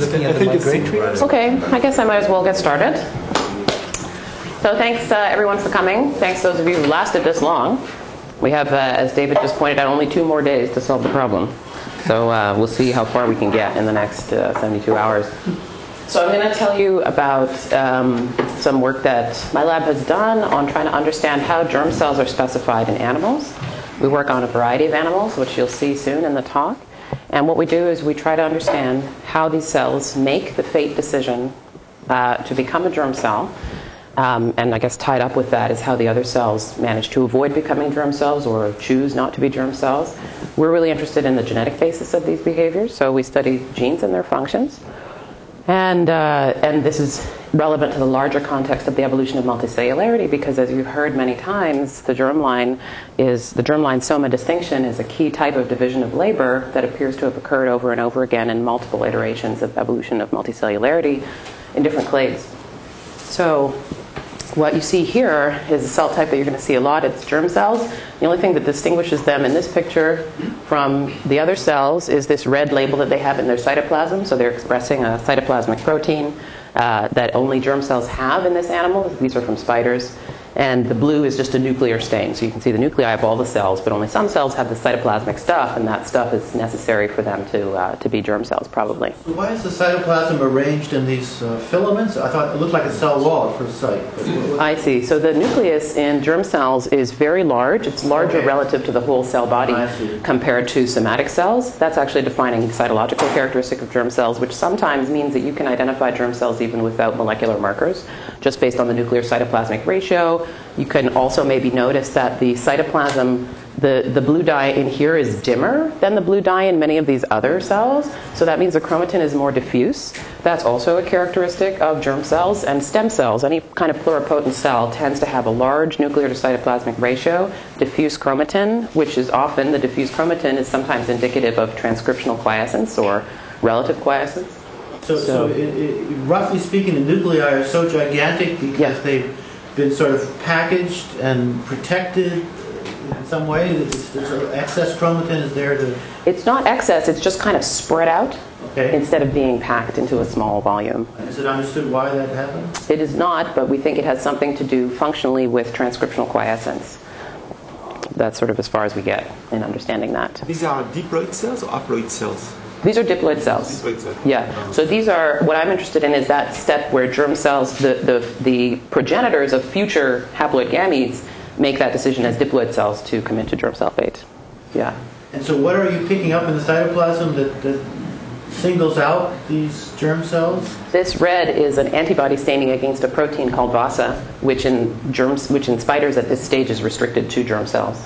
looking at the think it's migratory. Okay, I guess I might as well get started. So thanks uh, everyone for coming. Thanks those of you who lasted this long. We have, uh, as David just pointed out, only two more days to solve the problem. So uh, we'll see how far we can get in the next uh, 72 hours. So I'm going to tell you about um, some work that my lab has done on trying to understand how germ cells are specified in animals. We work on a variety of animals, which you'll see soon in the talk. And what we do is we try to understand how these cells make the fate decision uh, to become a germ cell. Um, and I guess tied up with that is how the other cells manage to avoid becoming germ cells or choose not to be germ cells. We're really interested in the genetic basis of these behaviors, so we study genes and their functions. And, uh, and this is relevant to the larger context of the evolution of multicellularity because, as you've heard many times, the germline is the germline soma distinction is a key type of division of labor that appears to have occurred over and over again in multiple iterations of evolution of multicellularity in different clades. So, what you see here is a cell type that you're going to see a lot. It's germ cells. The only thing that distinguishes them in this picture from the other cells is this red label that they have in their cytoplasm. So they're expressing a cytoplasmic protein uh, that only germ cells have in this animal. These are from spiders. And the blue is just a nuclear stain. So you can see the nuclei of all the cells, but only some cells have the cytoplasmic stuff, and that stuff is necessary for them to, uh, to be germ cells, probably. So why is the cytoplasm arranged in these uh, filaments? I thought it looked like a cell wall at first sight. but what- what- I see. So the nucleus in germ cells is very large. It's larger Okay. relative to the whole cell body compared to somatic cells. That's actually defining cytological characteristic of germ cells, which sometimes means that you can identify germ cells even without molecular markers, just based on the nuclear cytoplasmic ratio. You can also maybe notice that the cytoplasm, the, the blue dye in here is dimmer than the blue dye in many of these other cells. So that means the chromatin is more diffuse. That's also a characteristic of germ cells and stem cells. Any kind of pluripotent cell tends to have a large nuclear to cytoplasmic ratio, diffuse chromatin, which is often the diffuse chromatin is sometimes indicative of transcriptional quiescence or relative quiescence. So, so So- i i roughly speaking, the nuclei are so gigantic because Yeah. they've been sort of packaged and protected in some way. It's, it's sort of excess chromatin is there to. It's not excess, it's just kind of spread out Okay. instead of being packed into a small volume. Is it understood why that happens? It is not, but we think it has something to do functionally with transcriptional quiescence. That's sort of as far as we get in understanding that. These are diploid cells or haploid cells? These are diploid cells. Diploid cells. Yeah. So these are what I'm interested in is that step where germ cells, the, the, the progenitors of future haploid gametes, make that decision as diploid cells to commit to germ cell fate. Yeah. And so, what are you picking up in the cytoplasm that, that singles out these germ cells? This red is an antibody staining against a protein called VASA, which in germs, which in spiders at this stage is restricted to germ cells.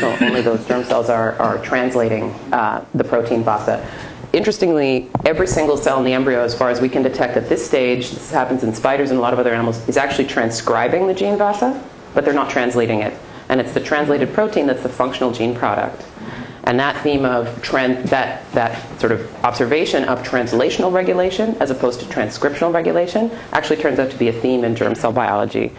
So only those germ cells are, are translating uh, the protein VASA. Interestingly, every single cell in the embryo, as far as we can detect at this stage, this happens in spiders and a lot of other animals, is actually transcribing the gene VASA, but they're not translating it. And it's the translated protein that's the functional gene product. And that theme of tran- that that sort of observation of translational regulation as opposed to transcriptional regulation actually turns out to be a theme in germ cell biology.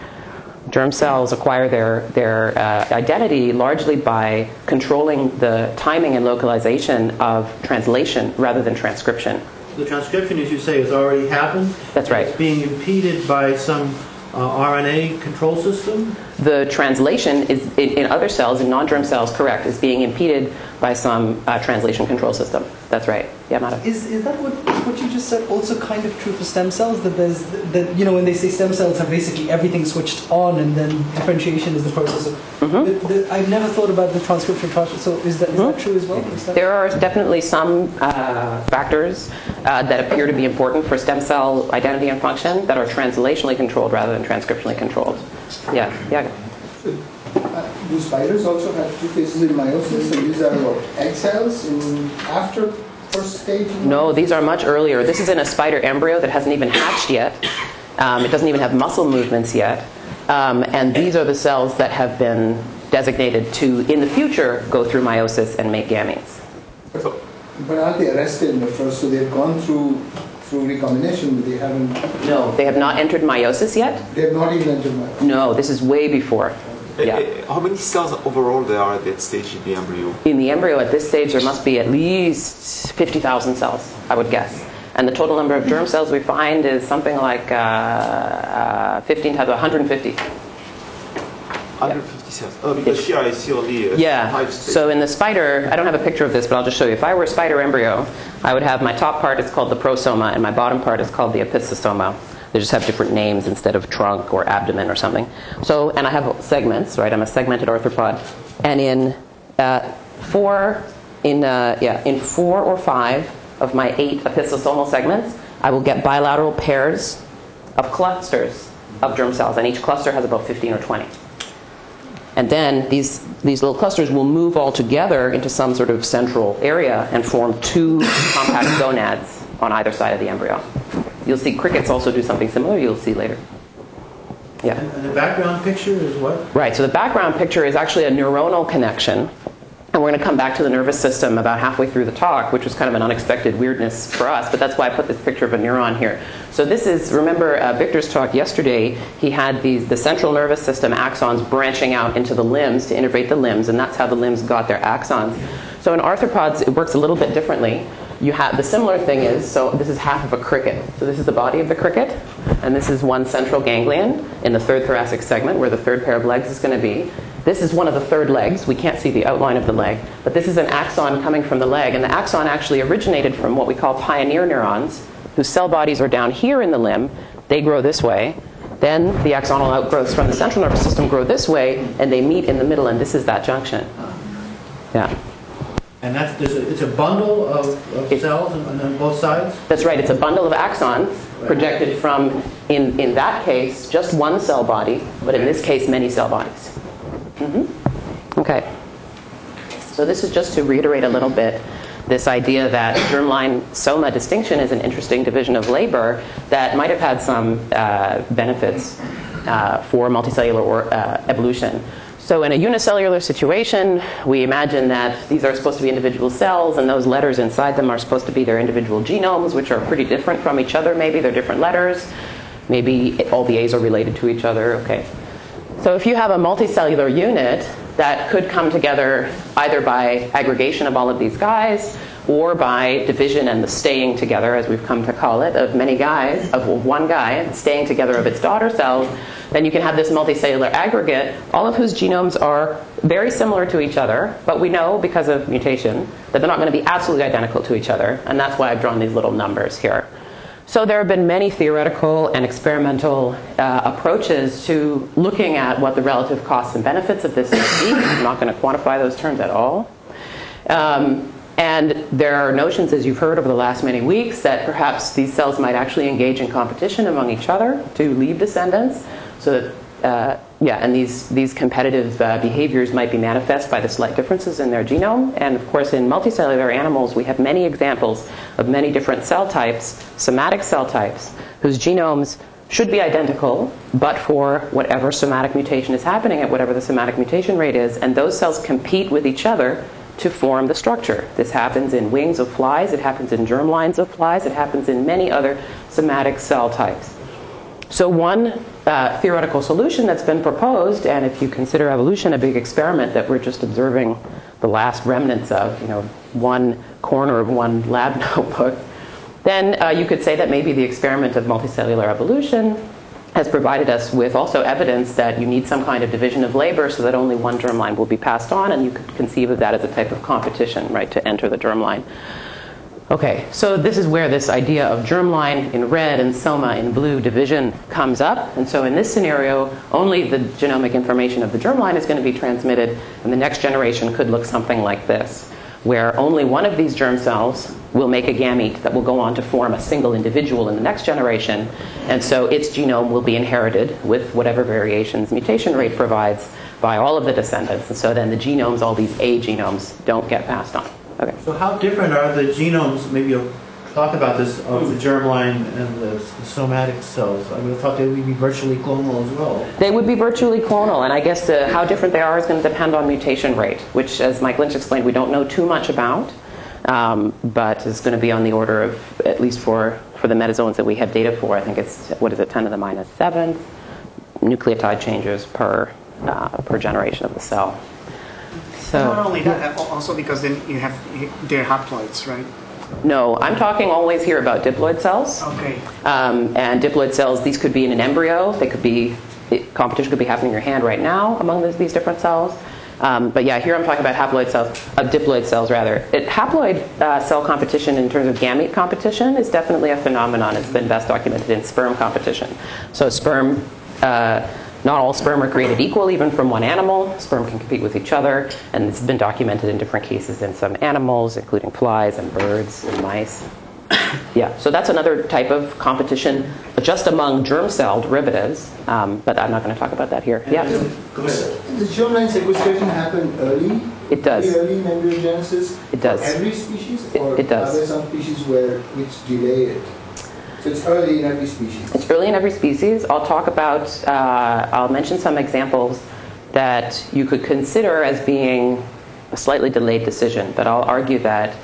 Germ cells acquire their their uh, identity largely by controlling the timing and localization of translation rather than transcription. The transcription, as you say, has already happened. That's right. It's being impeded by some uh, RNA control system. The translation is in, other cells, in non-germ cells, correct, is being impeded by some uh, translation control system. That's right. Yeah, Mata. Is, is that what, what you just said also kind of true for stem cells? That there's that you know when they say stem cells have basically everything switched on and then differentiation is the process of. Mm-hmm. The, the, I've never thought about the transcription process. So is that, is that true as well? There are definitely some uh, factors uh, that appear to be important for stem cell identity and function that are translationally controlled rather than transcriptionally controlled. Yeah, yeah. Uh, do spiders also have two phases in meiosis? And these are what, egg cells in after first stage? No, these are much earlier. This is in a spider embryo that hasn't even hatched yet. Um, it doesn't even have muscle movements yet. Um, and these are the cells that have been designated to, in the future, go through meiosis and make gametes. But, but aren't they arrested in the first? So they've gone through through recombination, they haven't. No, they have not entered meiosis yet. They have not even entered meiosis. No, this is way before. Yeah. Uh, How many cells overall there are at that stage in the embryo? In the embryo at this stage, there must be at least 50,000 cells, I would guess. And the total number of germ cells we find is something like uh, uh, 15 times 150. 150 cells. Oh, because here I see only Yeah. So in the spider, I don't have a picture of this, but I'll just show you. If I were a spider embryo, I would have my top part is called the prosoma, and my bottom part is called the opisthosoma. They just have different names instead of trunk or abdomen or something. So, and I have segments, right? I'm a segmented arthropod, and in uh, four, in uh, yeah, in four or five of my eight opisthosomal segments, I will get bilateral pairs of clusters of germ cells, and each cluster has about 15 or 20. And then these, these little clusters will move all together into some sort of central area and form two compact gonads on either side of the embryo. You'll see crickets also do something similar, you'll see later. Yeah. And and the background picture is what? Right, so the background picture is actually a neuronal connection. And we're going to come back to the nervous system about halfway through the talk, which was kind of an unexpected weirdness for us, but that's why I put this picture of a neuron here. So this is, remember uh, Victor's talk yesterday, he had these, the central nervous system axons branching out into the limbs to innervate the limbs, and that's how the limbs got their axons. So in arthropods, it works a little bit differently. You have, the similar thing is, so this is half of a cricket. So this is the body of the cricket, and this is one central ganglion in the third thoracic segment where the third pair of legs is going to be. This is one of the third legs. We can't see the outline of the leg, but this is an axon coming from the leg, and the axon actually originated from what we call pioneer neurons, whose cell bodies are down here in the limb. They grow this way. Then the axonal outgrowths from the central nervous system grow this way, and they meet in the middle, and this is that junction. Yeah. And that's, a- it's a bundle of, of It- cells on, on both sides? That's right. It's a bundle of axons projected from, in, in that case, just one cell body, but in this case, many cell bodies. Hmm Okay. So this is just to reiterate a little bit this idea that germline soma distinction is an interesting division of labor that might have had some uh, benefits uh, for multicellular or, uh, evolution. So in a unicellular situation, we imagine that these are supposed to be individual cells, and those letters inside them are supposed to be their individual genomes, which are pretty different from each other. Maybe they're different letters. Maybe all the A's are related to each other. Okay. So if you have a multicellular unit that could come together either by aggregation of all of these guys or by division and the staying together, as we've come to call it, of many guys, of one guy staying together of its daughter cells, then you can have this multicellular aggregate, all of whose genomes are very similar to each other, but we know because of mutation that they're not going to be absolutely identical to each other, and that's why I've drawn these little numbers here. So there have been many theoretical and experimental uh, approaches to looking at what the relative costs and benefits of this might be. I'm not going to quantify those terms at all. Um, and there are notions, as you've heard over the last many weeks, that perhaps these cells might actually engage in competition among each other to leave descendants. So that, uh, yeah, and these, these competitive uh, behaviors might be manifest by the slight differences in their genome. And of course, in multicellular animals, we have many examples of many different cell types, somatic cell types, whose genomes should be identical, but for whatever somatic mutation is happening at whatever the somatic mutation rate is, and those cells compete with each other to form the structure. This happens in wings of flies, it happens in germ lines of flies, it happens in many other somatic cell types. So, one uh, theoretical solution that's been proposed, and if you consider evolution a big experiment that we're just observing the last remnants of, you know, one corner of one lab notebook, then uh, you could say that maybe the experiment of multicellular evolution has provided us with also evidence that you need some kind of division of labor so that only one germline will be passed on, and you could conceive of that as a type of competition, right, to enter the germline. Okay, so this is where this idea of germline in red and soma in blue division comes up. And so in this scenario, only the genomic information of the germline is going to be transmitted, and the next generation could look something like this, where only one of these germ cells will make a gamete that will go on to form a single individual in the next generation, and so its genome will be inherited with whatever variations mutation rate provides by all of the descendants. And so then the genomes, all these A genomes, don't get passed on. Okay. So how different are the genomes, maybe you'll talk about this, of the germline and the, the somatic cells? I would have thought they would be virtually clonal as well. They would be virtually clonal, and I guess uh, how different they are is going to depend on mutation rate, which, as Mike Lynch explained, we don't know too much about, um, but is going to be on the order of, at least for, for the metazoans that we have data for, I think it's, what is it, 10 to the minus 7 nucleotide changes per, uh, per generation of the cell. So, Not only that, uh, also because then you have their haploids, right? No, I'm talking always here about diploid cells. Okay. Um, and diploid cells, these could be in an embryo. They could be, competition could be happening in your hand right now among these, these different cells. Um, but yeah, here I'm talking about haploid cells, uh, diploid cells rather. It, haploid uh, cell competition in terms of gamete competition is definitely a phenomenon. It's been best documented in sperm competition. So sperm, uh, not all sperm are created equal, even from one animal. Sperm can compete with each other, and it's been documented in different cases in some animals, including flies and birds and mice. Yeah, so that's another type of competition just among germ cell derivatives, um, but I'm not going to talk about that here. Yeah, The germline sequestration happen early? It does. Very early in embryogenesis? It does. For every species? It- or it does. Are there some species where which delay it? So it's early in every species? it's early in every species. I'll talk about, uh, I'll mention some examples that you could consider as being a slightly delayed decision, but I'll argue that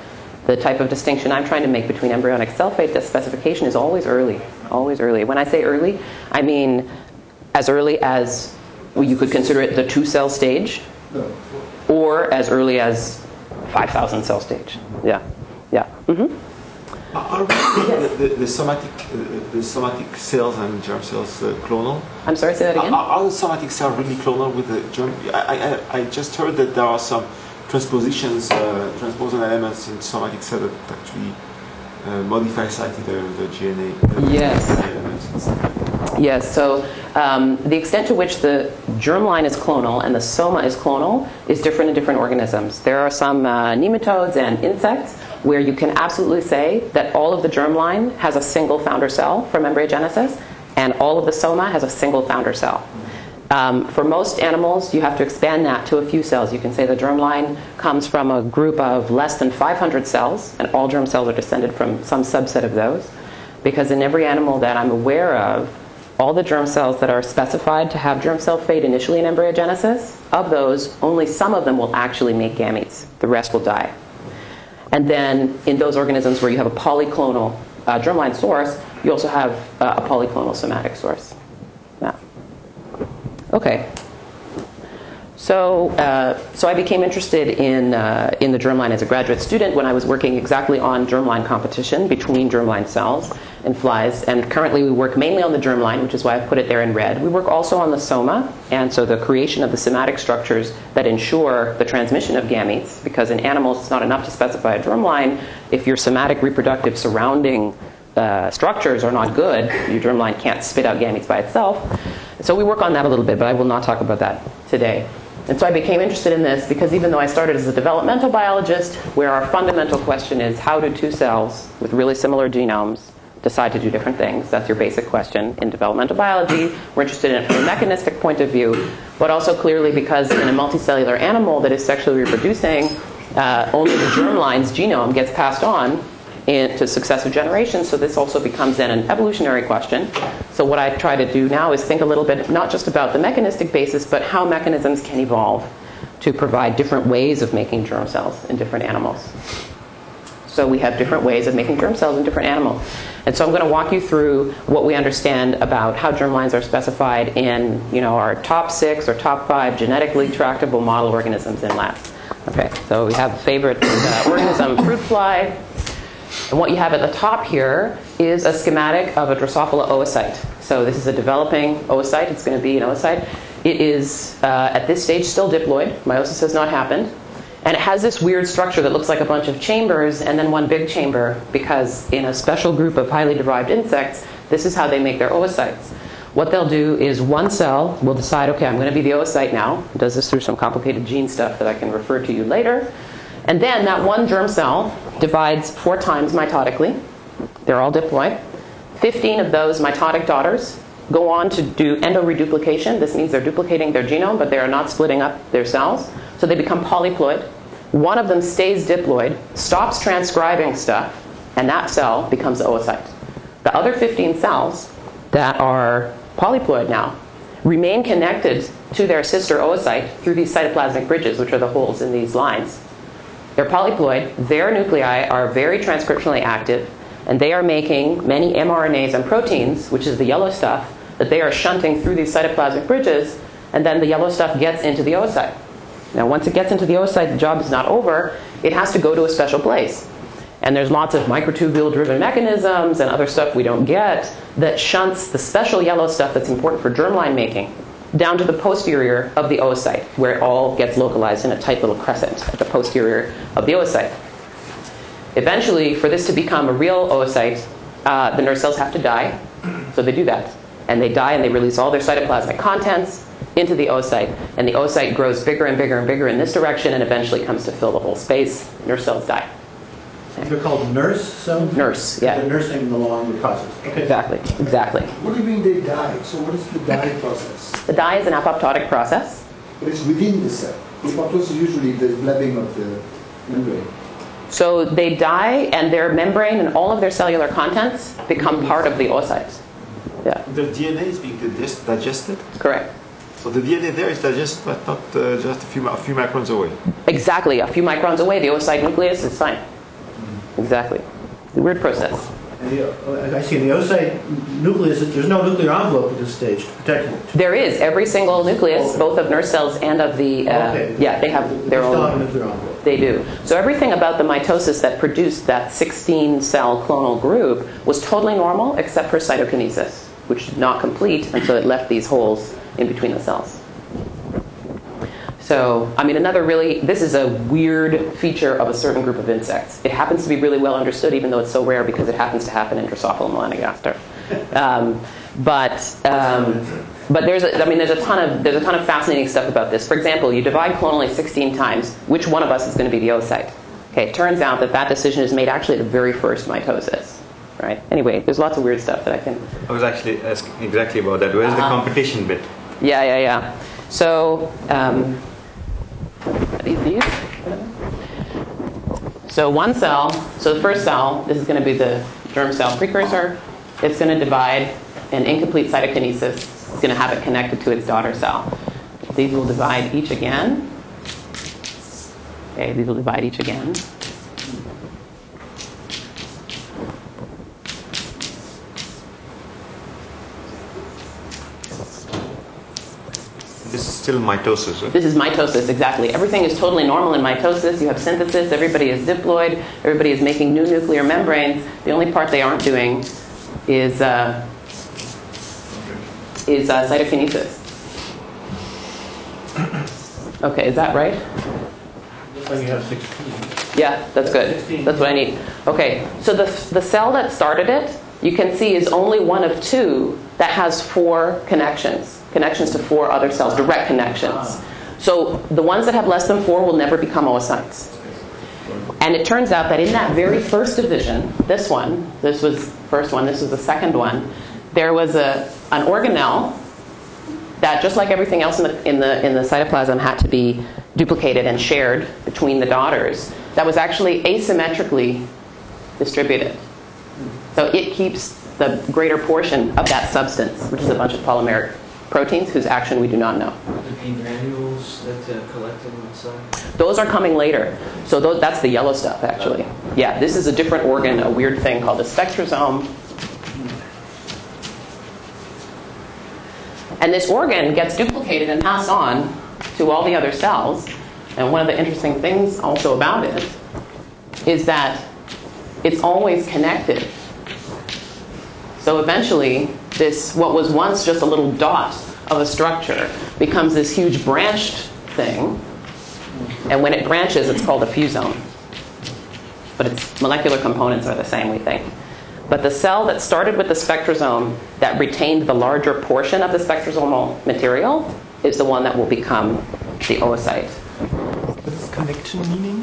the type of distinction I'm trying to make between embryonic cell fate specification is always early, always early. When I say early, I mean as early as well, you could consider it the two cell stage, or as early as 5,000 cell stage. Yeah, yeah. hmm Are really the, the, the somatic uh, the somatic cells and germ cells uh, clonal? I'm sorry, say that Are, again. are the somatic cells really clonal with the germ? I, I, I just heard that there are some transpositions, uh, transposon elements in somatic cells that actually uh, modify slightly the, the the Yes. Yes, so um, the extent to which the germline is clonal and the soma is clonal is different in different organisms. There are some uh, nematodes and insects where you can absolutely say that all of the germline has a single founder cell from embryogenesis and all of the soma has a single founder cell. Um, for most animals, you have to expand that to a few cells. You can say the germline comes from a group of less than 500 cells, and all germ cells are descended from some subset of those. Because in every animal that I'm aware of, all the germ cells that are specified to have germ cell fate initially in embryogenesis, of those, only some of them will actually make gametes. The rest will die. And then in those organisms where you have a polyclonal uh, germline source, you also have uh, a polyclonal somatic source. Yeah. Okay. So, uh, so I became interested in, uh, in the germline as a graduate student when I was working exactly on germline competition between germline cells and flies. And currently we work mainly on the germline, which is why I put it there in red. We work also on the soma, and so the creation of the somatic structures that ensure the transmission of gametes, because in animals it's not enough to specify a germline. If your somatic reproductive surrounding uh, structures are not good, your germline can't spit out gametes by itself. So we work on that a little bit, but I will not talk about that today. And so I became interested in this because even though I started as a developmental biologist, where our fundamental question is how do two cells with really similar genomes decide to do different things? That's your basic question in developmental biology. We're interested in it from a mechanistic point of view, but also clearly because in a multicellular animal that is sexually reproducing, uh, only the germline's genome gets passed on into successive generations. So this also becomes then an evolutionary question. So what I try to do now is think a little bit not just about the mechanistic basis, but how mechanisms can evolve to provide different ways of making germ cells in different animals. So we have different ways of making germ cells in different animals. And so I'm going to walk you through what we understand about how germlines are specified in, you know, our top six or top five genetically tractable model organisms in labs. Okay, so we have favorite uh, organism, fruit fly. And what you have at the top here is a schematic of a Drosophila oocyte. So this is a developing oocyte. It's going to be an oocyte. It is, uh, at this stage, still diploid. Meiosis has not happened. And it has this weird structure that looks like a bunch of chambers and then one big chamber because in a special group of highly derived insects, this is how they make their oocytes. What they'll do is one cell will decide, okay, I'm going to be the oocyte now. It does this through some complicated gene stuff that I can refer to you later. And then that one germ cell divides four times mitotically. They're all diploid. 15 of those mitotic daughters go on to do endoreduplication. This means they're duplicating their genome, but they are not splitting up their cells. So they become polyploid. One of them stays diploid, stops transcribing stuff, and that cell becomes oocyte. The other 15 cells that are polyploid now remain connected to their sister oocyte through these cytoplasmic bridges, which are the holes in these lines. They're polyploid. Their nuclei are very transcriptionally active, and they are making many mRNAs and proteins, which is the yellow stuff, that they are shunting through these cytoplasmic bridges, and then the yellow stuff gets into the oocyte. Now, once it gets into the oocyte, the job is not over. It has to go to a special place. And there's lots of microtubule driven mechanisms and other stuff we don't get that shunts the special yellow stuff that's important for germline making down to the posterior of the oocyte, where it all gets localized in a tight little crescent at the posterior of the oocyte. Eventually, for this to become a real oocyte, uh, the nerve cells have to die. So they do that. And they die and they release all their cytoplasmic contents into the oocyte. And the oocyte grows bigger and bigger and bigger in this direction and eventually comes to fill the whole space. Nerve cells die. They're called nurse cells? Nurse, yeah. They're nursing along the process. Okay. Exactly, exactly. What do you mean they die? So what is the die process? The die is an apoptotic process. But it's within the cell. Apoptosis is usually the blebbing of the membrane. So they die and their membrane and all of their cellular contents become part of the oocyte. Yeah, The DNA is being digest- digested. correct. So the DNA there is digested, but not uh, just a few, a few microns away. Exactly. A few microns away, the oocyte nucleus is fine. Exactly. It's a weird process. And the, uh, I see, the oocyte nucleus, there's no nuclear envelope at this stage to protect it. There is every single nucleus, both of nerve cells and of the. Uh, Okay. Yeah, they have their They still have a own. nuclear envelope. They do. So everything about the mitosis that produced that 16 cell clonal group was totally normal except for cytokinesis, which did not complete, and so it left these holes in between the cells. So, I mean, another really, this is a weird feature of a certain group of insects. It happens to be really well understood, even though it's so rare because it happens to happen in Drosophila melanogaster. Um, but, um, but there's, a, I mean, there's a ton of there's a ton of fascinating stuff about this. For example, you divide clonally 16 times. Which one of us is going to be the oocyte? Okay, it turns out that that decision is made actually at the very first mitosis. Right. Anyway, there's lots of weird stuff that I can I was actually asking exactly about that. Where's the Uh-huh. competition bit? yeah, yeah, yeah. So, um, are these these? So one cell, so the first cell, this is going to be the germ cell precursor. It's going to divide in incomplete cytokinesis. It's going to have it connected to its daughter cell. These will divide each again. Okay, these will divide each again. This is still mitosis, right? This is mitosis, exactly. Everything is totally normal in mitosis. You have synthesis, everybody is diploid, everybody is making new nuclear membranes. The only part they aren't doing is, uh, is uh, cytokinesis. Okay, is that right? Looks you have 16. Yeah, that's good. That's what I need. Okay, so the, the cell that started it, you can see is only one of two that has four connections, connections to four other cells, direct connections. So the ones that have less than four will never become oocytes. And it turns out that in that very first division, this one, this was first one, this was the second one, there was a, an organelle that just like everything else in the, in the in the cytoplasm had to be duplicated and shared between the daughters that was actually asymmetrically distributed so it keeps the greater portion of that substance which is a bunch of polymeric proteins whose action we do not know The granules that uh, collected inside. those are coming later so those, that's the yellow stuff actually yeah this is a different organ a weird thing called a spectrosome And this organ gets duplicated and passed on to all the other cells. And one of the interesting things also about it is that it's always connected. So eventually, this, what was once just a little dot of a structure, becomes this huge branched thing. And when it branches, it's called a fusome. But its molecular components are the same, we think. But the cell that started with the spectrosome that retained the larger portion of the spectrosomal material is the one that will become the oocyte. What is connection meaning?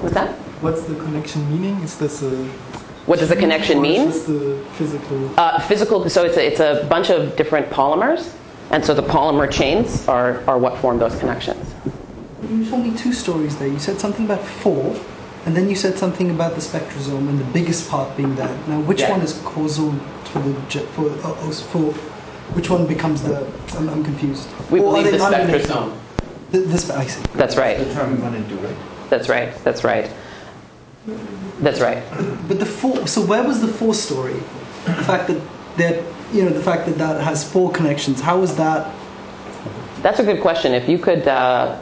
What's that? What's the connection meaning? Is this a What does the connection mean? Is this the physical? Uh, physical, so it's a, it's a bunch of different polymers, and so the polymer chains are, are what form those connections. You told me two stories there. You said something about four, and then you said something about the spectrosome and the biggest part being that. Now, which Yeah. one is causal for the for uh, for which one becomes the? I'm, I'm confused. We Or believe the spectrosome. The, the spe- I see. That's right. The term we run into, right? That's right. That's right. That's right. But the four. So where was the four story? The fact that that you know the fact that that has four connections. How was that? That's a good question. If you could, uh,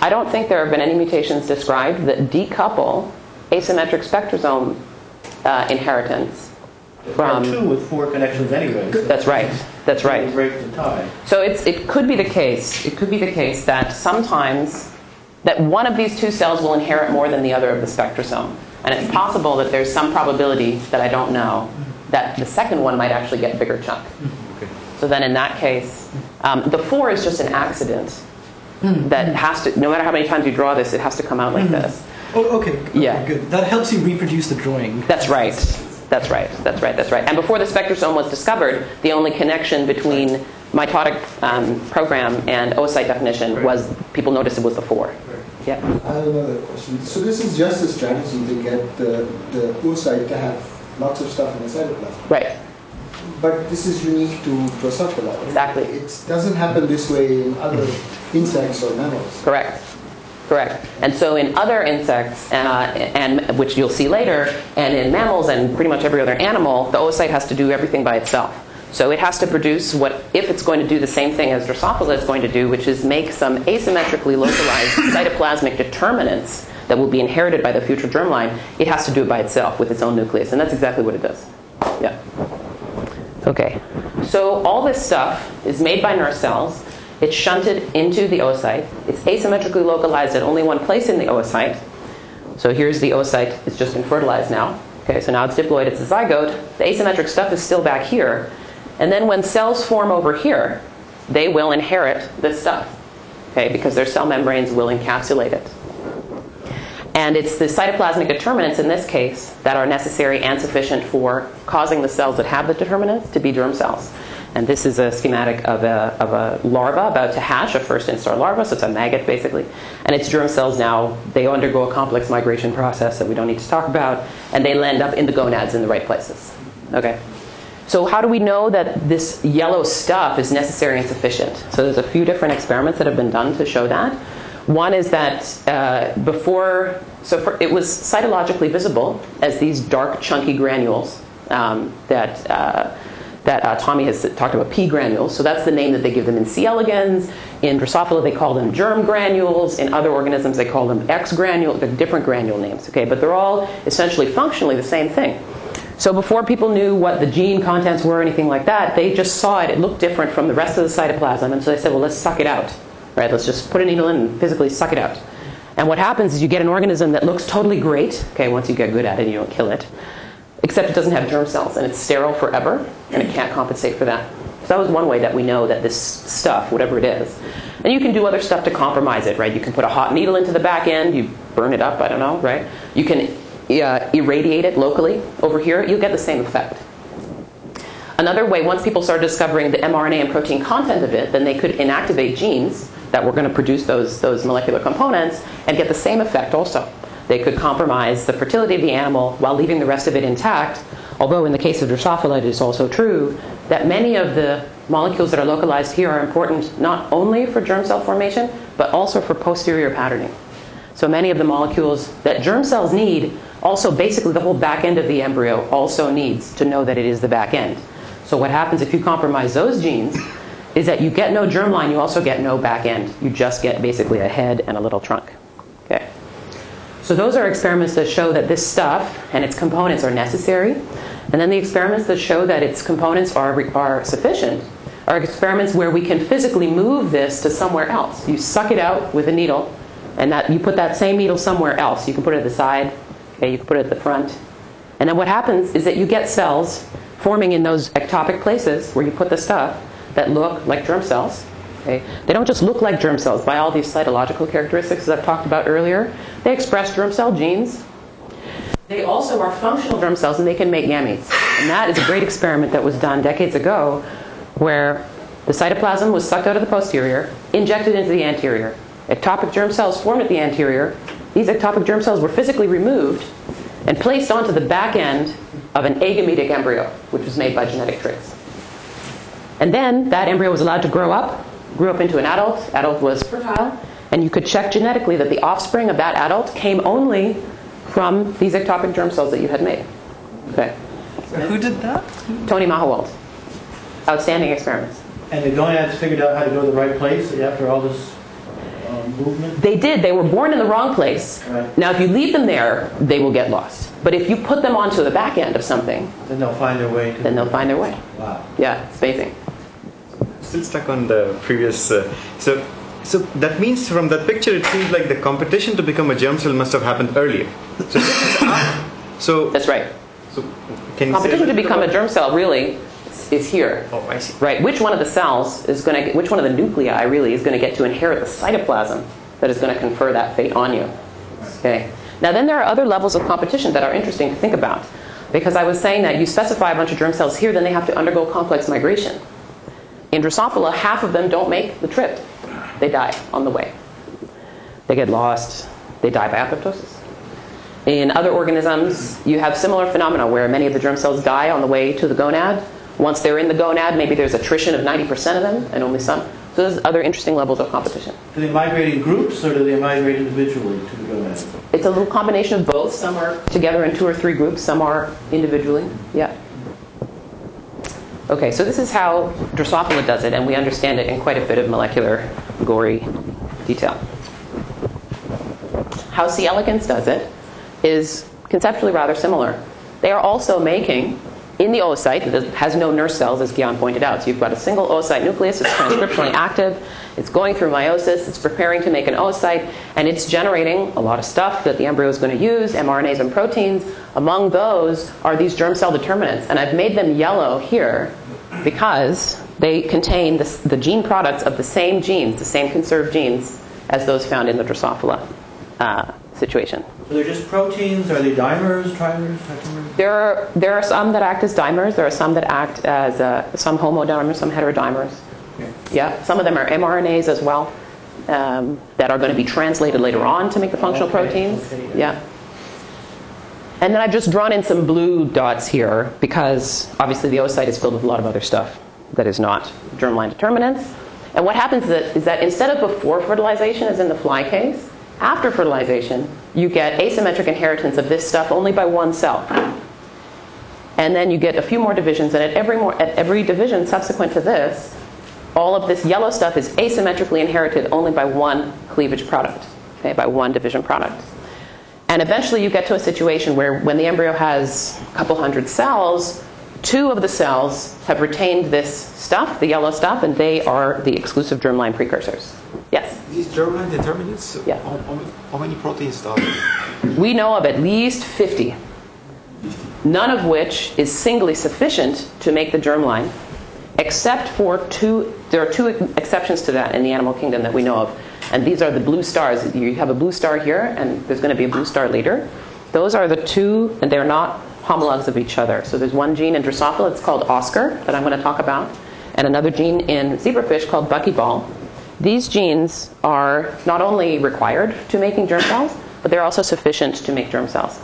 I don't think there have been any mutations described that decouple asymmetric spectrosome uh, inheritance from. There are two with four connections anyway. That's right. That's right. break the tie. So it's, it could be the case. It could be the case that sometimes that one of these two cells will inherit more than the other of the spectrosome, and it's possible that there's some probability that I don't know that the second one might actually get a bigger chunk. So then, in that case, um, the four is just an accident that has to. No matter how many times you draw this, it has to come out like this. Oh, okay. okay, Yeah. Good. That helps you reproduce the drawing. That's right. That's right. That's right. That's right. And before the spectrosome was discovered, the only connection between mitotic um, program and oocyte definition was people noticed it was the four. Yeah. I have another question. So this is just a strategy to get the, the oocyte to have lots of stuff in the cytoplasm. Right. But this is unique to Drosophila. right? Exactly. It doesn't happen this way in other insects or mammals. Correct. Correct. And so in other insects, uh, and which you'll see later, and in mammals and pretty much every other animal, the oocyte has to do everything by itself. So it has to produce what, if it's going to do the same thing as Drosophila is going to do, which is make some asymmetrically localized cytoplasmic determinants that will be inherited by the future germline, it has to do it by itself with its own nucleus. And that's exactly what it does. Yeah. Okay. So all this stuff is made by nerve cells. It's shunted into the oocyte. It's asymmetrically localized at only one place in the oocyte. So here's the oocyte. It's just been fertilized now. Okay, so now it's diploid. It's a zygote. The asymmetric stuff is still back here. And then when cells form over here, they will inherit this stuff. Okay, because their cell membranes will encapsulate it. And it's the cytoplasmic determinants in this case that are necessary and sufficient for causing the cells that have the determinants to be germ cells. And this is a schematic of a, of a larva about to hatch, a first instar larva, so it's a maggot basically. And its germ cells now, they undergo a complex migration process that we don't need to talk about, and they land up in the gonads in the right places. Okay? So how do we know that this yellow stuff is necessary and sufficient? So there's a few different experiments that have been done to show that. One is that uh, before, so for, it was cytologically visible as these dark, chunky granules um, that uh, that uh, Tommy has talked about P granules. So that's the name that they give them in C. elegans. In Drosophila, they call them germ granules. In other organisms, they call them X granules. They're different granule names, okay? But they're all essentially functionally the same thing. So before people knew what the gene contents were or anything like that, they just saw it. It looked different from the rest of the cytoplasm, and so they said, well, let's suck it out, right? Let's just put a needle in and physically suck it out. And what happens is you get an organism that looks totally great. Okay, once you get good at it, and you don't kill it except it doesn't have germ cells and it's sterile forever and it can't compensate for that. So that was one way that we know that this stuff, whatever it is, and you can do other stuff to compromise it, right? You can put a hot needle into the back end, you burn it up, I don't know, right? You can uh, irradiate it locally over here, you'll get the same effect. Another way, once people started discovering the mRNA and protein content of it, then they could inactivate genes that were going to produce those, those molecular components and get the same effect also. They could compromise the fertility of the animal while leaving the rest of it intact. Although in the case of Drosophila, it is also true that many of the molecules that are localized here are important not only for germ cell formation, but also for posterior patterning. So many of the molecules that germ cells need, also basically the whole back end of the embryo also needs to know that it is the back end. So what happens if you compromise those genes is that you get no germline, you also get no back end. You just get basically a head and a little trunk. Okay. So those are experiments that show that this stuff and its components are necessary. And then the experiments that show that its components are, are sufficient are experiments where we can physically move this to somewhere else. You suck it out with a needle, and that you put that same needle somewhere else. You can put it at the side, okay, you can put it at the front. And then what happens is that you get cells forming in those ectopic places where you put the stuff that look like germ cells. Okay? They don't just look like germ cells by all these cytological characteristics that I've talked about earlier. They express germ cell genes. They also are functional germ cells and they can make gametes. And that is a great experiment that was done decades ago where the cytoplasm was sucked out of the posterior, injected into the anterior. Ectopic germ cells formed at the anterior. These ectopic germ cells were physically removed and placed onto the back end of an agametic embryo, which was made by genetic tricks. And then that embryo was allowed to grow up, grew up into an adult, adult was fertile, and you could check genetically that the offspring of that adult came only from these ectopic germ cells that you had made. Okay. Who did that? Tony Mahowald. Outstanding experiments. And the gonads figured out how to go to the right place after all this um, movement? They did. They were born in the wrong place. Right. Now, if you leave them there, they will get lost. But if you put them onto the back end of something, Then they'll find their way then they'll find their way. Wow. Yeah, it's amazing. Still stuck on the previous. Uh, so, so that means from that picture, it seems like the competition to become a germ cell must have happened earlier. So, this is af- so, That's right. so can you say Competition to become a germ cell really is- here. Oh, I see. Right. Which one of the cells is going to, which one of the nuclei really is going to get to inherit the cytoplasm that is going to confer that fate on you? Okay. Now then there are other levels of competition that are interesting to think about. Because I was saying that you specify a bunch of germ cells here, then they have to undergo complex migration. In Drosophila, half of them don't make the trip. They die on the way. They get lost. They die by apoptosis. In other organisms, you have similar phenomena where many of the germ cells die on the way to the gonad. Once they're in the gonad, maybe there's attrition of 90% of them and only some. So there's other interesting levels of competition. Do they migrate in groups or do they migrate individually to the gonad? It's a little combination of both. Some are together in two or three groups, some are individually. Yeah. Okay, so this is how Drosophila does it, and we understand it in quite a bit of molecular, gory detail. How C. elegans does it is conceptually rather similar. They are also making, in the oocyte, that has no nurse cells, as Gian pointed out. So you've got a single oocyte nucleus, it's transcriptionally active, it's going through meiosis, it's preparing to make an oocyte, and it's generating a lot of stuff that the embryo is going to use, mRNAs and proteins. Among those are these germ cell determinants, and I've made them yellow here because they contain the, the gene products of the same genes, the same conserved genes, as those found in the Drosophila uh, situation. So they're just proteins? Are they dimers, trimers, tetramers? There are, there are some that act as dimers. There are some that act as uh, some homodimers, some heterodimers. Yeah, some of them are mRNAs as well um, that are going to be translated later on to make the functional Okay, proteins. okay, yeah. And then I've just drawn in some blue dots here because obviously the oocyte is filled with a lot of other stuff that is not germline determinants. And what happens is that, is that instead of before fertilization, as in the fly case, after fertilization, you get asymmetric inheritance of this stuff only by one cell. And then you get a few more divisions, and at every, more, at every division subsequent to this, all of this yellow stuff is asymmetrically inherited only by one cleavage product, okay, by one division product. And eventually you get to a situation where when the embryo has a couple hundred cells, two of the cells have retained this stuff, the yellow stuff, and they are the exclusive germline precursors. Yes? These germline determinants, Yeah. how, how many- proteins are there? We know of at least 50, none of which is singly sufficient to make the germline, except for two, there are two exceptions to that in the animal kingdom that we know of. And these are the blue stars. You have a blue star here, and there's going to be a blue star later. Those are the two, and they're not homologs of each other. So there's one gene in Drosophila, it's called oskar, that I'm going to talk about, and another gene in zebrafish called buckyball. These genes are not only required to making germ cells, but they're also sufficient to make germ cells.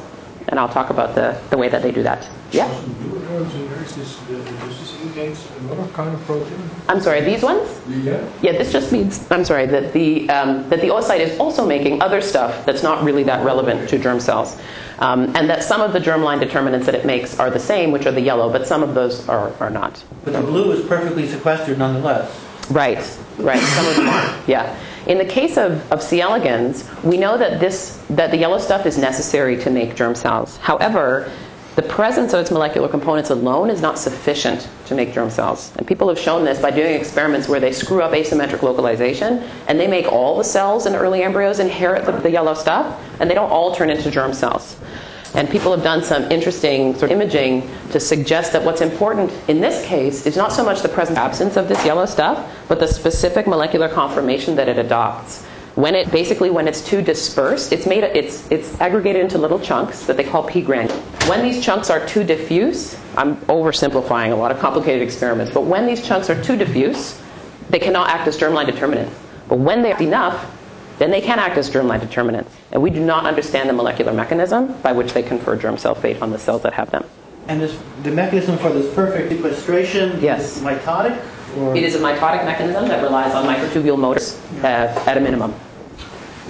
And I'll talk about the, the way that they do that. Yeah? Blue nerves and nerves, this, does this indicate another kind of protein? I'm sorry, these ones? Yeah. Yeah, this just means, I'm sorry, that the, um, that the oocyte is also making other stuff that's not really that relevant to germ cells. Um, and that some of the germline determinants that it makes are the same, which are the yellow, but some of those are, are not. But the blue is perfectly sequestered nonetheless. Right, right. Some of them are. Yeah. In the case of, of C. elegans, we know that this that the yellow stuff is necessary to make germ cells. However, the presence of its molecular components alone is not sufficient to make germ cells. And people have shown this by doing experiments where they screw up asymmetric localization and they make all the cells in early embryos inherit the, the yellow stuff and they don't all turn into germ cells. And people have done some interesting sort of imaging to suggest that what's important in this case is not so much the presence absence of this yellow stuff, but the specific molecular conformation that it adopts. When it basically when it's too dispersed, it's made it's it's aggregated into little chunks that they call p granules. When these chunks are too diffuse, I'm oversimplifying a lot of complicated experiments, but when these chunks are too diffuse, they cannot act as germline determinants. But when they're enough, then they can act as germline determinants. And we do not understand the molecular mechanism by which they confer germ cell fate on the cells that have them. And this, the mechanism for this perfect sequestration Yes. is mitotic? Or It is a mitotic mechanism that relies on microtubule motors uh, at a minimum.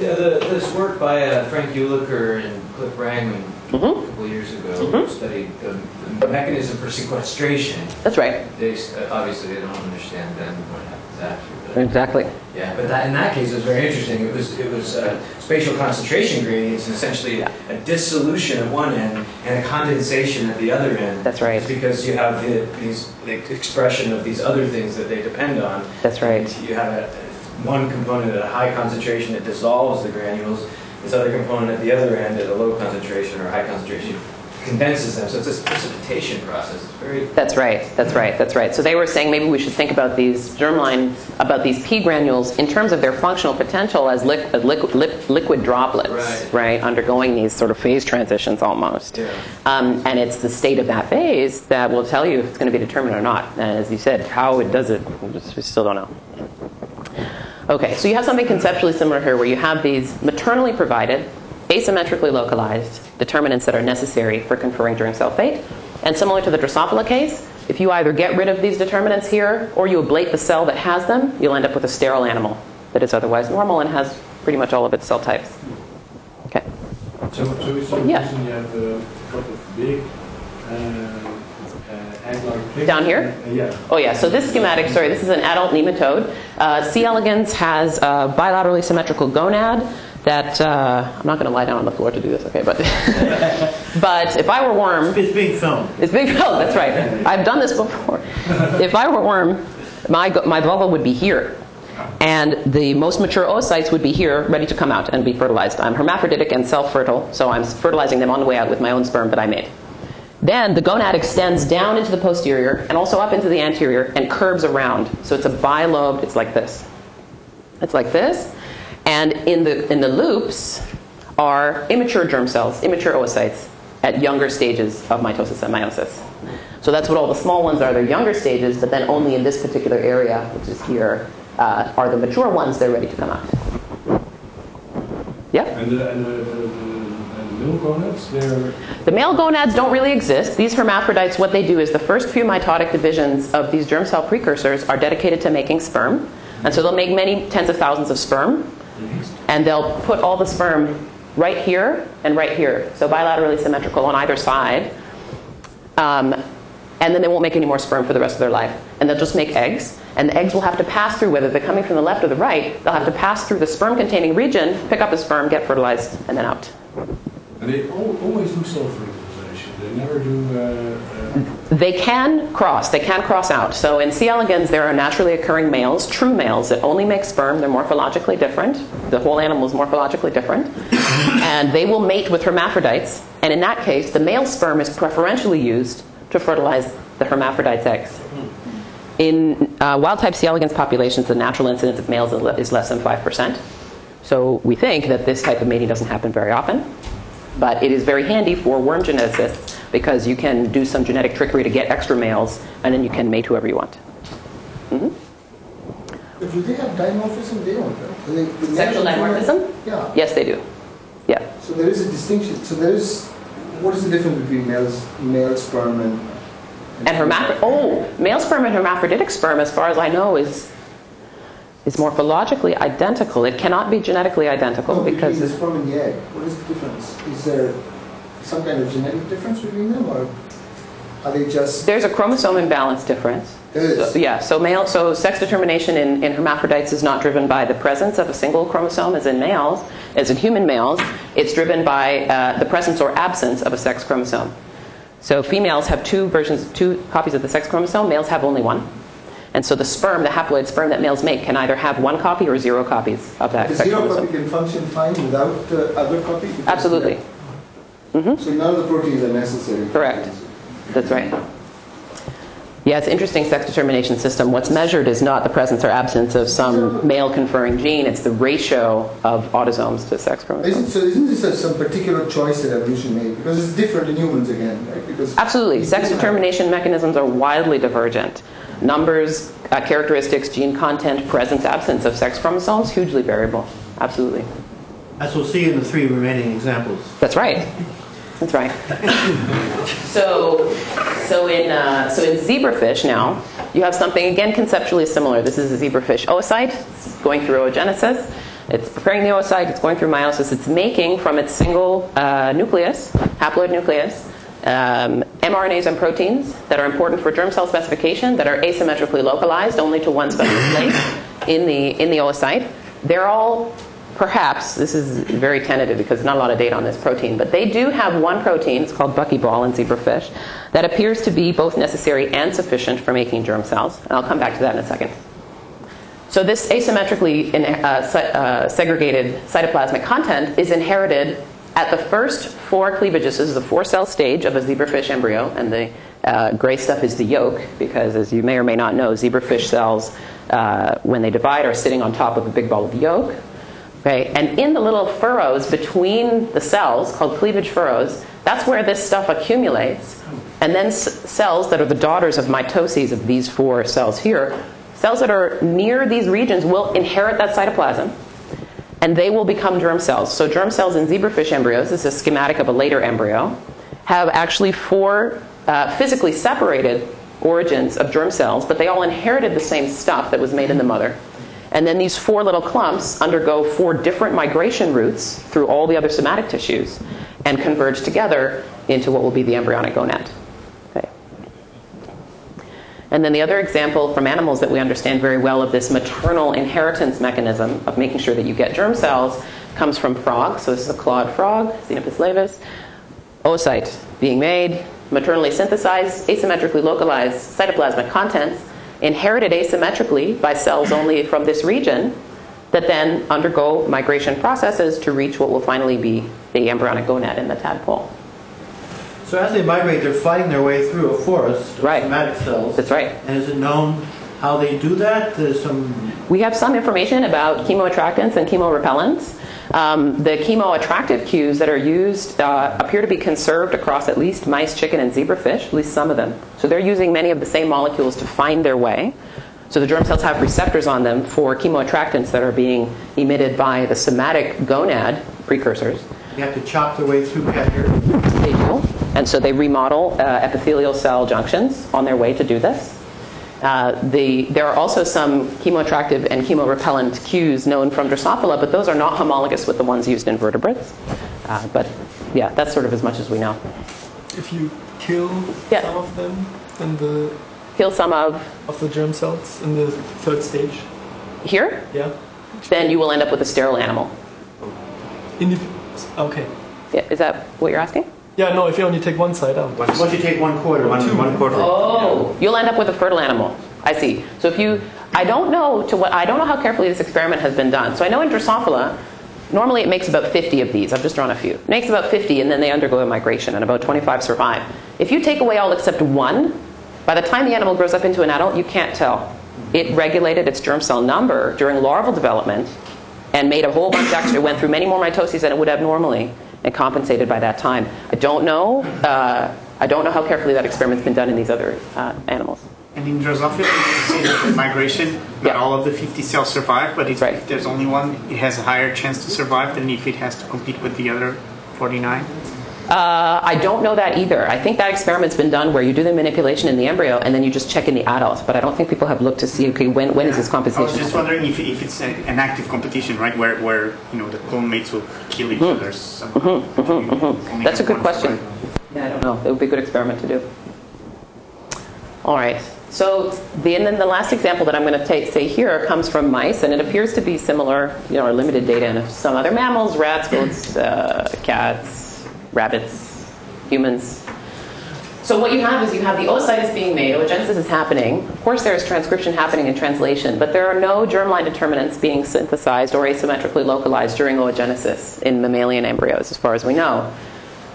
Yeah, the, this work by uh, Frank Jülicher and Cliff Brangwynne Mhm. a couple years ago Mhm. studied the, the mechanism for sequestration. That's right. They uh, obviously they don't understand then what happens after. Exactly. Yeah, but that, in that case, it was very interesting. It was it was uh, spatial concentration gradients, and essentially a dissolution at one end and a condensation at the other end. That's right. It's because you have the, these the expression of these other things that they depend on. That's right. You have a, one component at a high concentration that dissolves the granules. This other component at the other end at a low concentration or high concentration condenses them. So it's this precipitation process. It's very That's right. That's right. That's right. So they were saying maybe we should think about these germline, about these P granules in terms of their functional potential as liq- uh, liqu- lip- liquid droplets, Right. Undergoing these sort of phase transitions almost. Yeah. Um, and it's the state of that phase that will tell you if it's going to be determined or not. And as you said, how it does it, we still don't know. Okay, so you have something conceptually similar here where you have these maternally provided, asymmetrically localized determinants that are necessary for conferring germ cell fate. And similar to the Drosophila case, if you either get rid of these determinants here or you ablate the cell that has them, you'll end up with a sterile animal that is otherwise normal and has pretty much all of its cell types. Okay. So, so the Yeah. reason you have a couple of big um, uh. Down here? Uh, yeah. Oh yeah, so this schematic, sorry, this is an adult nematode. Uh, C. elegans has a bilaterally symmetrical gonad that, uh, I'm not going to lie down on the floor to do this, okay, but, but if I were worm, It's being filmed. it's big, oh, that's right. I've done this before. If I were worm, my, my vulva would be here. And the most mature oocytes would be here, ready to come out and be fertilized. I'm hermaphroditic and self-fertile, so I'm fertilizing them on the way out with my own sperm that I made. Then the gonad extends down into the posterior and also up into the anterior and curves around. So it's a bilobed, it's like this. It's like this. And in the, in the loops are immature germ cells, immature oocytes at younger stages of mitosis and meiosis. So that's what all the small ones are. They're younger stages, but then only in this particular area, which is here, uh, are the mature ones. They're ready to come out. Yeah? And the, and the, and the milk gonads, they're The male gonads don't really exist. These hermaphrodites, what they do is the first few mitotic divisions of these germ cell precursors are dedicated to making sperm. And so they'll make many tens of thousands of sperm. And they'll put all the sperm right here and right here. So bilaterally symmetrical on either side. Um, and then they won't make any more sperm for the rest of their life. And they'll just make eggs. And the eggs will have to pass through, whether they're coming from the left or the right, they'll have to pass through the sperm containing region, pick up the sperm, get fertilized, and then out. and always self-fertilization. They never do. Uh, uh, They can cross. They can cross out. So in C. elegans, there are naturally occurring males, true males, that only make sperm. They're morphologically different. The whole animal is morphologically different. and they will mate with hermaphrodites. And in that case, the male sperm is preferentially used to fertilize the hermaphrodite's eggs. In uh, wild type C. elegans populations, the natural incidence of males is less than 5%. So we think that this type of mating doesn't happen very often. But it is very handy for worm geneticists because you can do some genetic trickery to get extra males and then you can mate whoever you want. But do they have dimorphism? They don't, right? Do they- the Sexual dimorphism? Yeah. Yes, they do. Yeah. So there is a distinction. So there is, what is the difference between males, male sperm and? And hermaphrodite, oh, male sperm and hermaphroditic sperm, as far as I know, is is morphologically identical. It cannot be genetically identical No, because between the sperm and the egg. What is the difference? Is there some kind of genetic difference between them, or are they just? there's a chromosome imbalance difference. There is. So, yeah, so male, so sex determination in, in hermaphrodites is not driven by the presence of a single chromosome as in males, as in human males. It's driven by uh, the presence or absence of a sex chromosome. So females have two versions, two copies of the sex chromosome. Males have only one. And so the sperm, the haploid sperm that males make, can either have one copy or zero copies of that The zero chromosome. copy can function fine without the other copy? Because- Absolutely. So none of the proteins are necessary? Correct. That's right. Yeah, it's interesting sex determination system. What's measured is not the presence or absence of some male conferring gene, it's the ratio of autosomes to sex Isn't, chromosomes. so isn't this a, some particular choice that evolution made? Because it's different in humans again, right? Because Absolutely. Sex do have- determination mechanisms are wildly divergent. Numbers, uh, characteristics, gene content, presence, absence of sex chromosomes, hugely variable. Absolutely. As we'll see in the three remaining examples. That's right. That's right. so, so in uh, so in zebrafish now, you have something again conceptually similar. This is a zebrafish oocyte it's going through oogenesis. It's preparing the oocyte. It's going through meiosis. It's making from its single uh, nucleus, haploid nucleus, um, mRNAs and proteins that are important for germ cell specification that are asymmetrically localized only to one special place in the in the oocyte. They're all perhaps this is very tentative because not a lot of data on this protein, but they do have one protein. It's called buckyball in zebrafish that appears to be both necessary and sufficient for making germ cells. And I'll come back to that in a second. So this asymmetrically in, uh, uh, segregated cytoplasmic content is inherited at the first four cleavages. This is the four-cell stage of a zebrafish embryo, and the uh, gray stuff is the yolk, because as you may or may not know, zebrafish cells, uh, when they divide, are sitting on top of a big ball of yolk. And in the little furrows between the cells, called cleavage furrows, that's where this stuff accumulates. And then s- cells that are the daughters of mitoses of these four cells here, cells that are near these regions will inherit that cytoplasm and they will become germ cells. So germ cells in zebrafish embryos, this is a schematic of a later embryo, have actually four uh, physically separated origins of germ cells, but they all inherited the same stuff that was made in the mother. And then these four little clumps undergo four different migration routes through all the other somatic tissues and converge together into what will be the embryonic gonad. Okay. And then the other example from animals that we understand very well of this maternal inheritance mechanism of making sure that you get germ cells comes from frogs. So this is a clawed frog, Xenopus laevis. Oocyte being made, maternally synthesized, asymmetrically localized cytoplasmic contents, inherited asymmetrically by cells only from this region, that then undergo migration processes to reach what will finally be the embryonic gonad in the tadpole. So as they migrate, they're fighting their way through a forest of Right. somatic cells. That's right. And is it known how they do that? There's some We have some information about chemoattractants and chemorepellents. Um, the chemoattractive cues that are used uh, appear to be conserved across at least mice, chicken, and zebrafish, at least some of them. So they're using many of the same molecules to find their way. So the germ cells have receptors on them for chemoattractants that are being emitted by the somatic gonad precursors. you have to chop their way through here. They do. And so they remodel uh, epithelial cell junctions on their way to do this. Uh, the, there are also some chemoattractive and chemorepellent cues known from Drosophila, but those are not homologous with the ones used in vertebrates. Uh, but yeah, that's sort of as much as we know. If you kill Yeah. some of them in the Kill some of of the germ cells in the third stage, here, yeah. then you will end up with a sterile animal. In the, okay. Yeah, is that what you're asking? Yeah, no. If you only take one side out. Once you take one quarter, One, two, one quarter. Oh, you'll end up with a fertile animal. I see. So if you, I don't know to what, I don't know how carefully this experiment has been done. So I know in Drosophila, normally it makes about 50 of these. I've just drawn a few. It makes about 50, and then they undergo a migration, and about 25 survive. If you take away all except one, by the time the animal grows up into an adult, you can't tell. It regulated its germ cell number during larval development, and made a whole bunch extra. Went through many more mitoses than it would have normally, and compensated by that time. I don't know. Uh, I don't know how carefully that experiment's been done in these other uh, animals. And in Drosophila, you say that migration, not Yeah. all of the 50 cells survive, but Right. if there's only one, it has a higher chance to survive than if it has to compete with the other 49. Uh, I don't know that either. I think that experiment's been done where you do the manipulation in the embryo and then you just check in the adult. But I don't think people have looked to see okay when when is this competition. I was just happening? wondering if, if it's a, an active competition, right, where, where you know the clone mates will kill each other. So Mm-hmm. That's a good question. Yeah, I don't know. It would be a good experiment to do. All right. So the and then the last example that I'm going to take say here comes from mice, and it appears to be similar, you know, or limited data in some other mammals, rats, goats, uh, cats, rabbits, humans. So what you have is you have the oocyte is being made, oogenesis is happening. Of course, there is transcription happening in translation, but there are no germline determinants being synthesized or asymmetrically localized during oogenesis in mammalian embryos, as far as we know.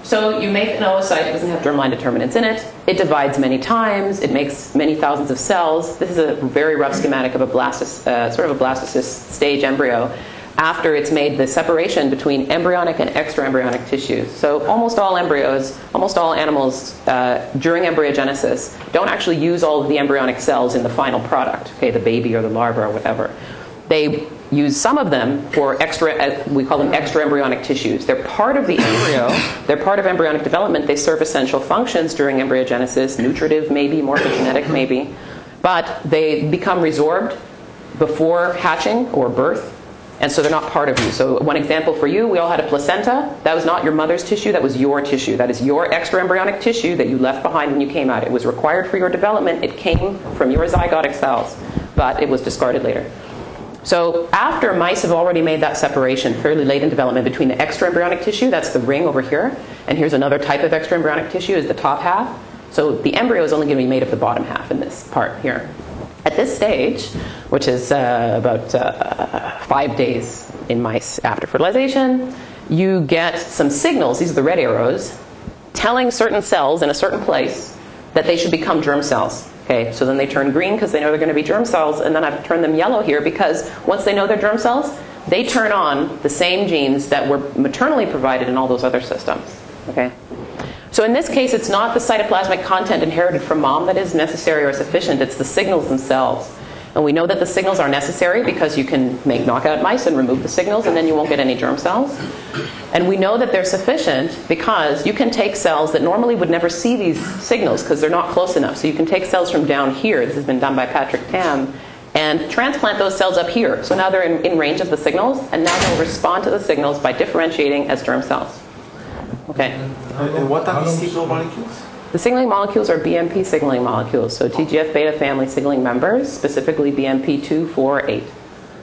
So you make an oocyte, it doesn't have germline determinants in it. It divides many times. It makes many thousands of cells. This is a very rough schematic of a blastocyst, uh, sort of a blastocyst stage embryo. After it's made the separation between embryonic and extraembryonic tissues. So almost all embryos, almost all animals uh, during embryogenesis don't actually use all of the embryonic cells in the final product. Okay, the baby or the larva or whatever. They use some of them for extra, uh, we call them extra embryonic tissues. They're part of the embryo, they're part of embryonic development, they serve essential functions during embryogenesis, nutritive maybe, morphogenetic maybe, but they become resorbed before hatching or birth. And so they're not part of you. So, one example for you, we all had a placenta. That was not your mother's tissue, that was your tissue. That is your extra embryonic tissue that you left behind when you came out. It was required for your development. It came from your zygotic cells, but it was discarded later. So after mice have already made that separation fairly late in development between the extraembryonic tissue, that's the ring over here, and here's another type of extraembryonic tissue is the top half. So the embryo is only going to be made of the bottom half in this part here. At this stage, which is uh, about uh, five days in mice after fertilization, you get some signals, these are the red arrows, telling certain cells in a certain place that they should become germ cells. Okay, so then they turn green because they know they're going to be germ cells, and then I've turned them yellow here because once they know they're germ cells, they turn on the same genes that were maternally provided in all those other systems. Okay? So in this case, it's not the cytoplasmic content inherited from mom that is necessary or sufficient, it's the signals themselves. And we know that the signals are necessary because you can make knockout mice and remove the signals, and then you won't get any germ cells. And we know that they're sufficient because you can take cells that normally would never see these signals because they're not close enough. So you can take cells from down here, this has been done by Patrick Tam, and transplant those cells up here. So now they're in, in range of the signals, and now they'll respond to the signals by differentiating as germ cells. Okay. And what are these signal molecules? The signaling molecules are BMP signaling molecules, so TGF beta family signaling members, specifically BMP 2, 4, 8.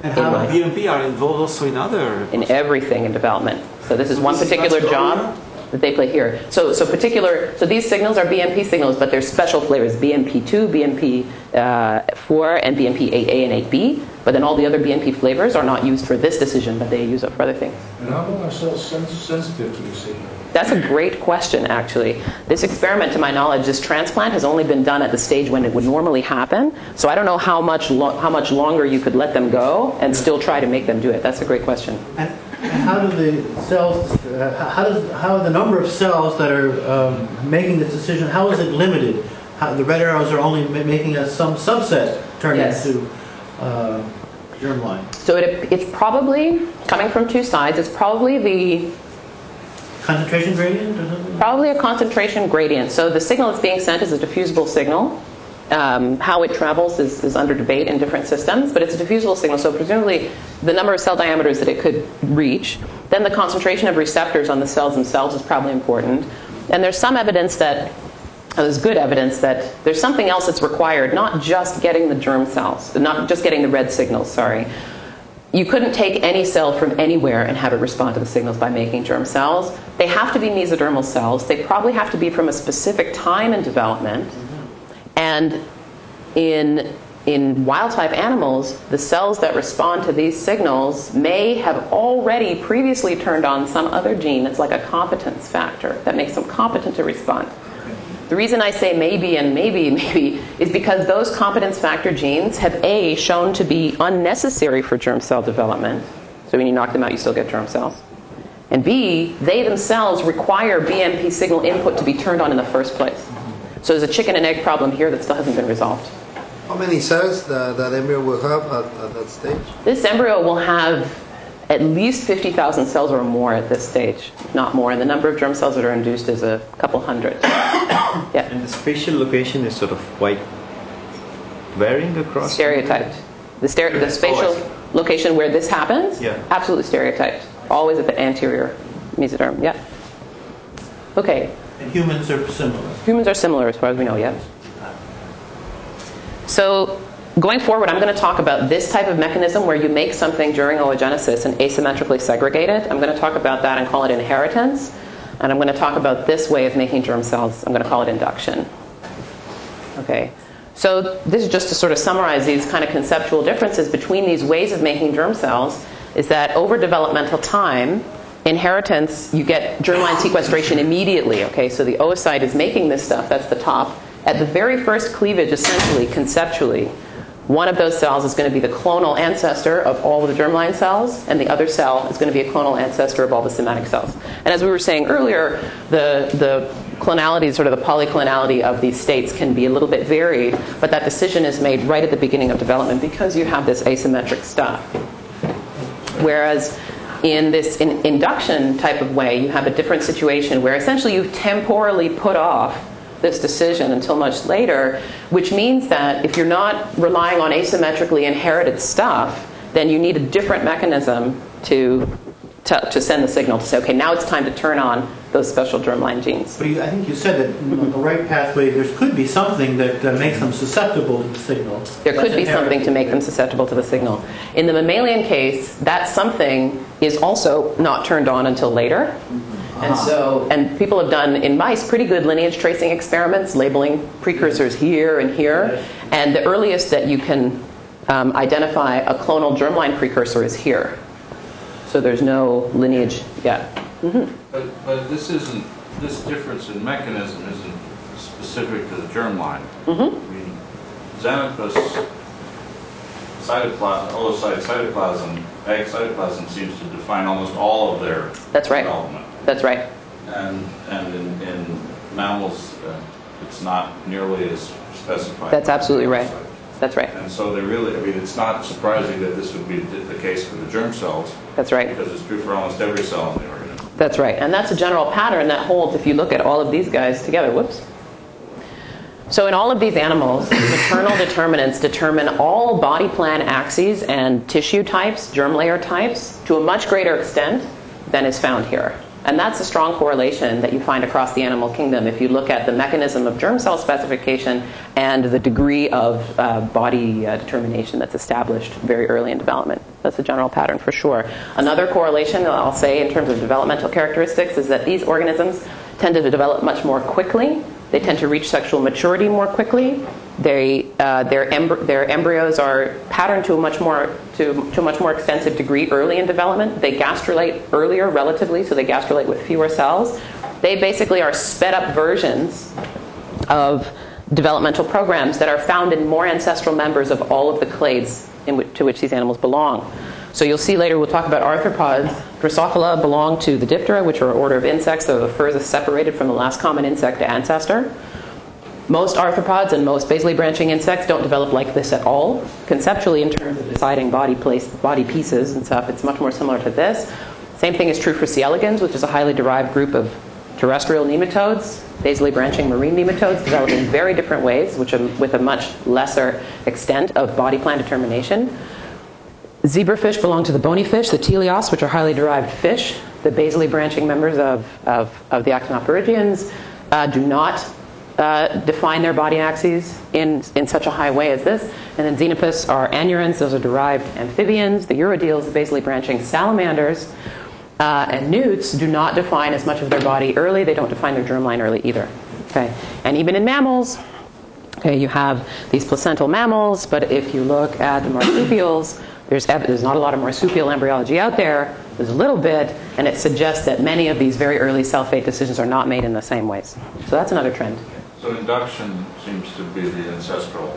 And how BMP are involved also in other in everything in development. So this is one particular job that they play here. So, so particular, so these signals are BMP signals, but there's special flavors: BMP2, BMP uh, 4, and BMP 8A and 8B. But then all the other BMP flavors are not used for this decision, but they use it for other things. And how long are cells sens- sensitive to the signal? That's a great question, actually. This experiment, to my knowledge, this transplant has only been done at the stage when it would normally happen. So I don't know how much lo- how much longer you could let them go and still try to make them do it. That's a great question. And and how do the cells, uh, how does, how the number of cells that are um, making this decision, how is it limited? How, the red arrows are only ma- making a, some subset turn Yes. into uh, germline. So it, it's probably coming from two sides. It's probably the Concentration gradient? Probably a concentration gradient. So the signal that's being sent is a diffusible signal. Um, how it travels is, is under debate in different systems, but it's a diffusible signal. So presumably the number of cell diameters that it could reach. Then the concentration of receptors on the cells themselves is probably important. And there's some evidence that uh, there's good evidence that there's something else that's required, not just getting the germ cells, not just getting the red signals, sorry. You couldn't take any cell from anywhere and have it respond to the signals by making germ cells. They have to be mesodermal cells. They probably have to be from a specific time in development. And in in wild type animals, the cells that respond to these signals may have already previously turned on some other gene that's like a competence factor that makes them competent to respond. The reason I say maybe and maybe, maybe is because those competence factor genes have A, shown to be unnecessary for germ cell development. So when you knock them out, you still get germ cells. And B, they themselves require BMP signal input to be turned on in the first place. So there's a chicken and egg problem here that still hasn't been resolved. How many cells the, that embryo will have at, at that stage? This embryo will have at least 50,000 cells or more at this stage, not more. And the number of germ cells that are induced is a couple hundred. Yeah. And the spatial location is sort of quite varying across. Stereotyped. The, stere- the spatial location where this happens, Yeah. absolutely stereotyped. Always at the anterior mesoderm. Yeah. Okay. And humans are similar. Humans are similar as far as we know, yes. So, going forward, I'm going to talk about this type of mechanism where you make something during oogenesis and asymmetrically segregate it. I'm going to talk about that and call it inheritance. And I'm going to talk about this way of making germ cells. I'm going to call it induction. Okay. So, this is just to sort of summarize these kind of conceptual differences between these ways of making germ cells is that over developmental time, inheritance, you get germline sequestration immediately. Okay, so the oocyte is making this stuff, that's the top. At the very first cleavage, essentially, conceptually, one of those cells is going to be the clonal ancestor of all of the germline cells, and the other cell is going to be a clonal ancestor of all the somatic cells. And as we were saying earlier, the, the clonality, sort of the polyclonality of these states can be a little bit varied, but that decision is made right at the beginning of development because you have this asymmetric stuff. Whereas in this in induction type of way, you have a different situation where essentially you temporally put off this decision until much later, which means that if you're not relying on asymmetrically inherited stuff, then you need a different mechanism to, to, to send the signal to say, okay, now it's time to turn on those special germline genes. But you, I think you said that on the right pathway, there could be something that uh, makes them susceptible to the signal. There could be something to make them susceptible to the signal. In the mammalian case, that something is also not turned on until later. And so, and people have done in mice pretty good lineage tracing experiments, labeling precursors here and here. And the earliest that you can um, identify a clonal germline precursor is here. So there's no lineage yet. But, but this isn't, this difference in mechanism isn't specific to the germline. Mm-hmm. I mean, Xenopus cytoplasm, oocyte cytoplasm, egg cytoplasm seems to define almost all of their That's right. development. That's right. And, and in, in mammals, uh, it's not nearly as specified. That's absolutely right. That's right. And so they really, I mean, it's not surprising that this would be the the case for the germ cells, That's right. because it's true for almost every cell in the organism. That's right. And that's a general pattern that holds if you look at all of these guys together. Whoops. So in all of these animals, maternal determinants determine all body plan axes and tissue types, germ layer types, to a much greater extent than is found here. And that's a strong correlation that you find across the animal kingdom if you look at the mechanism of germ cell specification and the degree of uh, body uh, determination that's established very early in development. That's a general pattern for sure. Another correlation that I'll say in terms of developmental characteristics is that these organisms tend to develop much more quickly. They tend to reach sexual maturity more quickly. They, uh, their, their embryos are patterned to a much more to, to a much more extensive degree early in development. They gastrulate earlier relatively, so they gastrulate with fewer cells. They basically are sped up versions of developmental programs that are found in more ancestral members of all of the clades to which these animals belong. So you'll see later we'll talk about arthropods. Drosophila belong to the Diptera, which are an order of insects, so the furs is separated from the last common insect ancestor. Most arthropods and most basally branching insects don't develop like this at all. Conceptually, in terms of deciding body place, body pieces and stuff, it's much more similar to this. Same thing is true for C. elegans, which is a highly derived group of terrestrial nematodes. Basally branching marine nematodes develop in very different ways, which are with a much lesser extent of body plan determination. Zebrafish belong to the bony fish, the teleos, which are highly derived fish. The basally branching members of, of, of the actinopterygians uh, do not uh, define their body axes in, in such a high way as this. And then xenopus are anurans, those are derived amphibians. The urodeles, the basally branching salamanders. Uh, and newts do not define as much of their body early. They don't define their germline early either. Okay, and even in mammals, okay, you have these placental mammals. But if you look at the marsupials, there's there's not a lot of marsupial embryology out there. There's a little bit, and it suggests that many of these very early cell fate decisions are not made in the same ways. So that's another trend. So induction seems to be the ancestral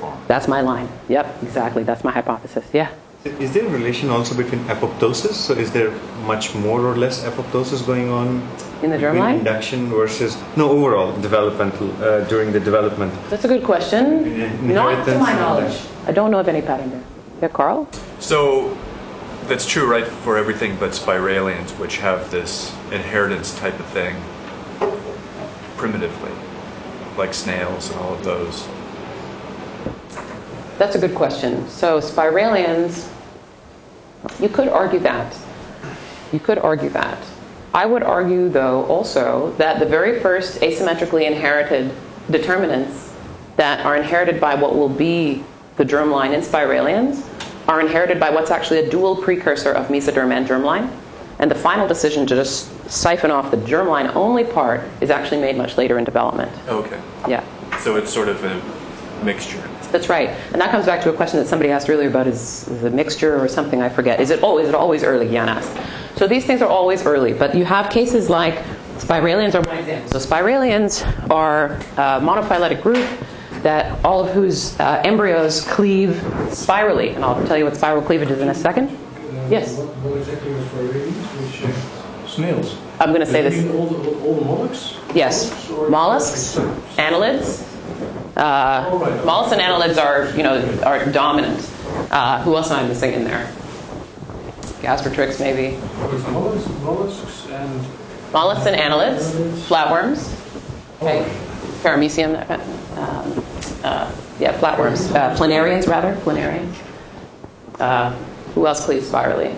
form. That's my line. Yep, exactly. That's my hypothesis. Yeah. Is there a relation also between apoptosis? So is there much more or less apoptosis going on In the between germline? induction versus no overall developmental uh, during the development? That's a good question. In- Not to my knowledge. I don't know of any pattern there. Yeah, Carl? So that's true, right, for everything but spiralians, which have this inheritance type of thing primitively, like snails and all of those. That's a good question. So spiralians, you could argue that. You could argue that. I would argue, though, also that the very first asymmetrically inherited determinants that are inherited by what will be the germline in spiralians are inherited by what's actually a dual precursor of mesoderm and germline. And the final decision to just siphon off the germline only part is actually made much later in development. Okay. Yeah. So it's sort of a mixture. That's right, and that comes back to a question that somebody asked earlier about is, is a mixture or something I forget. Is it oh is it always early? Jan asked. So these things are always early, but you have cases like spiralians are one example. So spiralians are a monophyletic group that all of whose uh, embryos cleave spirally, and I'll tell you what spiral cleavage is in a second. Yes. What, what exactly was for babies? Which uh, snails? I'm going to say this. all the, all the mollusks? Yes, mollusks, annelids. Uh, mollusks and annelids are, you know, are dominant. Uh, who else am I missing in there? Gastrotrichs, maybe. Mollusks, mollusks and Mollusks and annelids, flatworms. Okay, paramecium. Um, uh, yeah, flatworms. Uh, planarians, rather, planarians. Uh, who else cleaves spirally?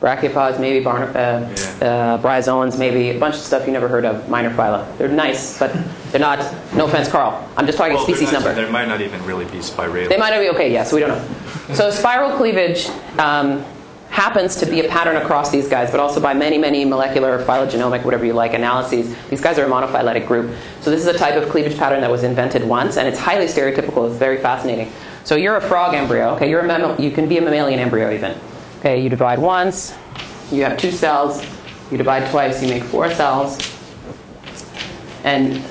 Brachiopods, maybe barn- uh, uh, bryozoans, maybe a bunch of stuff you never heard of, minor phyla. They're nice, but they're not. No offense, Carl. I'm just talking Well, species number. There might not even really be spirales. They might not be okay, yes, we don't know. So spiral cleavage um, happens to be a pattern across these guys, but also by many, many molecular, phylogenomic, whatever you like, analyses. These guys are a monophyletic group. So this is a type of cleavage pattern that was invented once, and it's highly stereotypical. It's very fascinating. So you're a frog embryo. Okay, you're a mammal. You can be a mammalian embryo even. Okay, you divide once. You have two cells. You divide twice. You make four cells. And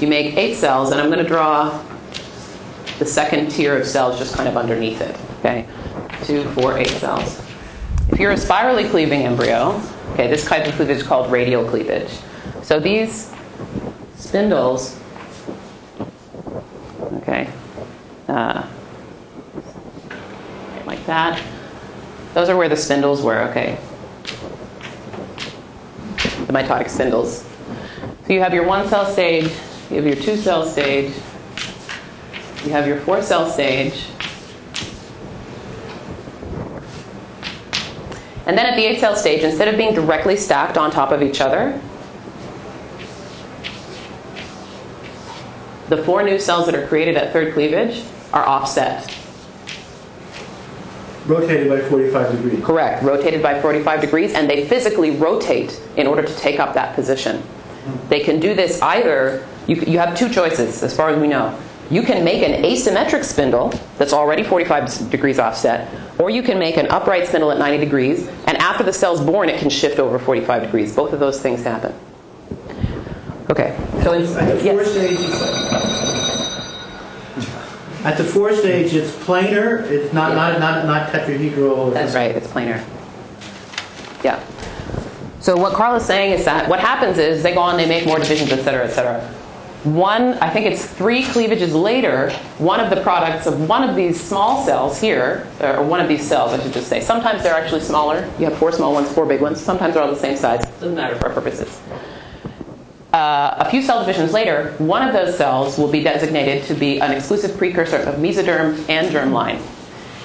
you make eight cells, and I'm going to draw the second tier of cells just kind of underneath it. Okay, two, four, eight cells. If you're a spirally cleaving embryo, okay, this type of cleavage is called radial cleavage. So these spindles, okay, uh, like that. Those are where the spindles were. Okay, the mitotic spindles. So you have your one cell stage, you have your two cell stage, you have your four cell stage. And then at the eight cell stage, instead of being directly stacked on top of each other, the four new cells that are created at third cleavage are offset. Rotated by 45 degrees. Correct, rotated by 45 degrees, and they physically rotate in order to take up that position. Hmm. They can do this either, you, you have two choices as far as we know. You can make an asymmetric spindle that's already 45 degrees offset, or you can make an upright spindle at 90 degrees, and after the cell's born, it can shift over 45 degrees. Both of those things happen. Okay, so four yes. At the four stage, it's planar. It's not not not not tetrahedral. That's right, it's planar. Yeah. So what Carl is saying is that what happens is they go on, they make more divisions, et cetera, et cetera. One, I think it's three cleavages later, one of the products of one of these small cells here, or one of these cells, I should just say. Sometimes they're actually smaller. You have four small ones, four big ones. Sometimes they're all the same size. Doesn't matter for our purposes. Uh, a few cell divisions later, one of those cells will be designated to be an exclusive precursor of mesoderm and germline.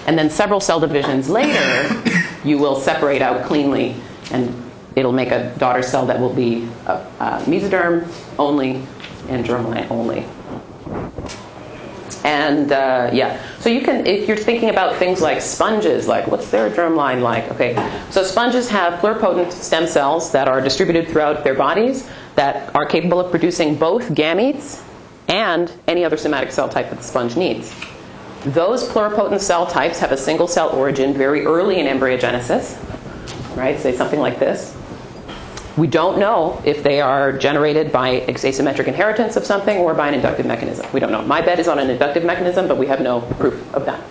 And then several cell divisions later, you will separate out cleanly and it'll make a daughter cell that will be uh, uh, mesoderm only and germline only. And uh, yeah, so you can, if you're thinking about things like sponges, like what's their germline like? Okay, so sponges have pluripotent stem cells that are distributed throughout their bodies that are capable of producing both gametes and any other somatic cell type that the sponge needs. Those pluripotent cell types have a single cell origin very early in embryogenesis, right? Say something like this. We don't know if they are generated by asymmetric inheritance of something or by an inductive mechanism. We don't know. My bet is on an inductive mechanism, but we have no proof of that.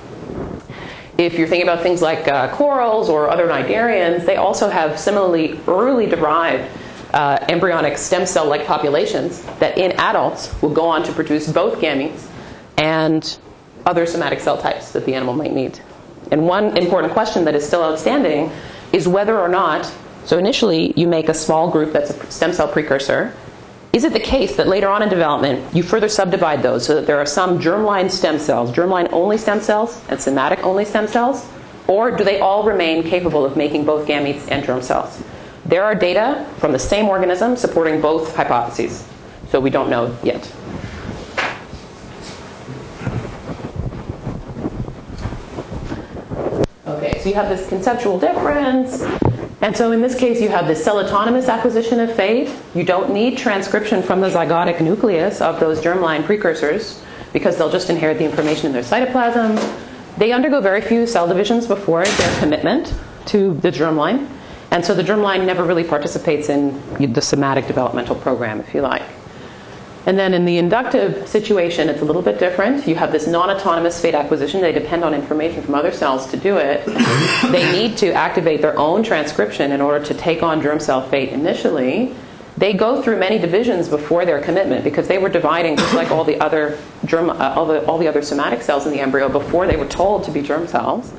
If you're thinking about things like uh, corals or other cnidarians, they also have similarly early derived uh, embryonic stem cell like populations that in adults will go on to produce both gametes and other somatic cell types that the animal might need. And one important question that is still outstanding is whether or not, so initially you make a small group that's a stem cell precursor. Is it the case that later on in development you further subdivide those so that there are some germline stem cells, germline only stem cells, and somatic only stem cells? Or do they all remain capable of making both gametes and germ cells? There are data from the same organism supporting both hypotheses, so we don't know yet. Okay, so you have this conceptual difference. And so in this case, you have this cell autonomous acquisition of fate. You don't need transcription from the zygotic nucleus of those germline precursors because they'll just inherit the information in their cytoplasm. They undergo very few cell divisions before their commitment to the germline. And so the germline never really participates in the somatic developmental program, if you like. And then in the inductive situation, it's a little bit different. You have this non autonomous fate acquisition. They depend on information from other cells to do it. they need to activate their own transcription in order to take on germ cell fate initially. They go through many divisions before their commitment because they were dividing just like all the other germ, uh, all, the, all the other somatic cells in the embryo before they were told to be germ cells.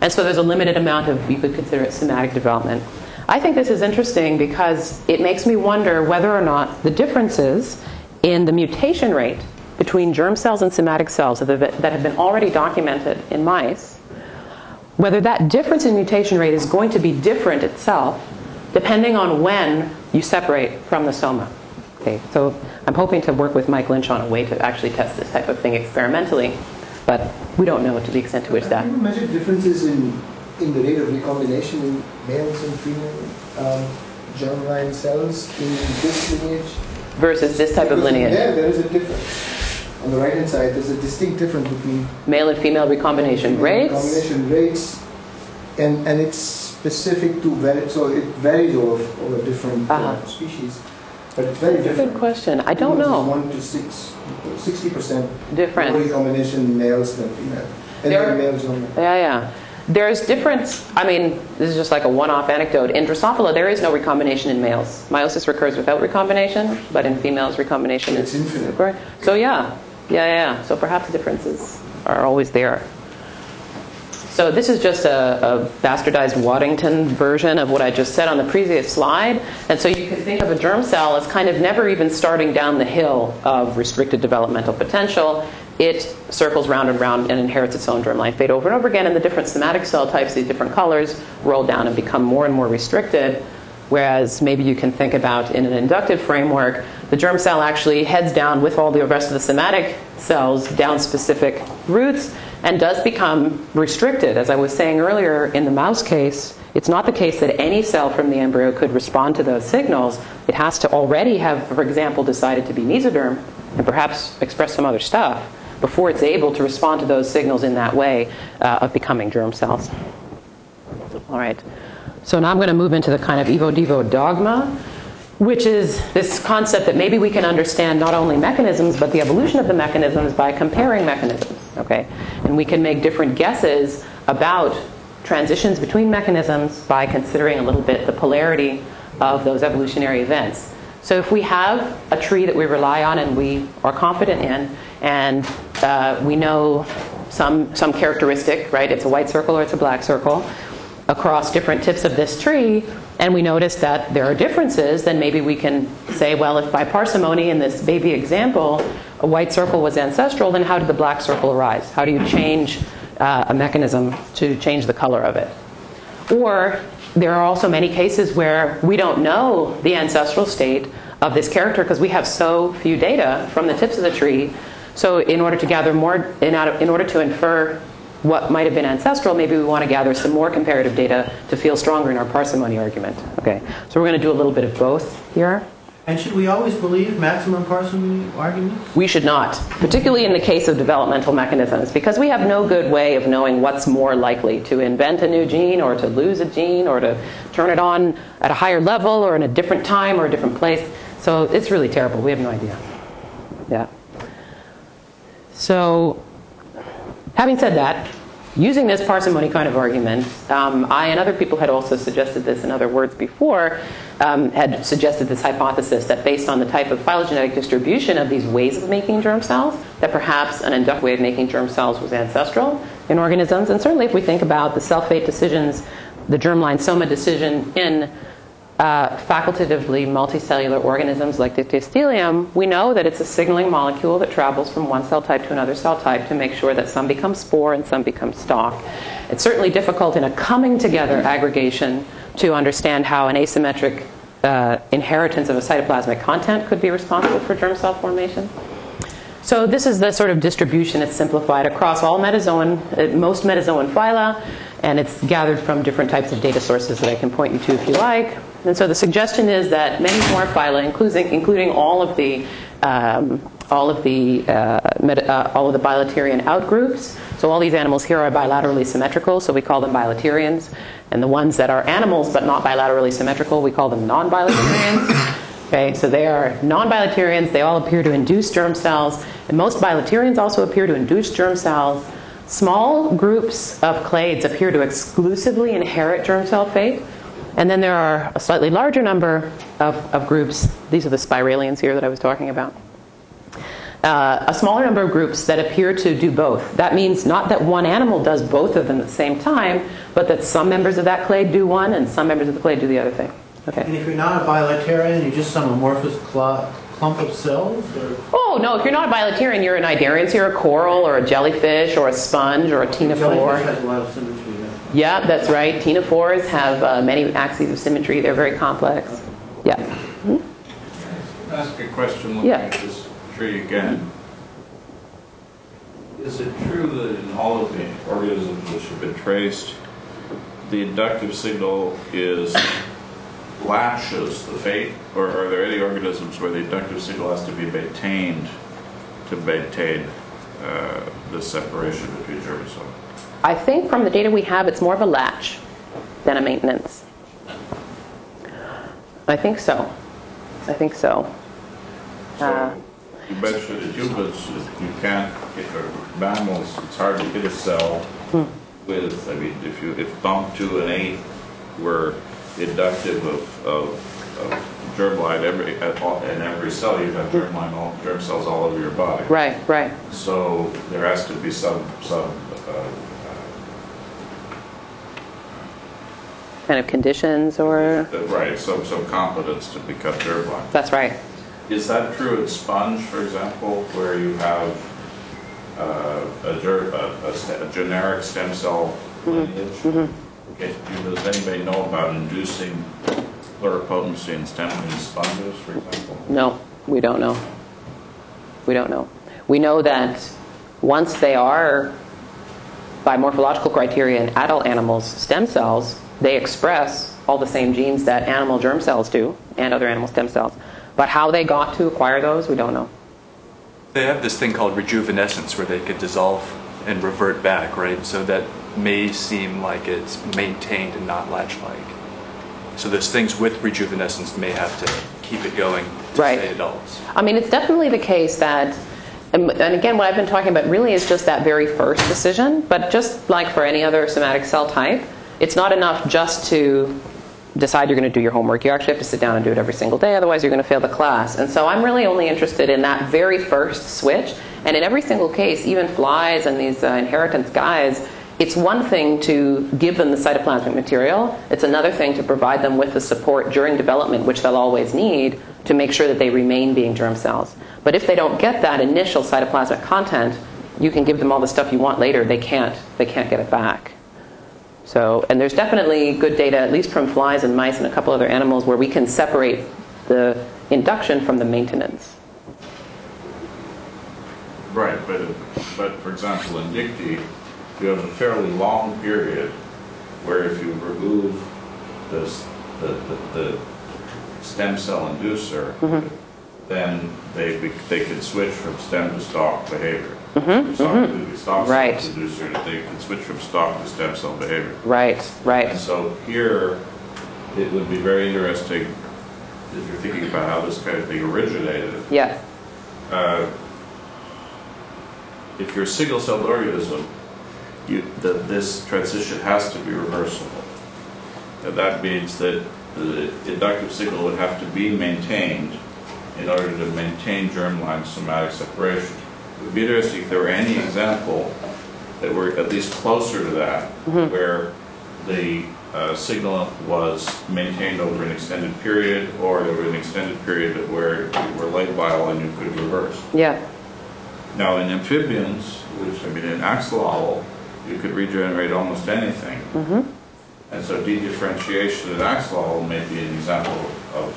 And so there's a limited amount of, you could consider it somatic development. I think this is interesting because it makes me wonder whether or not the differences in the mutation rate between germ cells and somatic cells that have been already documented in mice, whether that difference in mutation rate is going to be different itself depending on when you separate from the soma. Okay, so I'm hoping to work with Mike Lynch on a way to actually test this type of thing experimentally, but we don't know to the extent to which that. Have you measured differences in, in the rate of recombination in males and female um, germline cells in this lineage? Versus this type of lineage. There, there is a difference. On the right hand side, there's a distinct difference between Male and female recombination rates. combination rates, and, and it's specific to so it varies over, over different uh, Uh-huh. species, but it's very That's a different. good question. I don't know. One to six, 60% Difference. more recombination males than female, and There- males only. Yeah, yeah. There's difference. I mean, this is just like a one-off anecdote. In Drosophila, there is no recombination in males. Meiosis recurs without recombination, but in females, recombination It's is infinite. Right. So yeah, yeah, yeah. So perhaps differences are always there. So this is just a, a bastardized Waddington version of what I just said on the previous slide. And so you can think of a germ cell as kind of never even starting down the hill of restricted developmental potential. It circles round and round and inherits its own germline fate over and over again. And the different somatic cell types, these different colors, roll down and become more and more restricted. Whereas maybe you can think about in an inductive framework, the germ cell actually heads down with all the rest of the somatic cells down specific routes and does become restricted. As I was saying earlier, in the mouse case, it's not the case that any cell from the embryo could respond to those signals. It has to already have, for example, decided to be mesoderm and perhaps express some other stuff before it's able to respond to those signals in that way uh, of becoming germ cells. All right. So now I'm going to move into the kind of Evo Devo dogma, which is this concept that maybe we can understand not only mechanisms, but the evolution of the mechanisms by comparing mechanisms. Okay? And we can make different guesses about transitions between mechanisms by considering a little bit the polarity of those evolutionary events. So if we have a tree that we rely on and we are confident in, and uh, we know some some characteristic, right? It's a white circle or it's a black circle across different tips of this tree, and we notice that there are differences, then maybe we can say, well, if by parsimony in this baby example, a white circle was ancestral, then how did the black circle arise? How do you change uh, a mechanism to change the color of it? Or there are also many cases where we don't know the ancestral state of this character because we have so few data from the tips of the tree. So, in order to gather more, in, in order to infer what might have been ancestral, maybe we want to gather some more comparative data to feel stronger in our parsimony argument. Okay, so we're going to do a little bit of both here. And should we always believe maximum parsimony arguments? We should not, particularly in the case of developmental mechanisms, because we have no good way of knowing what's more likely to invent a new gene or to lose a gene or to turn it on at a higher level or in a different time or a different place. So it's really terrible. We have no idea. Yeah. So, having said that, using this parsimony kind of argument, um, I and other people had also suggested this in other words before, um, had suggested this hypothesis that based on the type of phylogenetic distribution of these ways of making germ cells, that perhaps an inductive way of making germ cells was ancestral in organisms. And certainly if we think about the cell fate decisions, the germline soma decision in uh, facultatively multicellular organisms like Dictyostelium, we know that it's a signaling molecule that travels from one cell type to another cell type to make sure that some become spore and some become stalk. It's certainly difficult in a coming together aggregation to understand how an asymmetric uh, inheritance of a cytoplasmic content could be responsible for germ cell formation. So this is the sort of distribution. It's simplified across all metazoan, uh, most metazoan phyla, and it's gathered from different types of data sources that I can point you to if you like. And so the suggestion is that many more phyla, including, including all of the um, all of the uh, uh, all of the bilaterian outgroups. So all these animals here are bilaterally symmetrical, so we call them bilaterians. And the ones that are animals but not bilaterally symmetrical, we call them non-bilaterians. Okay, so they are non-bilaterians. They all appear to induce germ cells, and most bilaterians also appear to induce germ cells. Small groups of clades appear to exclusively inherit germ cell fate, and then there are a slightly larger number of, of groups. These are the spiralians here that I was talking about. Uh, a smaller number of groups that appear to do both. That means not that one animal does both of them at the same time, but that some members of that clade do one and some members of the clade do the other thing. Okay. And if you're not a bilaterian, you're just some amorphous cl- clump of cells? Or? Oh, no, if you're not a bilaterian, you're a cnidarian, so you're a coral or a jellyfish or a sponge or a Jellyfish ctenophore. has a lot of symmetry. Yeah. That's right. Ctenophores have uh, many axes of symmetry. They're very complex. Yeah. Can I ask a question looking Yeah. at this tree again? Is it true that in all of the organisms which have been traced, the inductive signal is latches the fate, or are there any organisms where the inductive signal has to be maintained to maintain uh, the separation between germ and soil? I think from the data we have, it's more of a latch than a maintenance. I think so. I think so. Uh, You mentioned in humans, you can't, if or mammals, it's hard to hit a cell with, I mean, if you, if bump two and eight were inductive of, of, of germline every, in every cell, you'd have germline, all, germ cells all over your body. right, right. So there has to be some, some, uh, Kind of conditions or. right, some, some competence to become germline. That's right. Is that true in sponge, for example, where you have uh, a, ger- a, a, a generic stem cell lineage? Okay, does anybody know about inducing pluripotency in stem in sponges, for example? No, we don't know. We don't know. We know that once they are, by morphological criteria in adult animals, stem cells, they express all the same genes that animal germ cells do and other animal stem cells. But how they got to acquire those, we don't know. They have this thing called rejuvenescence where they could dissolve and revert back, right? So that may seem like it's maintained and not latch-like. So those things with rejuvenescence may have to keep it going to Right. stay adults. I mean, it's definitely the case that, and and again, what I've been talking about really is just that very first decision. But just like for any other somatic cell type, it's not enough just to decide you're going to do your homework. You actually have to sit down and do it every single day, otherwise, you're going to fail the class. And so I'm really only interested in that very first switch. And in every single case, even flies and these uh, inheritance guys, it's one thing to give them the cytoplasmic material, it's another thing to provide them with the support during development, which they'll always need, to make sure that they remain being germ cells. But if they don't get that initial cytoplasmic content, you can give them all the stuff you want later, they can't, they can't get it back. So, and there's definitely good data, at least from flies and mice and a couple other animals, where we can separate the induction from the maintenance. Right, but, but for example, in Dicty, you have a fairly long period where if you remove this, the, the, the stem cell inducer, mm-hmm. then they, they can switch from stem to stalk behavior. Mhm, Stalk mhm. to stalk Right. cell inducer, they can switch from stalk to stem cell behavior. Right, right. And so here, it would be very interesting, if you're thinking about how this kind of thing originated, Yeah. uh, if you're a single-celled organism, you, the, this transition has to be reversible. And that means that the inductive signal would have to be maintained in order to maintain germline somatic separation. Would be interesting if there were any example that were at least closer to that, where the uh, signal was maintained over an extended period, or there was an extended period where you were labile and you could reverse. Yeah. Now, in amphibians, which I mean, in axolotl, you could regenerate almost anything. hmm And so dedifferentiation in axolotl may be an example of,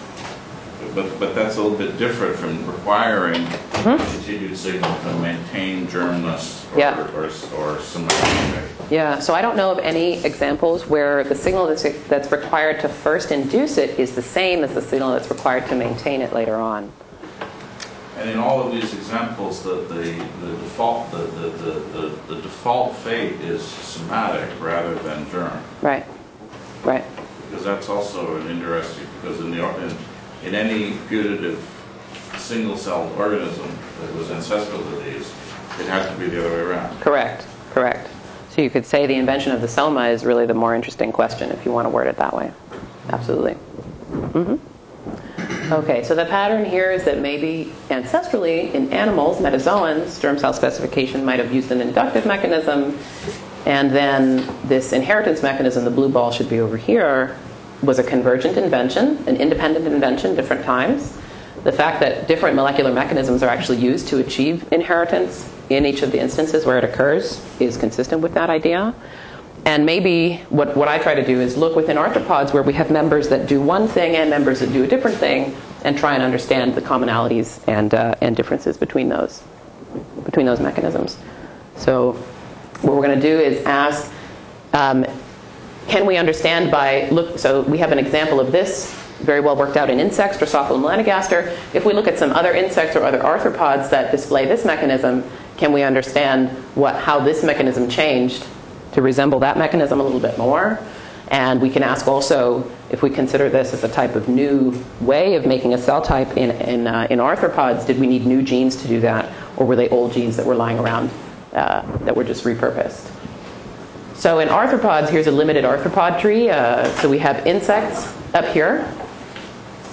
but, but that's a little bit different from requiring a continued signal to maintain germness or, Yeah. or, or somatic. Yeah, so I don't know of any examples where the signal that's, that's required to first induce it is the same as the signal that's required to maintain it later on. And in all of these examples, the, the, the default the, the, the, the, the default fate is somatic rather than germ. Right, right. Because that's also an interesting, because in the, in, in any putative single-celled organism that was ancestral to these, it had to be the other way around. Correct, correct. So you could say the invention of the soma is really the more interesting question if you want to word it that way. Absolutely. Mm-hmm. Okay, so the pattern here is that maybe ancestrally in animals, metazoans, germ cell specification might have used an inductive mechanism, and then this inheritance mechanism, the blue ball should be over here, was a convergent invention, an independent invention, different times. The fact that different molecular mechanisms are actually used to achieve inheritance in each of the instances where it occurs is consistent with that idea. And maybe what, what I try to do is look within arthropods where we have members that do one thing and members that do a different thing and try and understand the commonalities and, uh, and differences between those, between those mechanisms. So what we're going to do is ask, um, can we understand by look, so we have an example of this very well worked out in insects, Drosophila melanogaster. If we look at some other insects or other arthropods that display this mechanism, can we understand what, how this mechanism changed to resemble that mechanism a little bit more? And we can ask also if we consider this as a type of new way of making a cell type in, in, uh, in arthropods, did we need new genes to do that? Or were they old genes that were lying around uh, that were just repurposed? So in arthropods, here's a limited arthropod tree. Uh, so we have insects up here.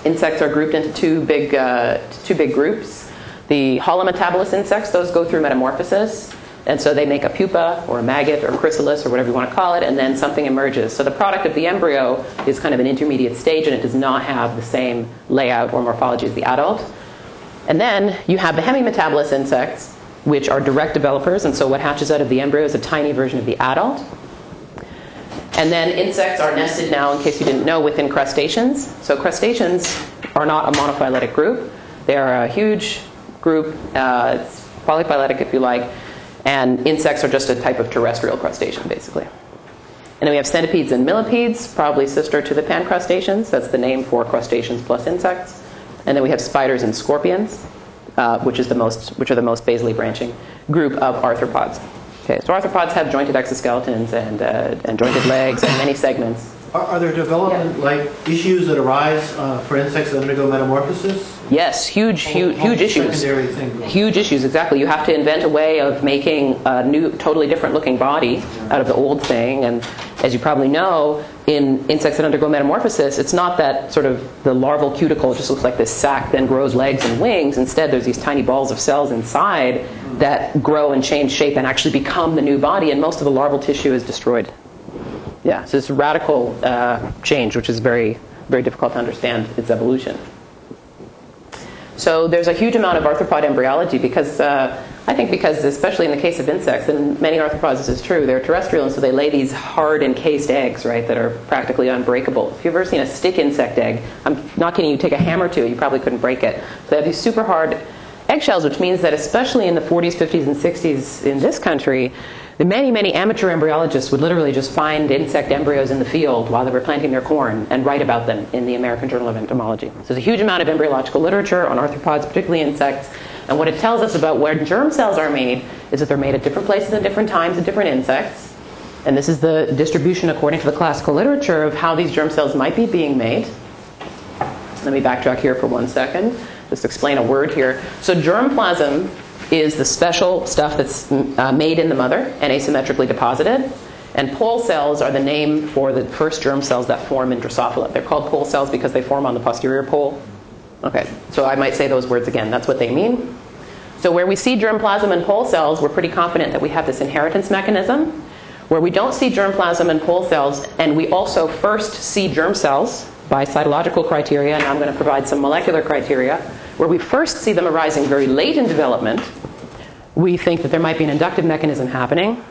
Insects are grouped into two big, uh, two big groups. The holometabolous insects, those go through metamorphosis. And so they make a pupa or a maggot or chrysalis or whatever you want to call it, and then something emerges. So the product of the embryo is kind of an intermediate stage and it does not have the same layout or morphology as the adult. And then you have the hemimetabolous insects, which are direct developers, and so what hatches out of the embryo is a tiny version of the adult. And then insects are nested now, in case you didn't know, within crustaceans. So crustaceans are not a monophyletic group. They are a huge group, uh, it's polyphyletic if you like, and insects are just a type of terrestrial crustacean, basically. And then we have centipedes and millipedes, probably sister to the pancrustaceans. That's the name for crustaceans plus insects. And then we have spiders and scorpions, uh, which is the most, which are the most basally branching group of arthropods. Okay, so arthropods have jointed exoskeletons and, uh, and jointed legs and many segments. Are, are there development like issues that arise uh, for insects that undergo metamorphosis? Yes, huge, huge, huge issues. Huge issues, exactly. You have to invent a way of making a new, totally different looking body out of the old thing. And as you probably know, in insects that undergo metamorphosis, it's not that sort of the larval cuticle just looks like this sac, then grows legs and wings. Instead, there's these tiny balls of cells inside that grow and change shape and actually become the new body, and most of the larval tissue is destroyed. Yeah, so it's a radical uh, change, which is very, very difficult to understand its evolution. So there's a huge amount of arthropod embryology because uh, I think because especially in the case of insects, and many arthropods this is true, they're terrestrial and so they lay these hard encased eggs, right, that are practically unbreakable. If you've ever seen a stick insect egg, I'm not kidding, you take a hammer to it, you probably couldn't break it. So they have these super hard eggshells, which means that especially in the 40s, 50s, and 60s in this country, the many, many amateur embryologists would literally just find insect embryos in the field while they were planting their corn and write about them in the American Journal of Entomology. So there's a huge amount of embryological literature on arthropods, particularly insects. And what it tells us about where germ cells are made is that they're made at different places and different times in different insects. And this is the distribution according to the classical literature of how these germ cells might be being made. Let me backtrack here for one second. Just explain a word here. So germplasm is the special stuff that's uh, made in the mother and asymmetrically deposited. And pole cells are the name for the first germ cells that form in Drosophila. They're called pole cells because they form on the posterior pole. Okay, so I might say those words again. That's what they mean. So where we see germplasm and pole cells, we're pretty confident that we have this inheritance mechanism. Where we don't see germplasm and pole cells, and we also first see germ cells by cytological criteria, and I'm going to provide some molecular criteria, where we first see them arising very late in development, we think that there might be an inductive mechanism happening.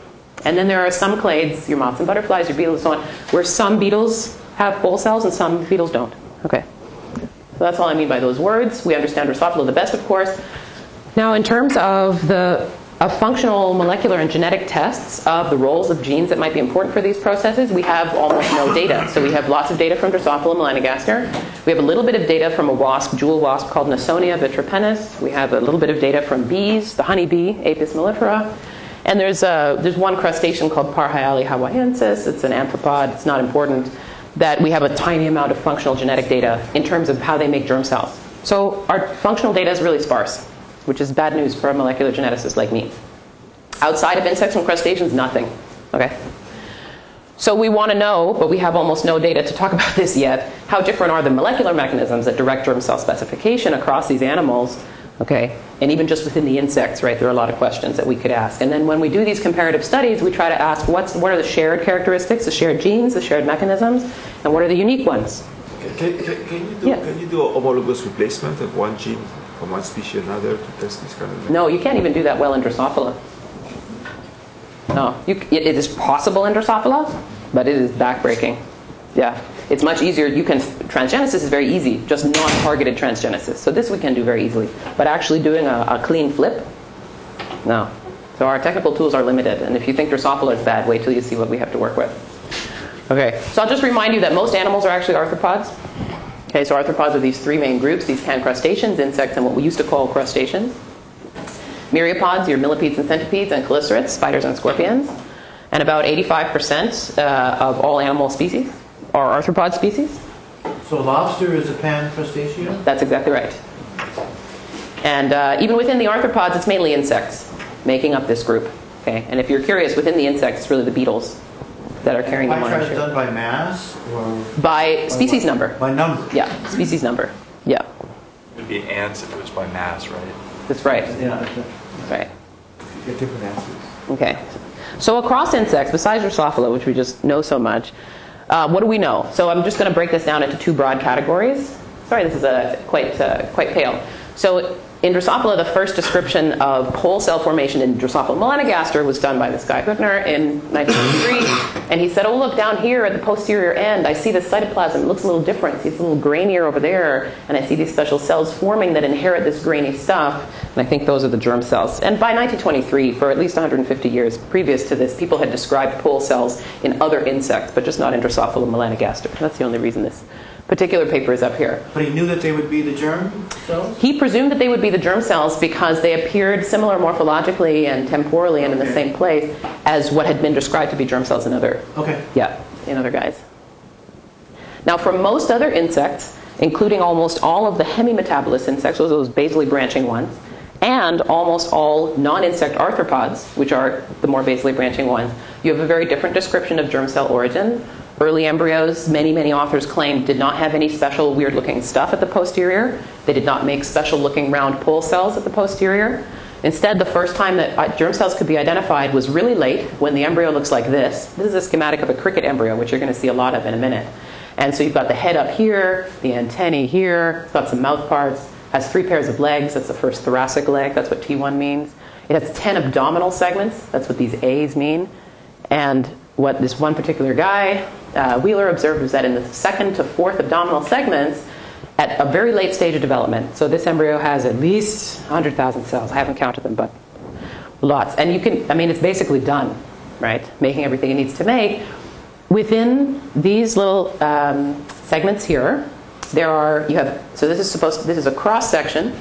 And then there are some clades, your moths and butterflies, your beetles, and so on, where some beetles have pole cells and some beetles don't. Okay. So that's all I mean by those words. We understand Drosophila the best, of course. Now, in terms of the of functional molecular and genetic tests of the roles of genes that might be important for these processes, we have almost no data. So we have lots of data from Drosophila melanogaster. We have a little bit of data from a wasp, jewel wasp called Nasonia vitripennis. We have a little bit of data from bees, the honeybee, Apis mellifera. And there's, a, there's one crustacean called Parhyale hawaiensis. It's an amphipod. It's not important. That we have a tiny amount of functional genetic data in terms of how they make germ cells. So our functional data is really sparse which is bad news for a molecular geneticist like me. Outside of insects and crustaceans, nothing. Okay? So we want to know, but we have almost no data to talk about this yet, how different are the molecular mechanisms that direct germ cell specification across these animals, okay? And even just within the insects, right, there are a lot of questions that we could ask. And then when we do these comparative studies, we try to ask what's, what are the shared characteristics, the shared genes, the shared mechanisms, and what are the unique ones? Can, can, can, you do, Yeah. can you do a homologous replacement of one gene from one species to another to test this kind of No, you can't even do that well in Drosophila. No, you, it, it is possible in Drosophila, but it is backbreaking. Yeah, it's much easier. You can transgenesis is very easy, just non-targeted transgenesis. So this we can do very easily, but actually doing a, a clean flip, no. So our technical tools are limited, and if you think Drosophila is bad, wait till you see what we have to work with. Okay, so I'll just remind you that most animals are actually arthropods. Okay, so arthropods are these three main groups: these can crustaceans, insects, and what we used to call crustaceans. Myriapods, your millipedes and centipedes, and chelicerates, spiders and scorpions. And about 85% uh, of all animal species are arthropod species. So lobster is a pan crustacea? That's exactly right. And uh, even within the arthropods, it's mainly insects making up this group. Okay, and if you're curious, within the insects, it's really the beetles that are carrying the Pie chart is share. done by mass or By species number. by number? Yeah, species number. Yeah, It'd be ants if it was by mass, right? that's right. Yeah. That's right. You get different answers. Okay. So across insects, besides Drosophila, which we just know so much, uh, what do we know? So I'm just going to break this down into two broad categories. Sorry, this is uh, quite uh, quite pale. So in Drosophila, the first description of pole cell formation in Drosophila melanogaster was done by this guy Hüttner in 1903, and he said, "Oh, look down here at the posterior end. I see the cytoplasm. It looks a little different. It's a little grainier over there, and I see these special cells forming that inherit this grainy stuff. And I think those are the germ cells. And by 1923, for at least 150 years previous to this, people had described pole cells in other insects, but just not in Drosophila melanogaster. That's the only reason this particular paper is up here. But he knew that they would be the germ cells? He presumed that they would be the germ cells because they appeared similar morphologically and temporally and in the same place as what had been described to be germ cells in other Okay. yeah, in other guys. Now, for most other insects, including almost all of the hemimetabolous insects, those those basally branching ones, and almost all non-insect arthropods, which are the more basally branching ones, you have a very different description of germ cell origin. Early embryos, many, many authors claim, did not have any special weird looking stuff at the posterior. They did not make special looking round pole cells at the posterior. Instead, the first time that uh, germ cells could be identified was really late when the embryo looks like this. This is a schematic of a cricket embryo, which you're going to see a lot of in a minute. And so you've got the head up here, the antennae here, it's got some mouth parts, has three pairs of legs, that's the first thoracic leg, that's what T1 means. It has 10 abdominal segments, that's what these A's mean. And what this one particular guy, uh, Wheeler, observed was that in the second to fourth abdominal segments, at a very late stage of development, so this embryo has at least 100,000 cells. I haven't counted them, but lots. And you can, I mean, it's basically done, right? Making everything it needs to make. Within these little um, segments here, there are, you have, so this is supposed, this is a cross section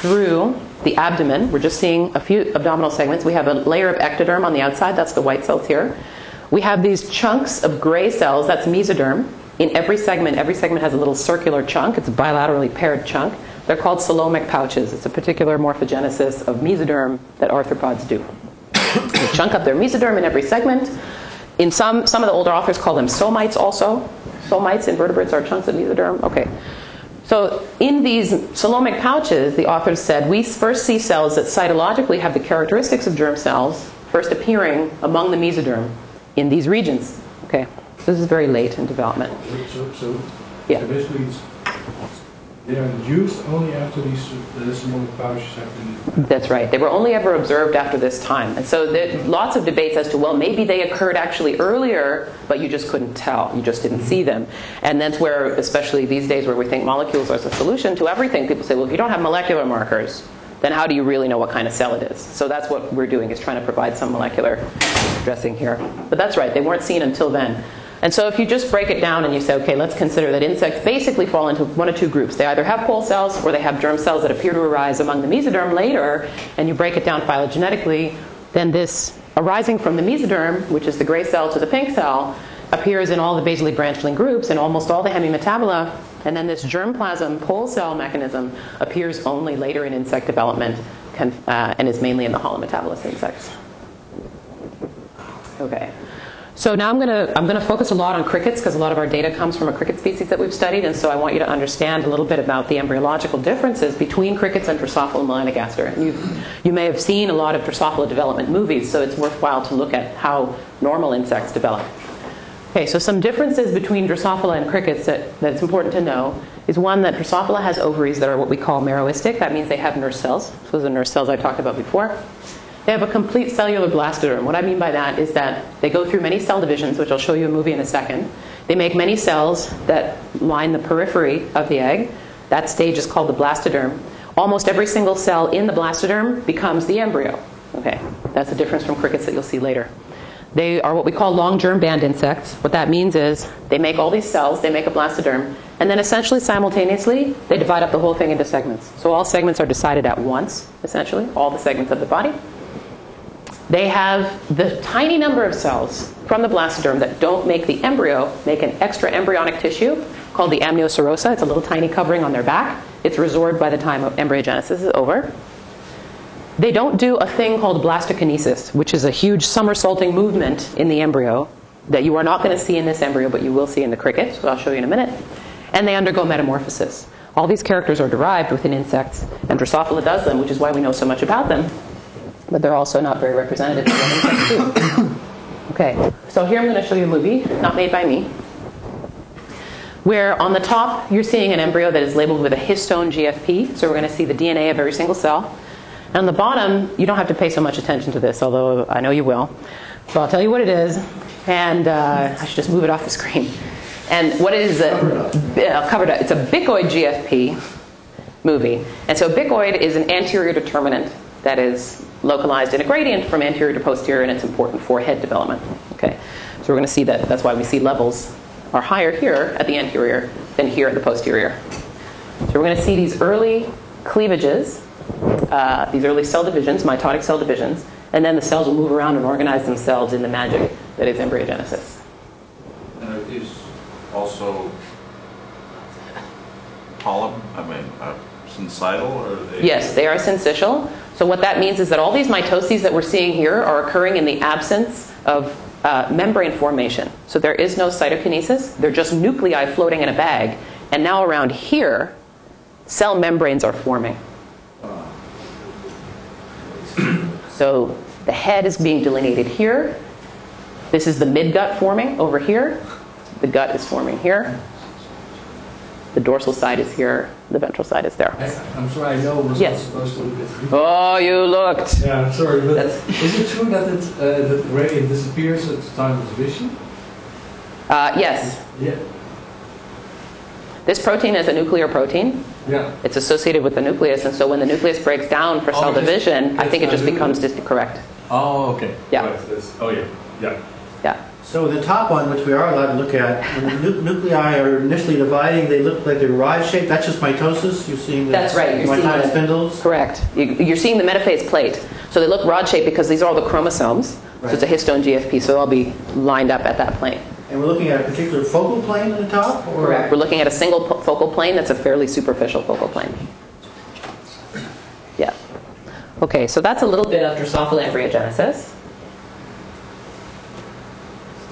through the abdomen. We're just seeing a few abdominal segments. We have a layer of ectoderm on the outside, that's the white cells here. We have these chunks of gray cells, that's mesoderm. In every segment, every segment has a little circular chunk. It's a bilaterally paired chunk. They're called coelomic pouches. It's a particular morphogenesis of mesoderm that arthropods do. they chunk up their mesoderm in every segment. In some, some of the older authors call them somites also. Somites, invertebrates, are chunks of mesoderm. Okay. So in these coelomic pouches, the authors said, we first see cells that cytologically have the characteristics of germ cells, first appearing among the mesoderm in these regions. Okay. So this is very late in development. So, so, Yeah. so basically, they are induced only after these pouches have been. That's right. They were only ever observed after this time. And so there lots of debates as to, well, maybe they occurred actually earlier, but you just couldn't tell. You just didn't see them. And that's where, especially these days where we think molecules are the solution to everything, people say, well, if you don't have molecular markers, then how do you really know what kind of cell it is? So that's what we're doing, is trying to provide some molecular dressing here. But that's right. They weren't seen until then. And so if you just break it down and you say, okay, let's consider that insects basically fall into one of two groups. They either have pole cells or they have germ cells that appear to arise among the mesoderm later, and you break it down phylogenetically, then this arising from the mesoderm, which is the gray cell to the pink cell, appears in all the basally branchling groups and almost all the hemimetabola. And then this germplasm pole cell mechanism appears only later in insect development uh, and is mainly in the holometabolous insects. Okay. So now I'm going to I'm going to focus a lot on crickets because a lot of our data comes from a cricket species that we've studied, and so I want you to understand a little bit about the embryological differences between crickets and Drosophila melanogaster. And you you may have seen a lot of Drosophila development movies, so it's worthwhile to look at how normal insects develop. Okay, so some differences between Drosophila and crickets that, that's important to know is one that Drosophila has ovaries that are what we call meroistic. That means they have nurse cells. Those are nurse cells I talked about before. They have a complete cellular blastoderm. What I mean by that is that they go through many cell divisions, which I'll show you a movie in a second. They make many cells that line the periphery of the egg. That stage is called the blastoderm. Almost every single cell in the blastoderm becomes the embryo. Okay, that's the difference from crickets that you'll see later. They are what we call long germ band insects. What that means is they make all these cells, they make a blastoderm, and then essentially simultaneously they divide up the whole thing into segments. So all segments are decided at once, essentially, all the segments of the body. They have the tiny number of cells from the blastoderm that don't make the embryo make an extra embryonic tissue called the amnioserosa. It's a little tiny covering on their back. It's resorbed by the time embryogenesis is over. They don't do a thing called blastokinesis, which is a huge somersaulting movement in the embryo that you are not going to see in this embryo, but you will see in the cricket, I'll show you in a minute. And they undergo metamorphosis. All these characters are derived within insects, and Drosophila does them, which is why we know so much about them. But they're also not very representative of insects do. Okay, so here I'm going to show you a movie, not made by me, where on the top you're seeing an embryo that is labeled with a histone GFP. So we're going to see the DNA of every single cell. On the bottom, you don't have to pay so much attention to this, although I know you will. So I'll tell you what it is, and uh, I should just move it off the screen. And what it is, a, uh, covered up. It's a bicoid GFP movie. And so bicoid is an anterior determinant that is localized in a gradient from anterior to posterior, and it's important for head development. Okay, so we're going to see that. That's why we see levels are higher here at the anterior than here at the posterior. So we're going to see these early cleavages, uh, these early cell divisions, mitotic cell divisions, and then the cells will move around and organize themselves in the magic that is embryogenesis. And are these also polyp, I mean, uh, syncytial, or they? Yes, they are syncytial. So what that means is that all these mitoses that we're seeing here are occurring in the absence of uh, membrane formation. So there is no cytokinesis. They're just nuclei floating in a bag. And now around here, cell membranes are forming. So the head is being delineated here. This is the midgut forming over here. The gut is forming here. The dorsal side is here. The ventral side is there. I, I'm sorry, I know we're Yes. supposed to look at. Oh, you looked. Yeah, I'm sorry, but That's- is it true that it, uh, that the gradient disappears at the time of vision? Uh, yes, Yeah. this protein is a nuclear protein. Yeah. It's associated with the nucleus, and so when the nucleus breaks down for Oh, cell division, I think it just becomes it. dis- correct. Oh, okay. Yeah. Right, that's- oh, yeah. Yeah. Yeah. So the top one, which we are allowed to look at, when the nu- nuclei are initially dividing, they look like they're rod shaped. That's just mitosis. You're seeing the That's right. You're seeing mitotic the- spindles. Correct. You, you're seeing the metaphase plate. So they look rod shaped because these are all the chromosomes. Right. So it's a histone GFP, so they'll all be lined up at that plane. And we're looking at a particular focal plane on the top? Or Correct. We're looking at a single focal plane that's a fairly superficial focal plane. Yeah. Okay, so that's a little bit of Drosophila embryogenesis.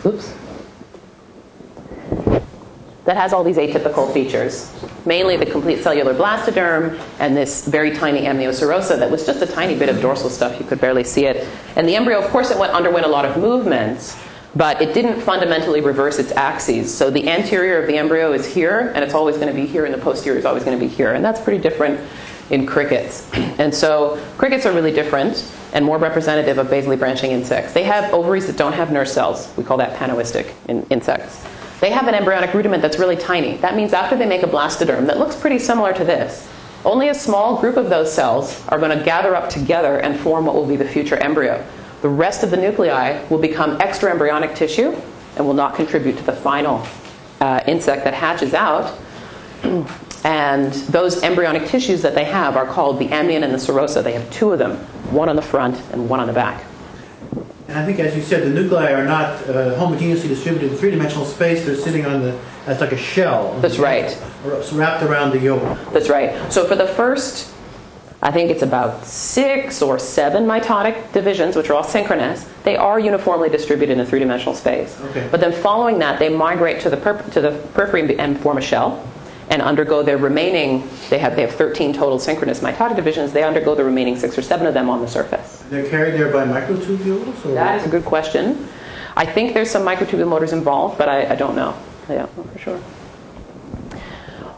Oops. That has all these atypical features, mainly the complete cellular blastoderm and this very tiny amnioserosa that was just a tiny bit of dorsal stuff. You could barely see it. And the embryo, of course, it went, underwent a lot of movements, but it didn't fundamentally reverse its axes. So the anterior of the embryo is here, and it's always going to be here, and the posterior is always going to be here. And that's pretty different in crickets. And so crickets are really different and more representative of basally branching insects. They have ovaries that don't have nurse cells. We call that panoistic in insects. They have an embryonic rudiment that's really tiny. That means after they make a blastoderm that looks pretty similar to this, only a small group of those cells are going to gather up together and form what will be the future embryo. The rest of the nuclei will become extra embryonic tissue and will not contribute to the final uh, insect that hatches out. And those embryonic tissues that they have are called the amnion and the serosa. They have two of them, one on the front and one on the back. And I think, as you said, the nuclei are not uh, homogeneously distributed in three-dimensional space. They're sitting on the as like a shell. That's right. Wrapped around the yolk. That's right. So for the first, I think it's about six or seven mitotic divisions, which are all synchronous, they are uniformly distributed in a three-dimensional space. Okay. But then following that, they migrate to the, to the periphery and form a shell and undergo their remaining, they have, they have 13 total synchronous mitotic divisions, they undergo the remaining six or seven of them on the surface. They're carried there by microtubules. Or That is a good question. I think there's some microtubule motors involved, but I, I don't know. I don't know for sure.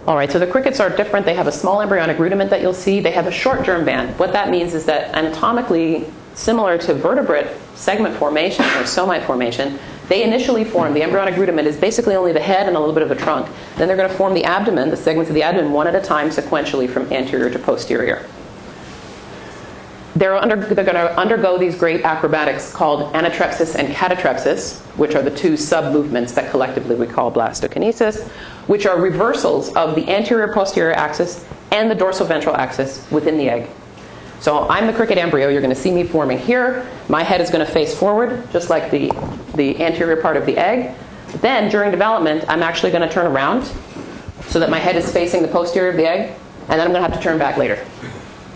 All right, so the crickets are different. They have a small embryonic rudiment that you'll see. They have a short germ band. What that means is that anatomically, similar to vertebrate segment formation or somite formation, they initially form, the embryonic rudiment is basically only the head and a little bit of the trunk. Then they're going to form the abdomen, the segments of the abdomen, one at a time sequentially from anterior to posterior. They're, under, they're going to undergo these great acrobatics called anatrepsis and catatrepsis, which are the two sub movements that collectively we call blastokinesis, which are reversals of the anterior posterior axis and the dorsal ventral axis within the egg. So I'm the cricket embryo. You're going to see me forming here. My head is going to face forward, just like the, the anterior part of the egg. Then, during development, I'm actually going to turn around so that my head is facing the posterior of the egg, and then I'm going to have to turn back later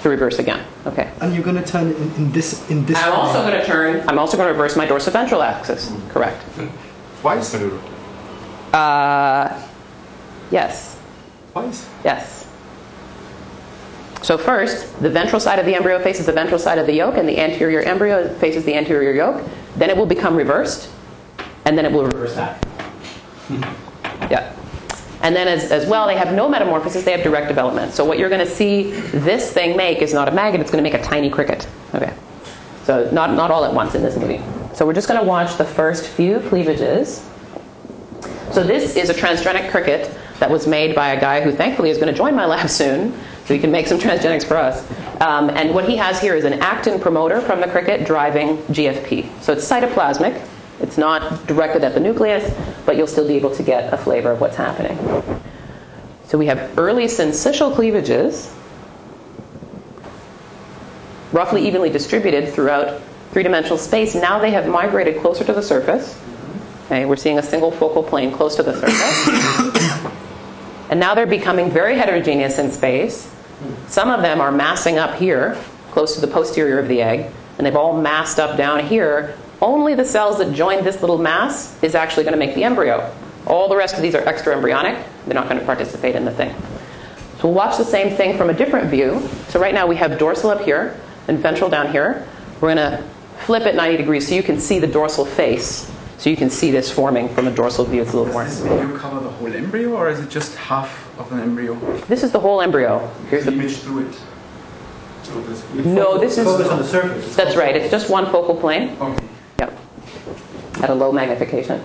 to reverse again. Okay. And you're going to turn in, in this in this. I'm also going to turn. I'm also going to reverse my dorsal ventral axis. Correct. Twice? Uh, yes. Twice? Yes. So first, the ventral side of the embryo faces the ventral side of the yolk, and the anterior embryo faces the anterior yolk. Then it will become reversed, and then it will reverse back. Hmm. Yeah. And then as, as well, they have no metamorphosis, they have direct development. So what you're going to see this thing make is not a maggot, it's going to make a tiny cricket. Okay. So not, not all at once in this movie. So we're just going to watch the first few cleavages. So this is a transgenic cricket that was made by a guy who thankfully is going to join my lab soon, so he can make some transgenics for us. Um, and what he has here is an actin promoter from the cricket driving GFP. So it's cytoplasmic. It's not directed at the nucleus, but you'll still be able to get a flavor of what's happening. So we have early syncytial cleavages, roughly evenly distributed throughout three-dimensional space. Now they have migrated closer to the surface. Okay, we're seeing a single focal plane close to the surface. And now they're becoming very heterogeneous in space. Some of them are massing up here, close to the posterior of the egg, and they've all massed up down here. Only the cells that join this little mass is actually going to make the embryo. All the rest of these are extra embryonic. They're not going to participate in the thing. So we'll watch the same thing from a different view. So right now we have dorsal up here and ventral down here. We're going to flip it 90 degrees so you can see the dorsal face. So you can see this forming from a dorsal view. It's a little more. Does this video cover the whole embryo, or is it just half of an embryo? This is the whole embryo. Here's the image through it. No, this is Focus on the surface. That's right. It's just one focal plane. Okay. Yep. At a low magnification.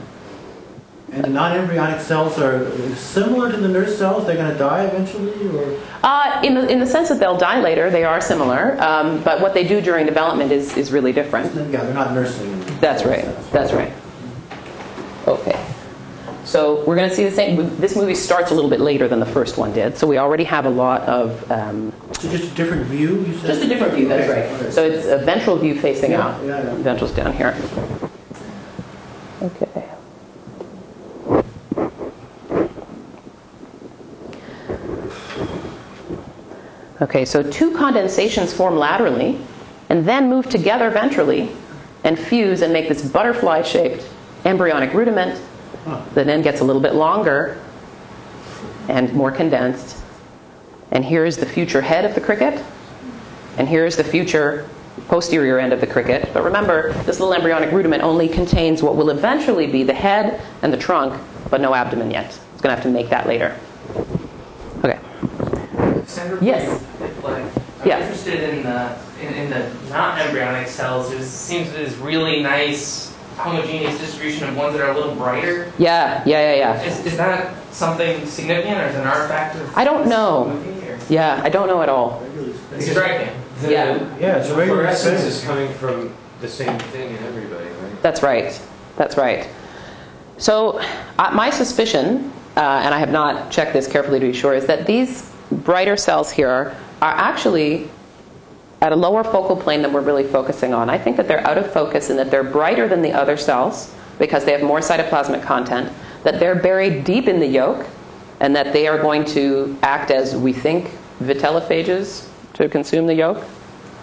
And the non-embryonic cells are similar to the nurse cells. They're going to die eventually, or Uh, in, the, in the sense that they'll die later, they are similar, um, but what they do during development is, is really different. yeah, they're not nursing. That's right. That's right. Okay. So we're going to see the same. This movie starts a little bit later than the first one did, so we already have a lot of. Um, so just a different view. You said just a different view. That's Okay, right. okay. So it's a ventral view facing Yeah, out. yeah, yeah. Ventral's down here. Okay. Okay, so two condensations form laterally and then move together ventrally and fuse and make this butterfly shaped embryonic rudiment that then gets a little bit longer and more condensed. And here's the future head of the cricket, and here's the future posterior end of the cricket. But remember, this little embryonic rudiment only contains what will eventually be the head and the trunk, but no abdomen yet. It's going to have to make that later. Okay. Sandra, Yes. like, I'm Yeah. interested in the in, in the not embryonic cells. There seems there's really nice homogeneous distribution of ones that are a little brighter. Yeah, yeah, yeah, yeah. Is, is that something significant, or is it an artifact of I don't know. movie, Yeah, I don't know at all. It's striking. The, Yeah. Yeah, it's the regular fluorescence is coming from the same thing in everybody, right? That's right. That's right. So, uh, my suspicion, uh, and I have not checked this carefully to be sure, is that these brighter cells here are actually at a lower focal plane than we're really focusing on. I think that they're out of focus and that they're brighter than the other cells because they have more cytoplasmic content, that they're buried deep in the yolk, and that they are going to act as, we think, vitellophages to consume the yolk.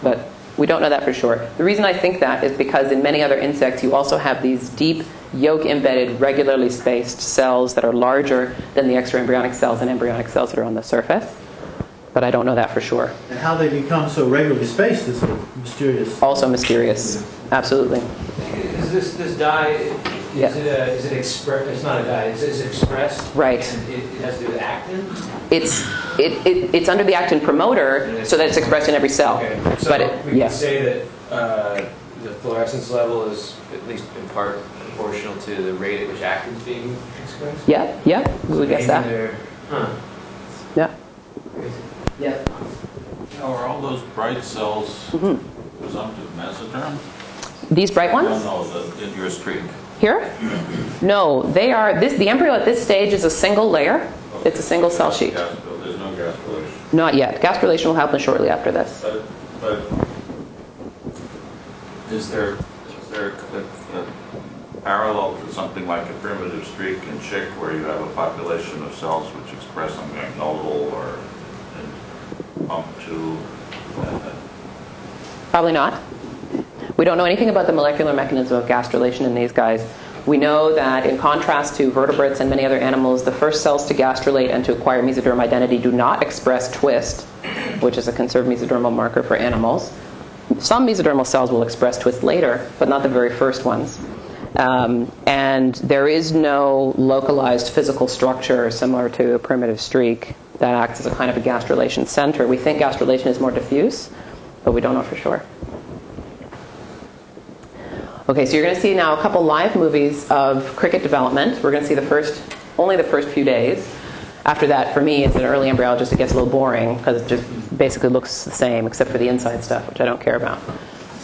But we don't know that for sure. The reason I think that is because in many other insects, you also have these deep yolk embedded, regularly spaced cells that are larger than the extraembryonic cells and embryonic cells that are on the surface. But I don't know that for sure. And how they become so regularly spaced is mysterious. Also mysterious. Absolutely. Is this this dye? Is Yeah. it a, is it express? It's not a dye. Is, is it expressed? Right. It, it has to do with actin. It's it, it, it's under the actin promoter, so that it's expressed in every cell. Okay. So but it, we yeah. can say that uh, the fluorescence level is at least in part proportional to the rate at which actin's being expressed? Yeah, yeah, we would guess that. Huh. Yeah. Yeah. Now, are all those bright cells Mm-hmm. presumptive mesoderm? These bright ones? No, no, the, in your streak. Here? No, they are, this, the embryo at this stage is a single layer. It's a single cell sheet. Gas- There's no gastrulation. Not yet. Gastrulation will happen shortly after this. But, but is there, is there a, a parallel to something like a primitive streak in chick where you have a population of cells which express something like nodal or pump uh, Probably not. We don't know anything about the molecular mechanism of gastrulation in these guys. We know that in contrast to vertebrates and many other animals, the first cells to gastrulate and to acquire mesoderm identity do not express twist, which is a conserved mesodermal marker for animals. Some mesodermal cells will express twist later, but not the very first ones. Um, and there is no localized physical structure similar to a primitive streak that acts as a kind of a gastrulation center. We think gastrulation is more diffuse, but we don't know for sure. Okay, so you're going to see now a couple live movies of cricket development. We're going to see the first, only the first few days. After that, for me, as an early embryologist, it gets a little boring because it just basically looks the same except for the inside stuff, which I don't care about.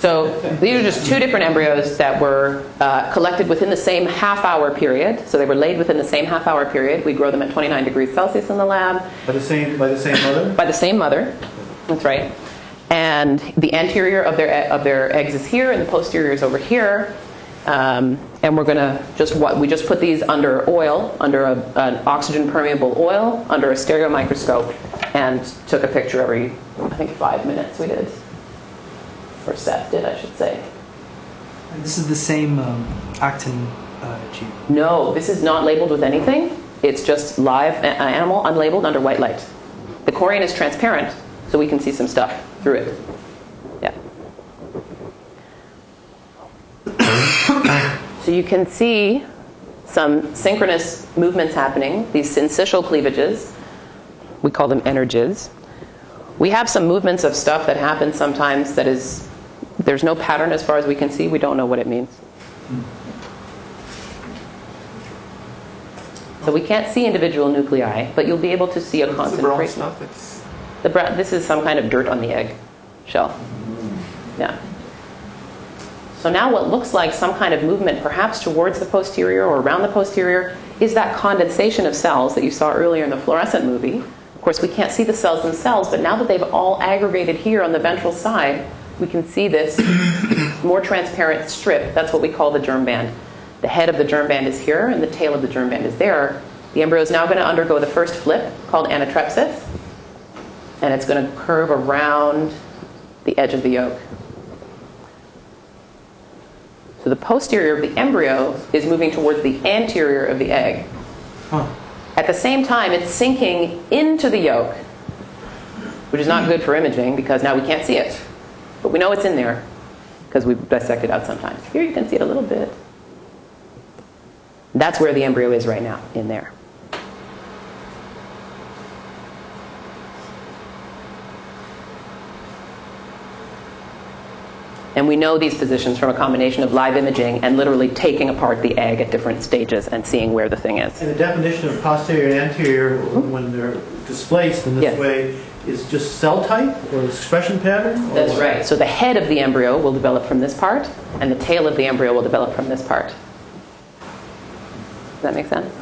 So these are just two different embryos that were uh, collected within the same half hour period. So they were laid within the same half hour period. We grow them at 29 degrees Celsius in the lab. By the same by the same mother. By the same mother. That's right. And the anterior of their of their eggs is here, and the posterior is over here. Um, and we're going to just what we just put these under oil, under a, an oxygen permeable oil, under a stereo microscope, and took a picture every I think five minutes. We did, did, I should say. This is the same um, actin uh, gene. No, this is not labeled with anything. It's just live animal, unlabeled, under white light. The chorion is transparent, so we can see some stuff through it. Yeah. so you can see some synchronous movements happening, these syncytial cleavages. We call them energids. We have some movements of stuff that happen sometimes that is, there's no pattern as far as we can see. We don't know what it means. So we can't see individual nuclei, but you'll be able to see a What's the brown concentration. stuff? The brown, this is some kind of dirt on the egg shell. Hmm. Yeah. So now what looks like some kind of movement, perhaps towards the posterior or around the posterior, is that condensation of cells that you saw earlier in the fluorescent movie. Of course, we can't see the cells themselves, but now that they've all aggregated here on the ventral side, we can see this more transparent strip. That's what we call the germ band. The head of the germ band is here, and the tail of the germ band is there. The embryo is now going to undergo the first flip, called anatrepsis, and it's going to curve around the edge of the yolk. So the posterior of the embryo is moving towards the anterior of the egg. At the same time, it's sinking into the yolk, which is not good for imaging because now we can't see it. But we know it's in there because we dissect it out sometimes. Here you can see it a little bit. That's where the embryo is right now, in there. And we know these positions from a combination of live imaging and literally taking apart the egg at different stages and seeing where the thing is. And the definition of posterior and anterior when they're displaced in this Yes. way is just cell type or expression pattern? or That's what? right. So the head of the embryo will develop from this part, and the tail of the embryo will develop from this part. Does that make sense?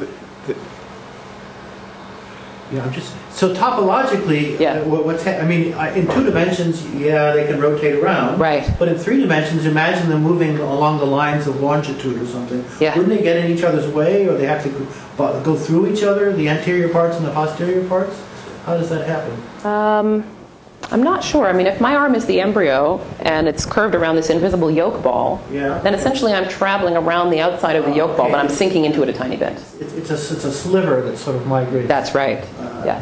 Yeah, I'm just so topologically. Yeah. Uh, what, what's ha- I mean, I- in two dimensions, yeah, they can rotate around. Right. But in three dimensions, imagine them moving along the lines of longitude or something. Yeah. Wouldn't they get in each other's way, or they have to go through each other, the anterior parts and the posterior parts? How does that happen? Um, I'm not sure. I mean, if my arm is the embryo and it's curved around this invisible yolk ball, Yeah. then essentially I'm traveling around the outside of the yolk ball, but I'm sinking into it a tiny bit. It's, it's a it's a sliver that sort of migrates. That's right. yes.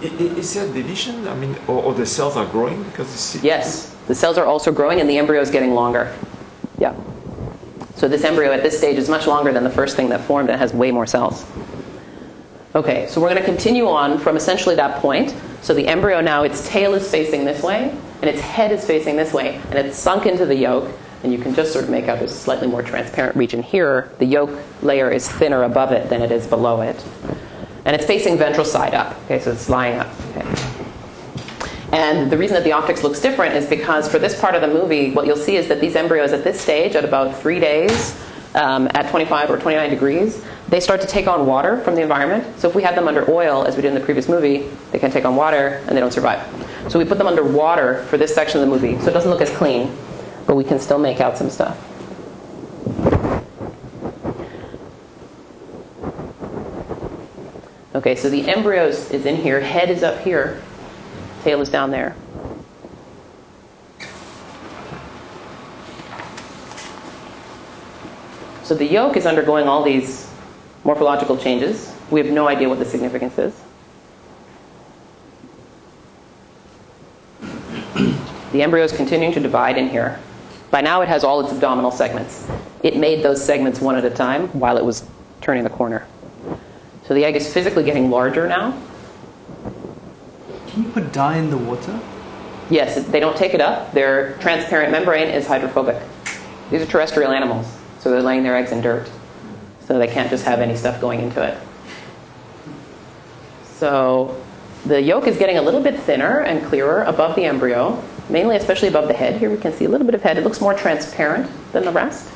I- i- Is there division? I mean, or, or the cells are growing because you. Yes, the cells are also growing and the embryo is getting longer. Yeah. So this embryo at this stage is much longer than the first thing that formed and has way more cells. Okay, so we're going to continue on from essentially that point. So the embryo now, its tail is facing this way, and its head is facing this way, and it's sunk into the yolk, and you can just sort of make out a slightly more transparent region here. The yolk layer is thinner above it than it is below it. And it's facing ventral side up. Okay, so it's lying up. Okay. And the reason that the optics looks different is because for this part of the movie, what you'll see is that these embryos at this stage, at about three days, um, at 25 or 29 degrees, they start to take on water from the environment. So if we had them under oil, as we did in the previous movie, they can take on water and they don't survive. So we put them under water for this section of the movie, so it doesn't look as clean, but we can still make out some stuff. Okay, so the embryos is in here, head is up here, tail is down there. So the yolk is undergoing all these morphological changes. We have no idea what the significance is. the embryo is continuing to divide in here. By now, it has all its abdominal segments. It made those segments one at a time while it was turning the corner. So the egg is physically getting larger now. Can you put dye in the water? Yes, they don't take it up. Their transparent membrane is hydrophobic. These are terrestrial animals, so they're laying their eggs in dirt. So they can't just have any stuff going into it. So the yolk is getting a little bit thinner and clearer above the embryo, mainly especially above the head. Here we can see a little bit of head. It looks more transparent than the rest.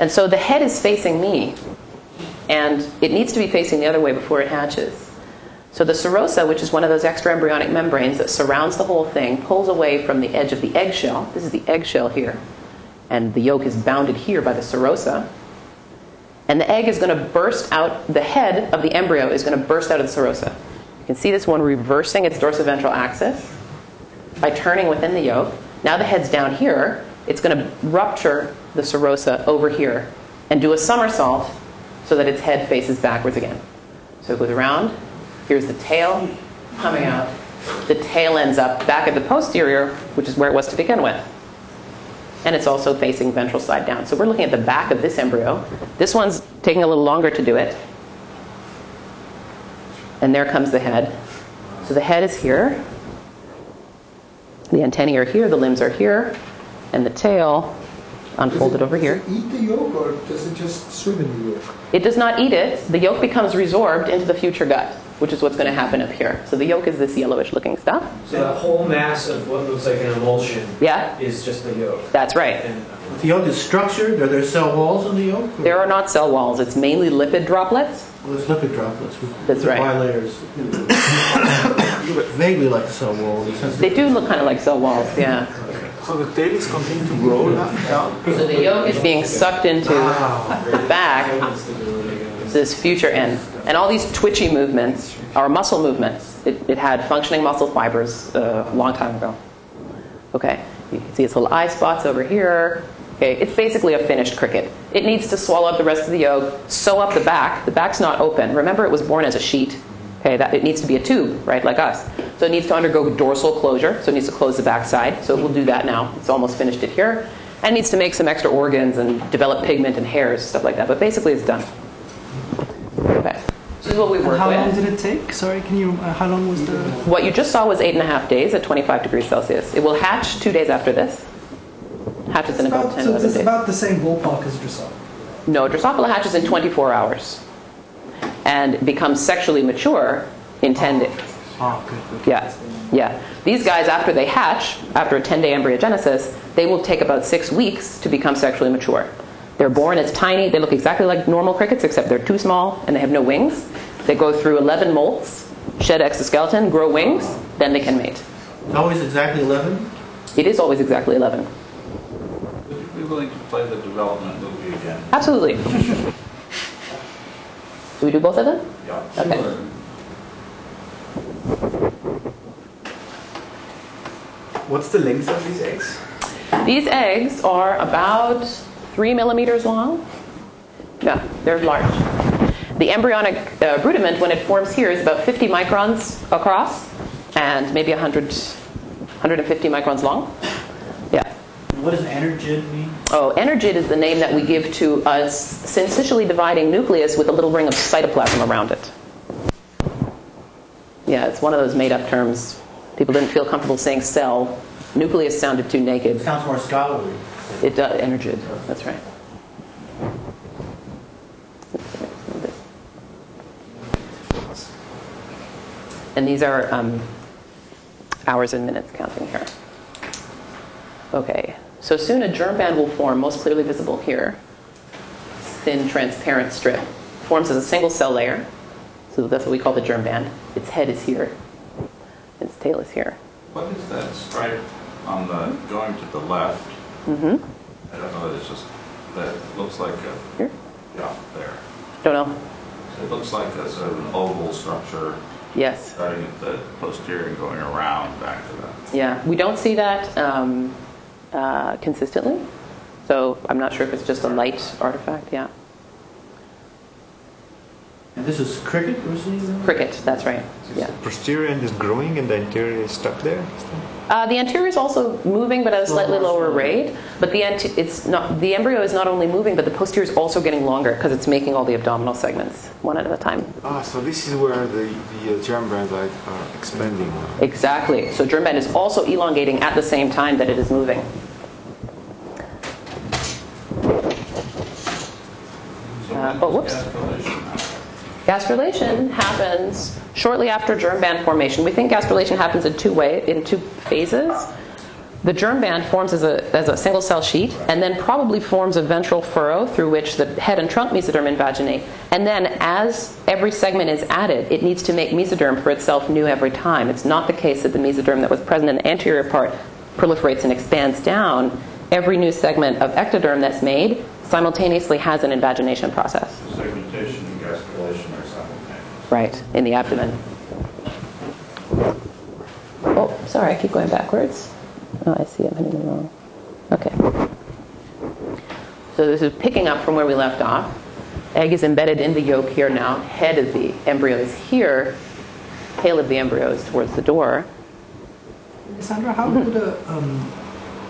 And so the head is facing me, and it needs to be facing the other way before it hatches. So the serosa, which is one of those extra embryonic membranes that surrounds the whole thing, pulls away from the edge of the eggshell. This is the eggshell here. And the yolk is bounded here by the serosa. And the egg is going to burst out, the head of the embryo is going to burst out of the serosa. You can see this one reversing its dorsoventral axis by turning within the yolk. Now the head's down here. It's going to rupture the serosa over here and do a somersault so that its head faces backwards again. So it goes around. Here's the tail coming out. The tail ends up back at the posterior, which is where it was to begin with. And it's also facing ventral side down. So we're looking at the back of this embryo. This one's taking a little longer to do it. And there comes the head. So the head is here. The antennae are here, the limbs are here, and the tail unfolded over here. Eat the yolk or does it just swim in the yolk? It does not eat it. The yolk becomes resorbed into the future gut, which is what's going to happen up here. So the yolk is this yellowish looking stuff. So that whole mass of what looks like an emulsion Yeah, is just the yolk. that's right. If the yolk is structured, are there cell walls in the yolk? There are not cell walls. It's mainly lipid droplets. Well, there's lipid droplets with That's right. bilayers. Vaguely like a cell wall. in the They do look kind of like cell walls, yeah. So the tail is continuing to grow down? So the yolk is being sucked into the back, this future end. And all these twitchy movements are muscle movements. It, it had functioning muscle fibers uh, a long time ago. Okay, you can see its little eye spots over here. Okay, it's basically a finished cricket. It needs to swallow up the rest of the yolk, sew up the back. The back's not open. Remember, it was born as a sheet. Okay, that it needs to be a tube, right, like us. So it needs to undergo dorsal closure. So it needs to close the backside. So it will do that now. It's almost finished it here, and needs to make some extra organs and develop pigment and hairs, stuff like that. But basically, it's done. This is what we work how with. long did it take? Sorry, can you? Uh, how long was the? What you just saw was eight and a half days at 25 degrees Celsius. It will hatch two days after this. Hatches in about 10, so 11 it's days. about the same ballpark as Drosophila. No, Drosophila hatches in 24 hours and becomes sexually mature in 10 days. Oh, good. good. Yeah, yeah. These guys, after they hatch, after a 10-day embryogenesis, they will take about six weeks to become sexually mature. They're born as tiny. They look exactly like normal crickets, except they're too small and they have no wings. They go through 11 molts, shed exoskeleton, grow wings, then they can mate. It's always exactly 11? It is always exactly 11. Would you be willing to play the development movie again? Absolutely. Do we do both of them? Yeah. Okay. What's the length of these eggs? These eggs are about three millimeters long. Yeah, they're large. The embryonic uh, rudiment, when it forms here, is about 50 microns across and maybe 100, 150 microns long. Yeah. What does energid mean? Oh, energid is the name that we give to a syncytially dividing nucleus with a little ring of cytoplasm around it. Yeah, it's one of those made-up terms. People didn't feel comfortable saying cell. Nucleus sounded too naked. Sounds more scholarly. It does, energid. That's right. And these are um, hours and minutes counting here. Okay, so soon a germ band will form, most clearly visible here. Thin, transparent strip. Forms as a single cell layer. So that's what we call the germ band. Its head is here, its tail is here. What is that stripe on the, going to the left? Mm-hmm. I don't know, it's just, that looks like a. Here? Yeah, there. Don't know. It looks like a sort of an oval structure. Yes. Starting at the posterior and going around back to that. Yeah, we don't see that um, uh, consistently. So I'm not sure if it's just a light artifact. Yeah. And this is cricket we're seeing? Cricket, that's right. Yeah. Posterior end is growing and the anterior is stuck there. Uh, the anterior is also moving, but at a slightly lower rate. But the anti- it's not the embryo is not only moving, but the posterior is also getting longer because it's making all the abdominal segments one at a time. Ah, so this is where the, the uh, germ bands are, are expanding. Exactly. So germ band is also elongating at the same time that it is moving. Uh, oh, whoops. Gastrulation happens shortly after germ band formation. We think gastrulation happens in two way, in two phases. The germ band forms as a, as a single cell sheet and then probably forms a ventral furrow through which the head and trunk mesoderm invaginate. And then as every segment is added, it needs to make mesoderm for itself new every time. It's not the case that the mesoderm that was present in the anterior part proliferates and expands down. Every new segment of ectoderm that's made simultaneously has an invagination process. Segmentation and gastrulation are simultaneous. Right, in the abdomen. Oh, sorry, I keep going backwards. Oh, I see, I'm hitting the wrong. Okay. So this is picking up from where we left off. Egg is embedded in the yolk here now. Head of the embryo is here. Tail of the embryo is towards the door. Sandra, how could a, um,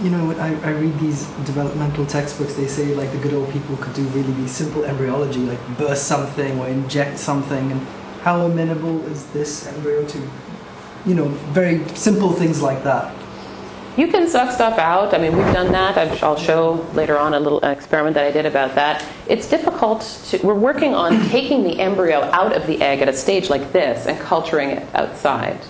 you know, I, I read these developmental textbooks, they say like the good old people could do really simple embryology, like burst something or inject something. And how amenable is this embryo to, you know, very simple things like that? You can suck stuff out. I mean, we've done that. I'll show later on a little experiment that I did about that. It's difficult to, we're working on taking the embryo out of the egg at a stage like this and culturing it outside.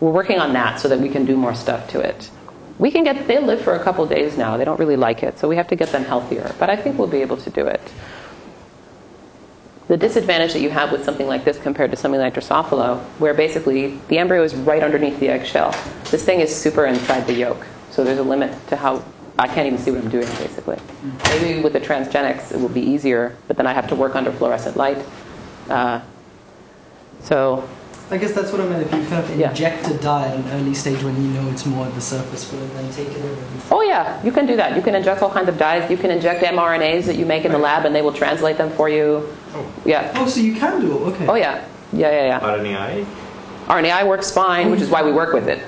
We're working on that so that we can do more stuff to it. We can get, they live for a couple days now. They don't really like it, so we have to get them healthier. But I think we'll be able to do it. The disadvantage that you have with something like this compared to something like Drosophila, where basically the embryo is right underneath the eggshell. This thing is super inside the yolk, so there's a limit to how I can't even see what I'm doing basically. Maybe with the transgenics it will be easier, but then I have to work under fluorescent light. Uh, so I guess that's what I meant. If you kind of Yeah. inject a dye at an early stage when you know it's more at the surface, but then take it and- Oh yeah, you can do that. You can inject all kinds of dyes. You can inject mRNAs that you make in the lab, and they will translate them for you. Yeah. Oh, so you can do it. Okay. Oh yeah. Yeah, yeah, yeah. RNAi? RNAi works fine, which is why we work with it.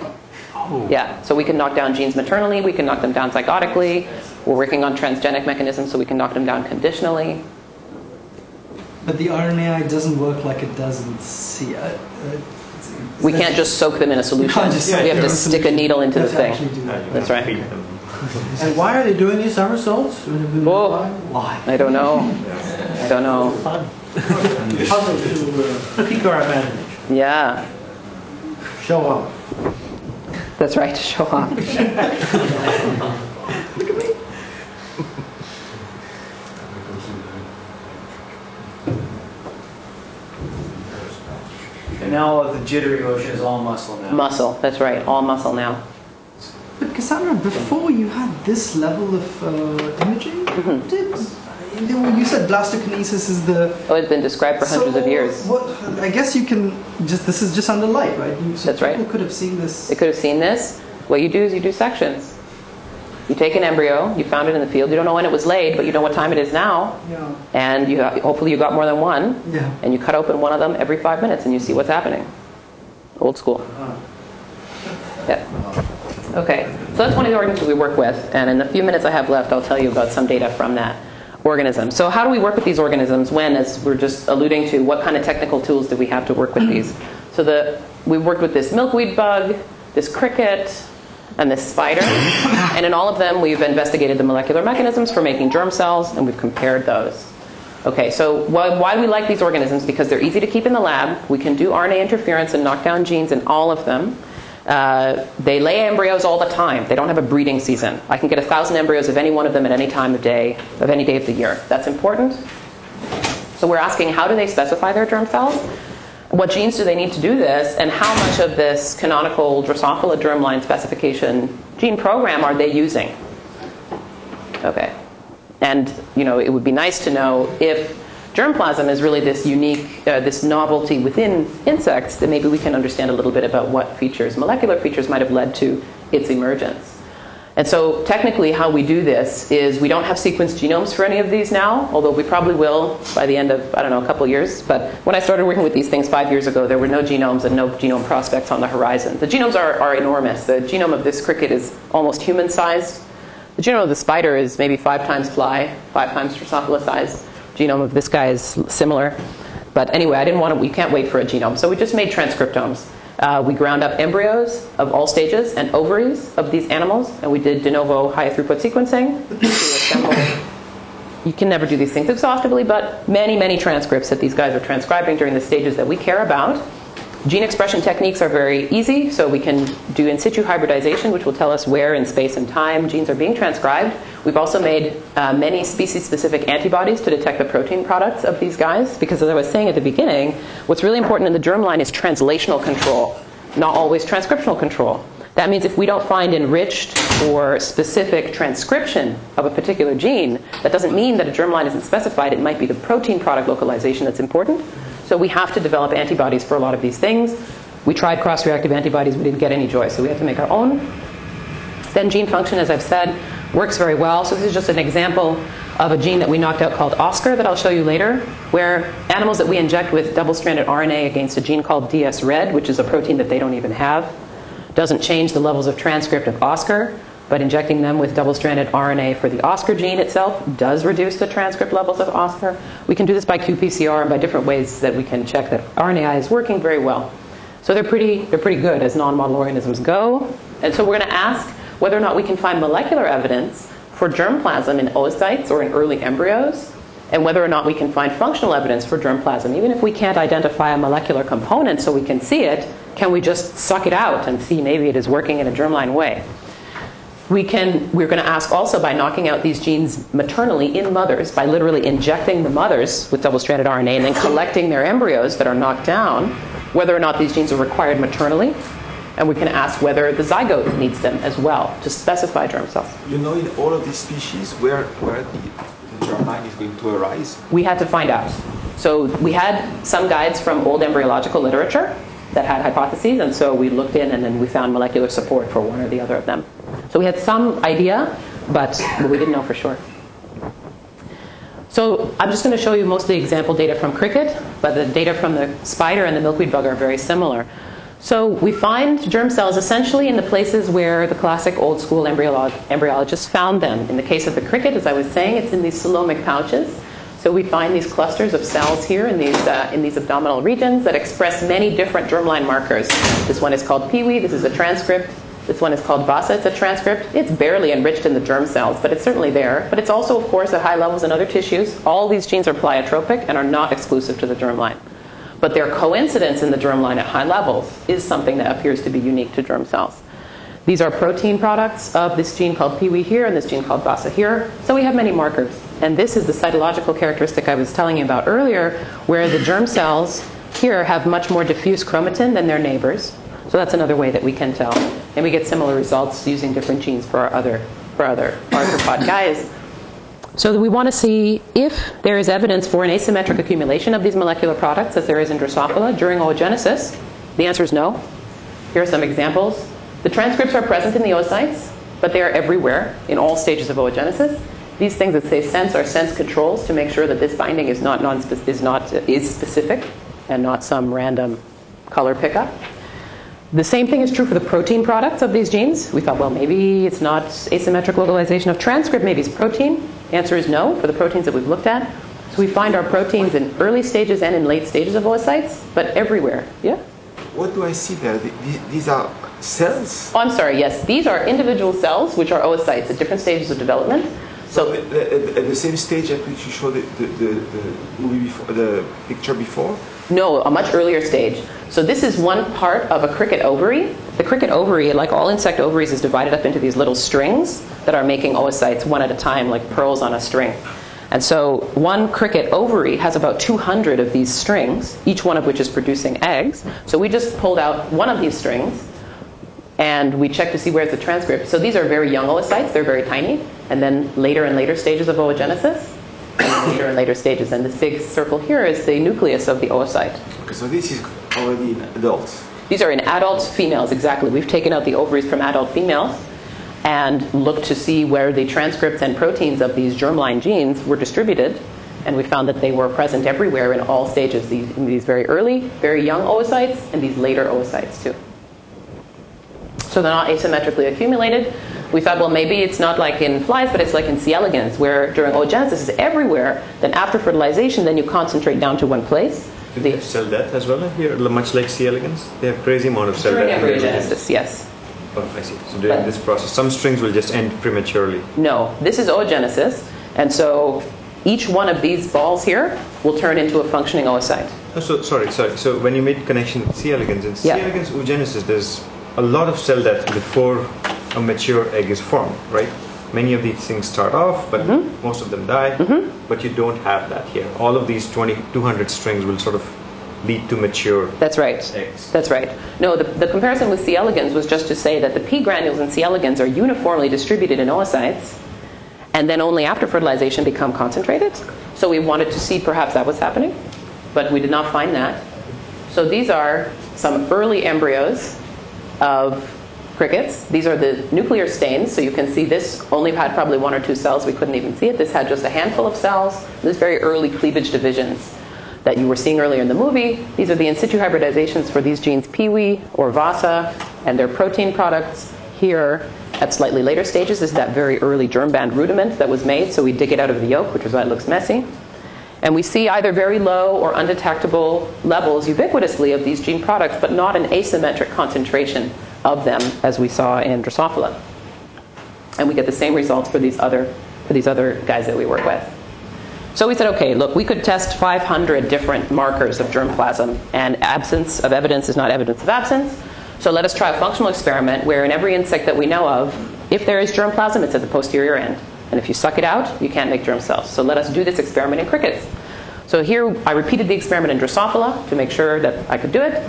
Oh. Yeah, so we can knock down genes maternally, we can knock them down zygotically. We're working on transgenic mechanisms so we can knock them down conditionally. But the RNAi doesn't work like it does in C. Uh, uh, We can't just soak them in a solution. just soak we have to stick a needle into the thing. do that. That's right. And why are they doing these somersaults? Oh, Why? I don't know. I don't know. Puzzle to uh, pique our advantage. Yeah, Show off. that's right, to show off. And now all of the jittery motion is all muscle now. Muscle, that's right, all muscle now. But Cassandra, before you had this level of uh, imaging, Mm-hmm. did you, said blastokinesis is the Oh, it's been described for hundreds so of years. What I guess you can just this is just under light, right? You, so That's right. People could have seen this. They could have seen this. What you do is you do sections. You take an embryo, you found it in the field, you don't know when it was laid, but you know what time it is now, Yeah. and you hopefully you got more than one, Yeah. and you cut open one of them every five minutes and you see what's happening. Old school. Uh-huh. Yeah. Okay, so that's one of the organisms we work with, and in the few minutes I have left, I'll tell you about some data from that organism. So, how do we work with these organisms when, as we're just alluding to, what kind of technical tools do we have to work with mm-hmm. these? So the we worked with this milkweed bug, this cricket, and this spider, mm-hmm. and in all of them we've investigated the molecular mechanisms for making germ cells, and we've compared those. Okay, so why, why do we like these organisms? Because they're easy to keep in the lab. We can do RNA interference and knock down genes in all of them. Uh, they lay embryos all the time. They don't have a breeding season. I can get a thousand embryos of any one of them at any time of day, of any day of the year. That's important. So we're asking how do they specify their germ cells? What genes do they need to do this? And how much of this canonical Drosophila germline specification gene program are they using? Okay. And, you know, it would be nice to know if germplasm is really this unique, uh, this novelty within insects, that maybe we can understand a little bit about what features, molecular features, might have led to its emergence. And so, technically, how we do this is we don't have sequenced genomes for any of these now, although we probably will by the end of, I don't know, a couple years. But when I started working with these things five years ago, there were no genomes and no genome prospects on the horizon. The genomes are, are enormous. The genome of this cricket is almost human sized. The genome of the spider is maybe five times fly, five times Drosophila size. Genome of this guy is similar. But anyway, I didn't want to, we can't wait for a genome. So we just made transcriptomes. Uh, we ground up embryos of all stages and ovaries of these animals, and we did de novo high throughput sequencing to assemble. You can never do these things exhaustively, but many, many transcripts that these guys are transcribing during the stages that we care about. Gene expression techniques are very easy, so we can do in situ hybridization, which will tell us where in space and time genes are being transcribed. We've also made uh, many species specific antibodies to detect the protein products of these guys, because as I was saying at the beginning, what's really important in the germline is translational control, not always transcriptional control. That means if we don't find enriched or specific transcription of a particular gene, that doesn't mean that a germline isn't specified. It might be the protein product localization that's important. So we have to develop antibodies for a lot of these things. We tried cross-reactive antibodies, we didn't get any joy, so we had to make our own. Then gene function, as I've said, works very well. So this is just an example of a gene that we knocked out called oskar that I'll show you later, where animals that we inject with double-stranded RNA against a gene called DS-RED, which is a protein that they don't even have, doesn't change the levels of transcript of oskar, but injecting them with double-stranded RNA for the oskar gene itself does reduce the transcript levels of oskar. We can do this by qPCR and by different ways that we can check that RNAi is working very well. So they're pretty, they're pretty good as non-model organisms go. And so we're going to ask whether or not we can find molecular evidence for germplasm in oocytes or in early embryos, and whether or not we can find functional evidence for germplasm. Even if we can't identify a molecular component so we can see it, can we just suck it out and see maybe it is working in a germline way? We can we're going to ask also by knocking out these genes maternally in mothers by literally injecting the mothers with double-stranded RNA and then collecting their embryos that are knocked down whether or not these genes are required maternally and we can ask whether the zygote needs them as well to specify germ cells. You know in all of these species where where the, germline is going to arise? We had to find out. So we had some guides from old embryological literature that had hypotheses, and so we looked in and then we found molecular support for one or the other of them. So we had some idea, but we didn't know for sure. So I'm just going to show you mostly example data from cricket, but the data from the spider and the milkweed bug are very similar. So we find germ cells essentially in the places where the classic old school embryolog- embryologists found them. In the case of the cricket, as I was saying, it's in these coelomic pouches. So we find these clusters of cells here in these, uh, in these abdominal regions that express many different germline markers. This one is called PIWI. This is a transcript. This one is called VASA. It's a transcript. It's barely enriched in the germ cells, but it's certainly there. But it's also, of course, at high levels in other tissues. All these genes are pleiotropic and are not exclusive to the germline. But their coincidence in the germline at high levels is something that appears to be unique to germ cells. These are protein products of this gene called PIWI here and this gene called VASA here. So we have many markers. And this is the cytological characteristic I was telling you about earlier, where the germ cells here have much more diffuse chromatin than their neighbors. So that's another way that we can tell. And we get similar results using different genes for our other, for other arthropod guys. So we want to see if there is evidence for an asymmetric accumulation of these molecular products, as there is in Drosophila, during oogenesis. The answer is no. Here are some examples. The transcripts are present in the oocytes, but they are everywhere in all stages of oogenesis. These things that say sense are sense controls to make sure that this binding is not non is not is specific and not some random color pickup. The same thing is true for the protein products of these genes. We thought, well, maybe it's not asymmetric localization of transcript, maybe it's protein. The answer is no for the proteins that we've looked at. So we find our proteins in early stages and in late stages of oocytes, but everywhere. Yeah? what do I see there? The- the- These are cells. Oh, I'm sorry, yes. These are individual cells, which are oocytes at different stages of development. So at, the same stage at which you showed the, the, the, the movie before, the picture before. No, a much earlier stage. So this is one part of a cricket ovary. The cricket ovary, like all insect ovaries, is divided up into these little strings that are making oocytes one at a time, like pearls on a string. And so one cricket ovary has about 200 of these strings, each one of which is producing eggs. So we just pulled out one of these strings and we checked to see where's the transcript. So these are very young oocytes, they're very tiny, and then later and later stages of oogenesis, later and later stages. And this big circle here is the nucleus of the oocyte. Okay, so this is already in adults. These are in adult females, exactly. We've taken out the ovaries from adult females and looked to see where the transcripts and proteins of these germline genes were distributed. And we found that they were present everywhere in all stages, these, in these very early, very young oocytes, and these later oocytes too. So they're not asymmetrically accumulated. We thought, well, maybe it's not like in flies, but it's like in C. elegans, where during oogenesis is everywhere. Then after fertilization, then you concentrate down to one place. Do they have cell death as well here, much like C. elegans? They have crazy amount of cell During death. embryogenesis, yes. Oh, I see. So during this process, some strings will just end prematurely. No, this is oogenesis, and so each one of these balls here will turn into a functioning oocyte. Oh, so sorry, sorry. So when you made connection with C. elegans in C. Yeah. elegans oogenesis, there's a lot of cell death before a mature egg is formed, right? Many of these things start off, but Mm-hmm. most of them die. But you don't have that here. All of these 20, 200 strings will sort of lead to mature. That's right. Eggs. That's right. No, the, the comparison with C. elegans was just to say that the P granules in C. elegans are uniformly distributed in oocytes, and then only after fertilization become concentrated. So we wanted to see perhaps that was happening, but we did not find that. So these are some early embryos of crickets. These are the nuclear stains. So you can see this only had probably one or two cells. We couldn't even see it. This had just a handful of cells. This very early cleavage divisions that you were seeing earlier in the movie. These are the in situ hybridizations for these genes Piwi or Vasa and their protein products. Here, at slightly later stages, is that very early germ band rudiment that was made. So we dig it out of the yolk, which is why it looks messy. And we see either very low or undetectable levels ubiquitously of these gene products, but not an asymmetric concentration of them as we saw in Drosophila. And we get the same results for these other for these other guys that we work with. So we said, okay, look, we could test 500 different markers of germplasm, and absence of evidence is not evidence of absence. So let us try a functional experiment where in every insect that we know of, if there is germplasm, it's at the posterior end. And if you suck it out, you can't make germ cells. So let us do this experiment in crickets. So here I repeated the experiment in Drosophila to make sure that I could do it.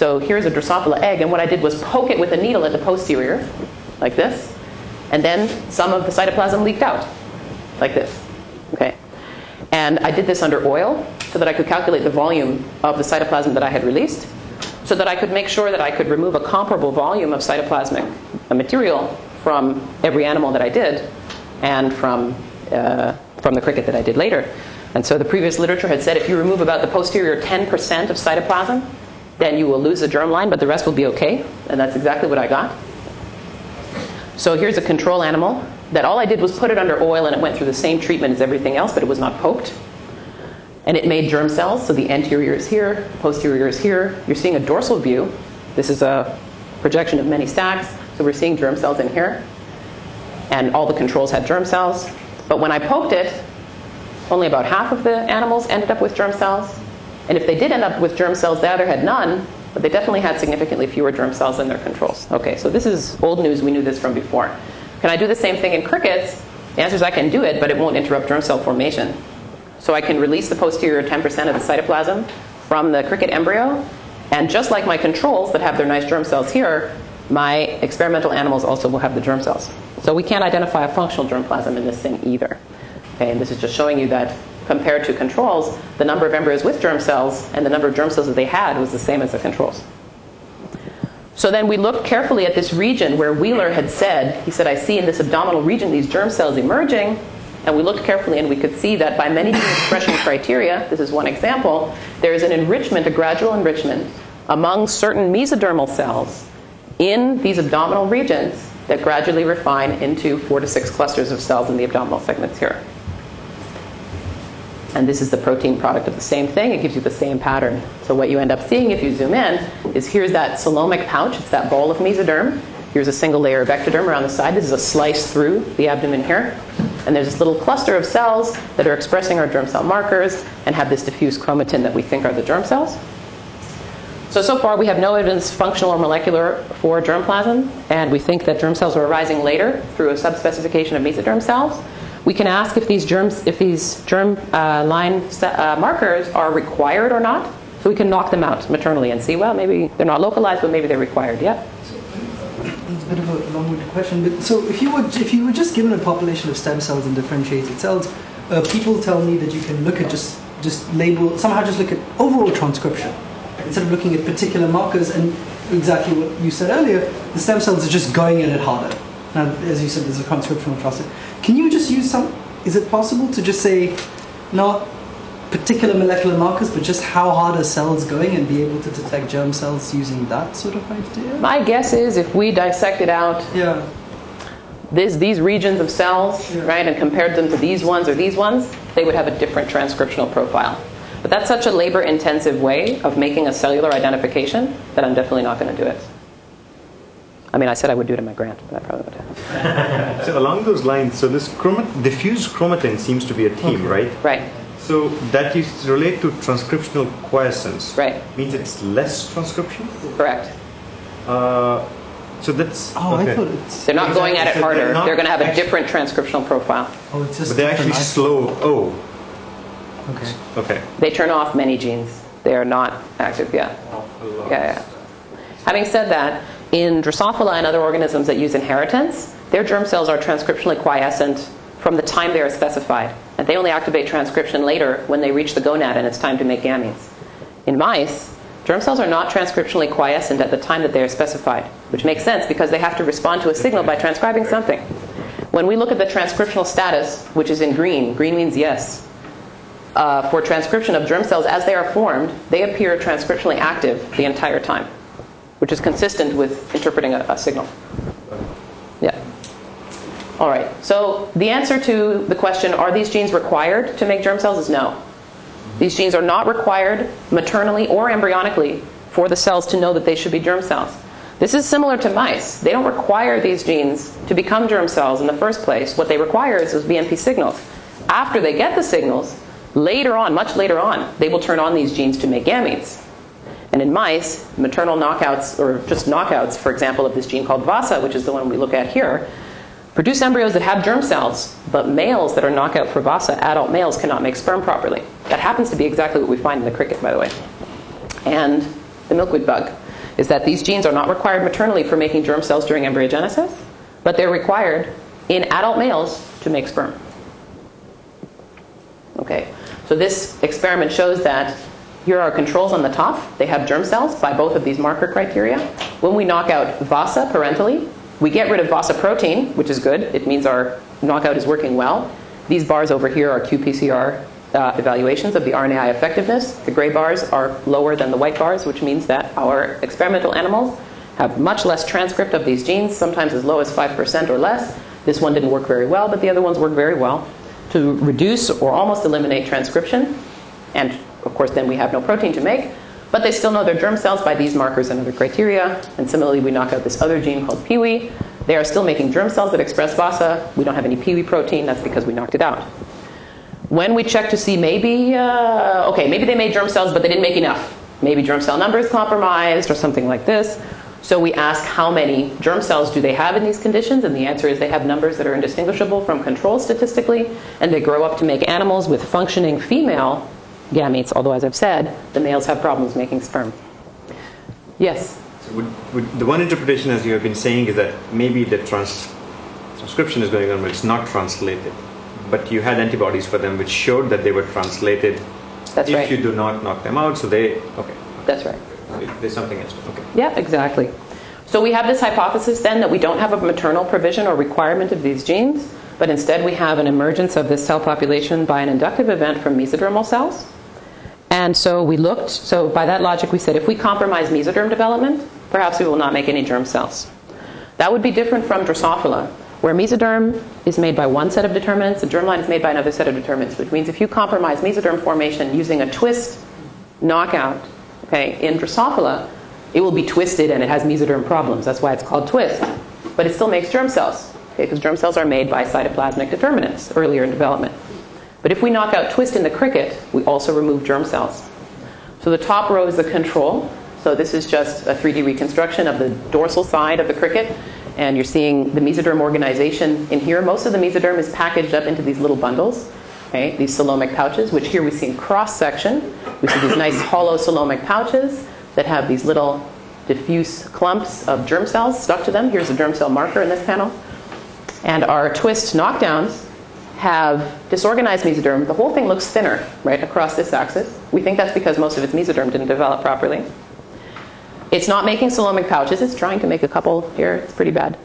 So here's a Drosophila egg, and what I did was poke it with a needle at the posterior, like this, and then some of the cytoplasm leaked out, like this. Okay. And I did this under oil so that I could calculate the volume of the cytoplasm that I had released, so that I could make sure that I could remove a comparable volume of cytoplasmic material from every animal that I did, and from uh, from the cricket that I did later. And so the previous literature had said if you remove about the posterior 10% of cytoplasm, then you will lose the germline, but the rest will be okay. And that's exactly what I got. So here's a control animal that all I did was put it under oil and it went through the same treatment as everything else, but it was not poked. And it made germ cells, so the anterior is here, posterior is here. You're seeing a dorsal view. This is a projection of many stacks, so we're seeing germ cells in here. And all the controls had germ cells. But when I poked it, only about half of the animals ended up with germ cells. And if they did end up with germ cells, the other had none, but they definitely had significantly fewer germ cells than their controls. Okay, so this is old news. We knew this from before. Can I do the same thing in crickets? The answer is I can do it, but it won't interrupt germ cell formation. So I can release the posterior 10% of the cytoplasm from the cricket embryo, and just like my controls that have their nice germ cells here, my experimental animals also will have the germ cells. So we can't identify a functional germplasm in this thing either. Okay, and this is just showing you that compared to controls, the number of embryos with germ cells and the number of germ cells that they had was the same as the controls. So then we looked carefully at this region where Wheeler had said, he said, I see in this abdominal region these germ cells emerging. And we looked carefully and we could see that by many expression criteria, this is one example, there is an enrichment, a gradual enrichment among certain mesodermal cells in these abdominal regions that gradually refine into four to six clusters of cells in the abdominal segments here. And this is the protein product of the same thing. It gives you the same pattern. So what you end up seeing if you zoom in is here's that coelomic pouch. It's that ball of mesoderm. Here's a single layer of ectoderm around the side. This is a slice through the abdomen here. And there's this little cluster of cells that are expressing our germ cell markers and have this diffuse chromatin that we think are the germ cells. So, so far we have no evidence, functional or molecular, for germplasm, and we think that germ cells are arising later through a subspecification of mesoderm cells. We can ask if these germs, if these germ uh, line uh, markers are required or not. So we can knock them out maternally and see, well, maybe they're not localized, but maybe they're required. Yeah. It's a bit of a long-winded question, but so if you were if you were just given a population of stem cells and differentiated cells, uh, people tell me that you can look at just just label somehow just look at overall transcription instead of looking at particular markers and exactly what you said earlier, the stem cells are just going at it harder. Now, as you said, there's a transcriptional process. Can you just use some? Is it possible to just say not particular molecular markers, but just how hard are cells going and be able to detect germ cells using that sort of idea? My guess is if we dissected out yeah. this, these regions of cells, yeah. right, and compared them to these ones or these ones, they would have a different transcriptional profile. But that's such a labor intensive way of making a cellular identification that I'm definitely not going to do it. I mean, I said I would do it in my grant, but I probably would. so along those lines, so this chromat- diffuse chromatin seems to be a theme, okay. right? Right. So that is relate to transcriptional quiescence. Right. Means it's less transcription. Correct. Uh, so that's. Oh, okay. I thought it's. They're not going at it harder. They're, they're going to have a different transcriptional profile. Oh, it's just. But they're actually slow. Oh. Okay. Okay. They turn off many genes. They are not active yet. Yeah, yeah. Having said that, in Drosophila and other organisms that use inheritance, their germ cells are transcriptionally quiescent from the time they are specified. And they only activate transcription later when they reach the gonad and it's time to make gametes. In mice, germ cells are not transcriptionally quiescent at the time that they are specified, which makes sense because they have to respond to a signal by transcribing something. When we look at the transcriptional status, which is in green, green means yes, uh, for transcription of germ cells as they are formed, they appear transcriptionally active the entire time, which is consistent with interpreting a, a signal. Yeah. All right. So the answer to the question, are these genes required to make germ cells, is no. These genes are not required maternally or embryonically for the cells to know that they should be germ cells. This is similar to mice. They don't require these genes to become germ cells in the first place. What they require is those BMP signals. After they get the signals, Later on, much later on, they will turn on these genes to make gametes. And in mice, maternal knockouts, or just knockouts, for example, of this gene called VASA, which is the one we look at here, produce embryos that have germ cells, but males that are knockout for VASA, adult males, cannot make sperm properly. That happens to be exactly what we find in the cricket, by the way. And the milkweed bug is that these genes are not required maternally for making germ cells during embryogenesis, but they're required in adult males to make sperm. Okay. So this experiment shows that here are controls on the top. They have germ cells by both of these marker criteria. When we knock out VASA parentally, we get rid of VASA protein, which is good. It means our knockout is working well. These bars over here are qPCR uh, evaluations of the RNAi effectiveness. The gray bars are lower than the white bars, which means that our experimental animals have much less transcript of these genes, sometimes as low as 5% or less. This one didn't work very well, but the other ones work very well to reduce or almost eliminate transcription. And of course, then we have no protein to make. But they still know their germ cells by these markers and other criteria. And similarly, we knock out this other gene called PIWI. They are still making germ cells that express VASA. We don't have any PIWI protein. That's because we knocked it out. When we check to see maybe, uh, okay, maybe they made germ cells, but they didn't make enough. Maybe germ cell number is compromised or something like this. So we ask how many germ cells do they have in these conditions, and the answer is they have numbers that are indistinguishable from control statistically, and they grow up to make animals with functioning female gametes, although as I've said, the males have problems making sperm. Yes? So would, would, the one interpretation, as you have been saying, is that maybe the trans- transcription is going on, but it's not translated. But you had antibodies for them which showed that they were translated That's if right. you do not knock them out. So they, okay. That's right. There's something else. Okay. Yeah, exactly. So we have this hypothesis then that we don't have a maternal provision or requirement of these genes, but instead we have an emergence of this cell population by an inductive event from mesodermal cells. And so we looked, so by that logic we said if we compromise mesoderm development, perhaps we will not make any germ cells. That would be different from Drosophila, where mesoderm is made by one set of determinants, the germline is made by another set of determinants, which means if you compromise mesoderm formation using a twist knockout, okay, in Drosophila, it will be twisted and it has mesoderm problems. That's why it's called twist. But it still makes germ cells, okay, because germ cells are made by cytoplasmic determinants earlier in development. But if we knock out twist in the cricket, we also remove germ cells. So the top row is the control. So this is just a 3D reconstruction of the dorsal side of the cricket. And you're seeing the mesoderm organization in here. Most of the mesoderm is packaged up into these little bundles, okay, these coelomic pouches, which here we see in cross section. We see these nice hollow coelomic pouches that have these little diffuse clumps of germ cells stuck to them. Here's a germ cell marker in this panel. And our twist knockdowns have disorganized mesoderm. The whole thing looks thinner, right, across this axis. We think that's because most of its mesoderm didn't develop properly. It's not making coelomic pouches. It's trying to make a couple here. It's pretty bad.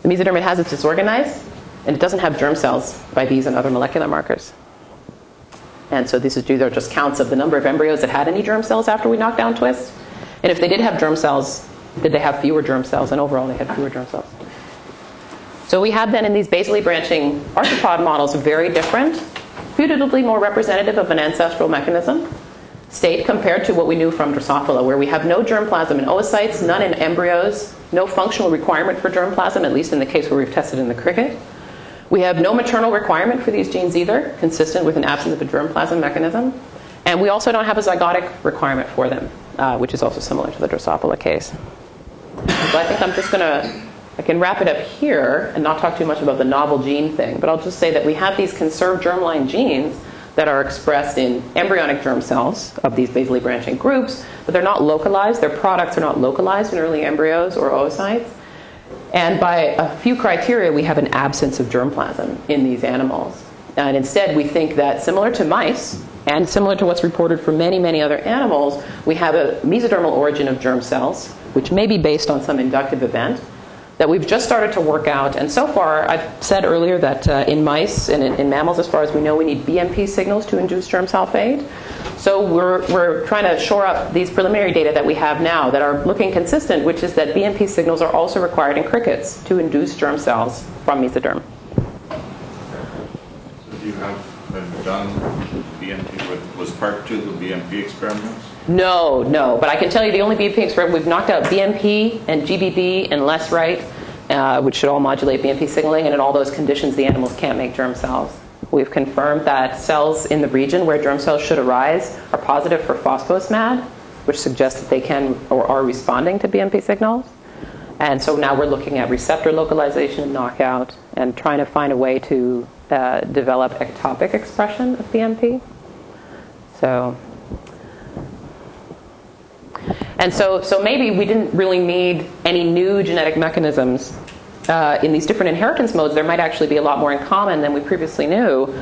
The mesoderm it has is disorganized, and it doesn't have germ cells by these and other molecular markers. And so these are just counts of the number of embryos that had any germ cells after we knocked down twist. And if they did have germ cells, did they have fewer germ cells? And overall, they had fewer germ cells. So we have then in these basally branching arthropod models very different, putatively more representative of an ancestral mechanism state compared to what we knew from Drosophila, where we have no germplasm in oocytes, none in embryos, no functional requirement for germplasm, at least in the case where we've tested in the cricket. We have no maternal requirement for these genes either, consistent with an absence of a germplasm mechanism. And we also don't have a zygotic requirement for them, uh, which is also similar to the Drosophila case. So I think I'm just going to, I can wrap it up here and not talk too much about the novel gene thing, but I'll just say that we have these conserved germline genes that are expressed in embryonic germ cells of these basally branching groups, but they're not localized. Their products are not localized in early embryos or oocytes. And by a few criteria, we have an absence of germplasm in these animals. And instead, we think that similar to mice, and similar to what's reported for many, many other animals, we have a mesodermal origin of germ cells, which may be based on some inductive event that we've just started to work out. And so far, I've said earlier that uh, in mice and in, in, mammals, as far as we know, we need BMP signals to induce germ cell fate. So we're, we're trying to shore up these preliminary data that we have now that are looking consistent, which is that BMP signals are also required in crickets to induce germ cells from mesoderm. So do you have, done BMP, was part two of the BMP experiments? No, no. But I can tell you the only BMP we've knocked out BMP and GBB and less right, uh, which should all modulate BMP signaling, and in all those conditions, the animals can't make germ cells. We've confirmed that cells in the region where germ cells should arise are positive for phosphosmad, which suggests that they can or are responding to BMP signals. And so now we're looking at receptor localization and knockout and trying to find a way to uh, develop ectopic expression of BMP. So and so, so maybe we didn't really need any new genetic mechanisms uh, in these different inheritance modes. There might actually be a lot more in common than we previously knew.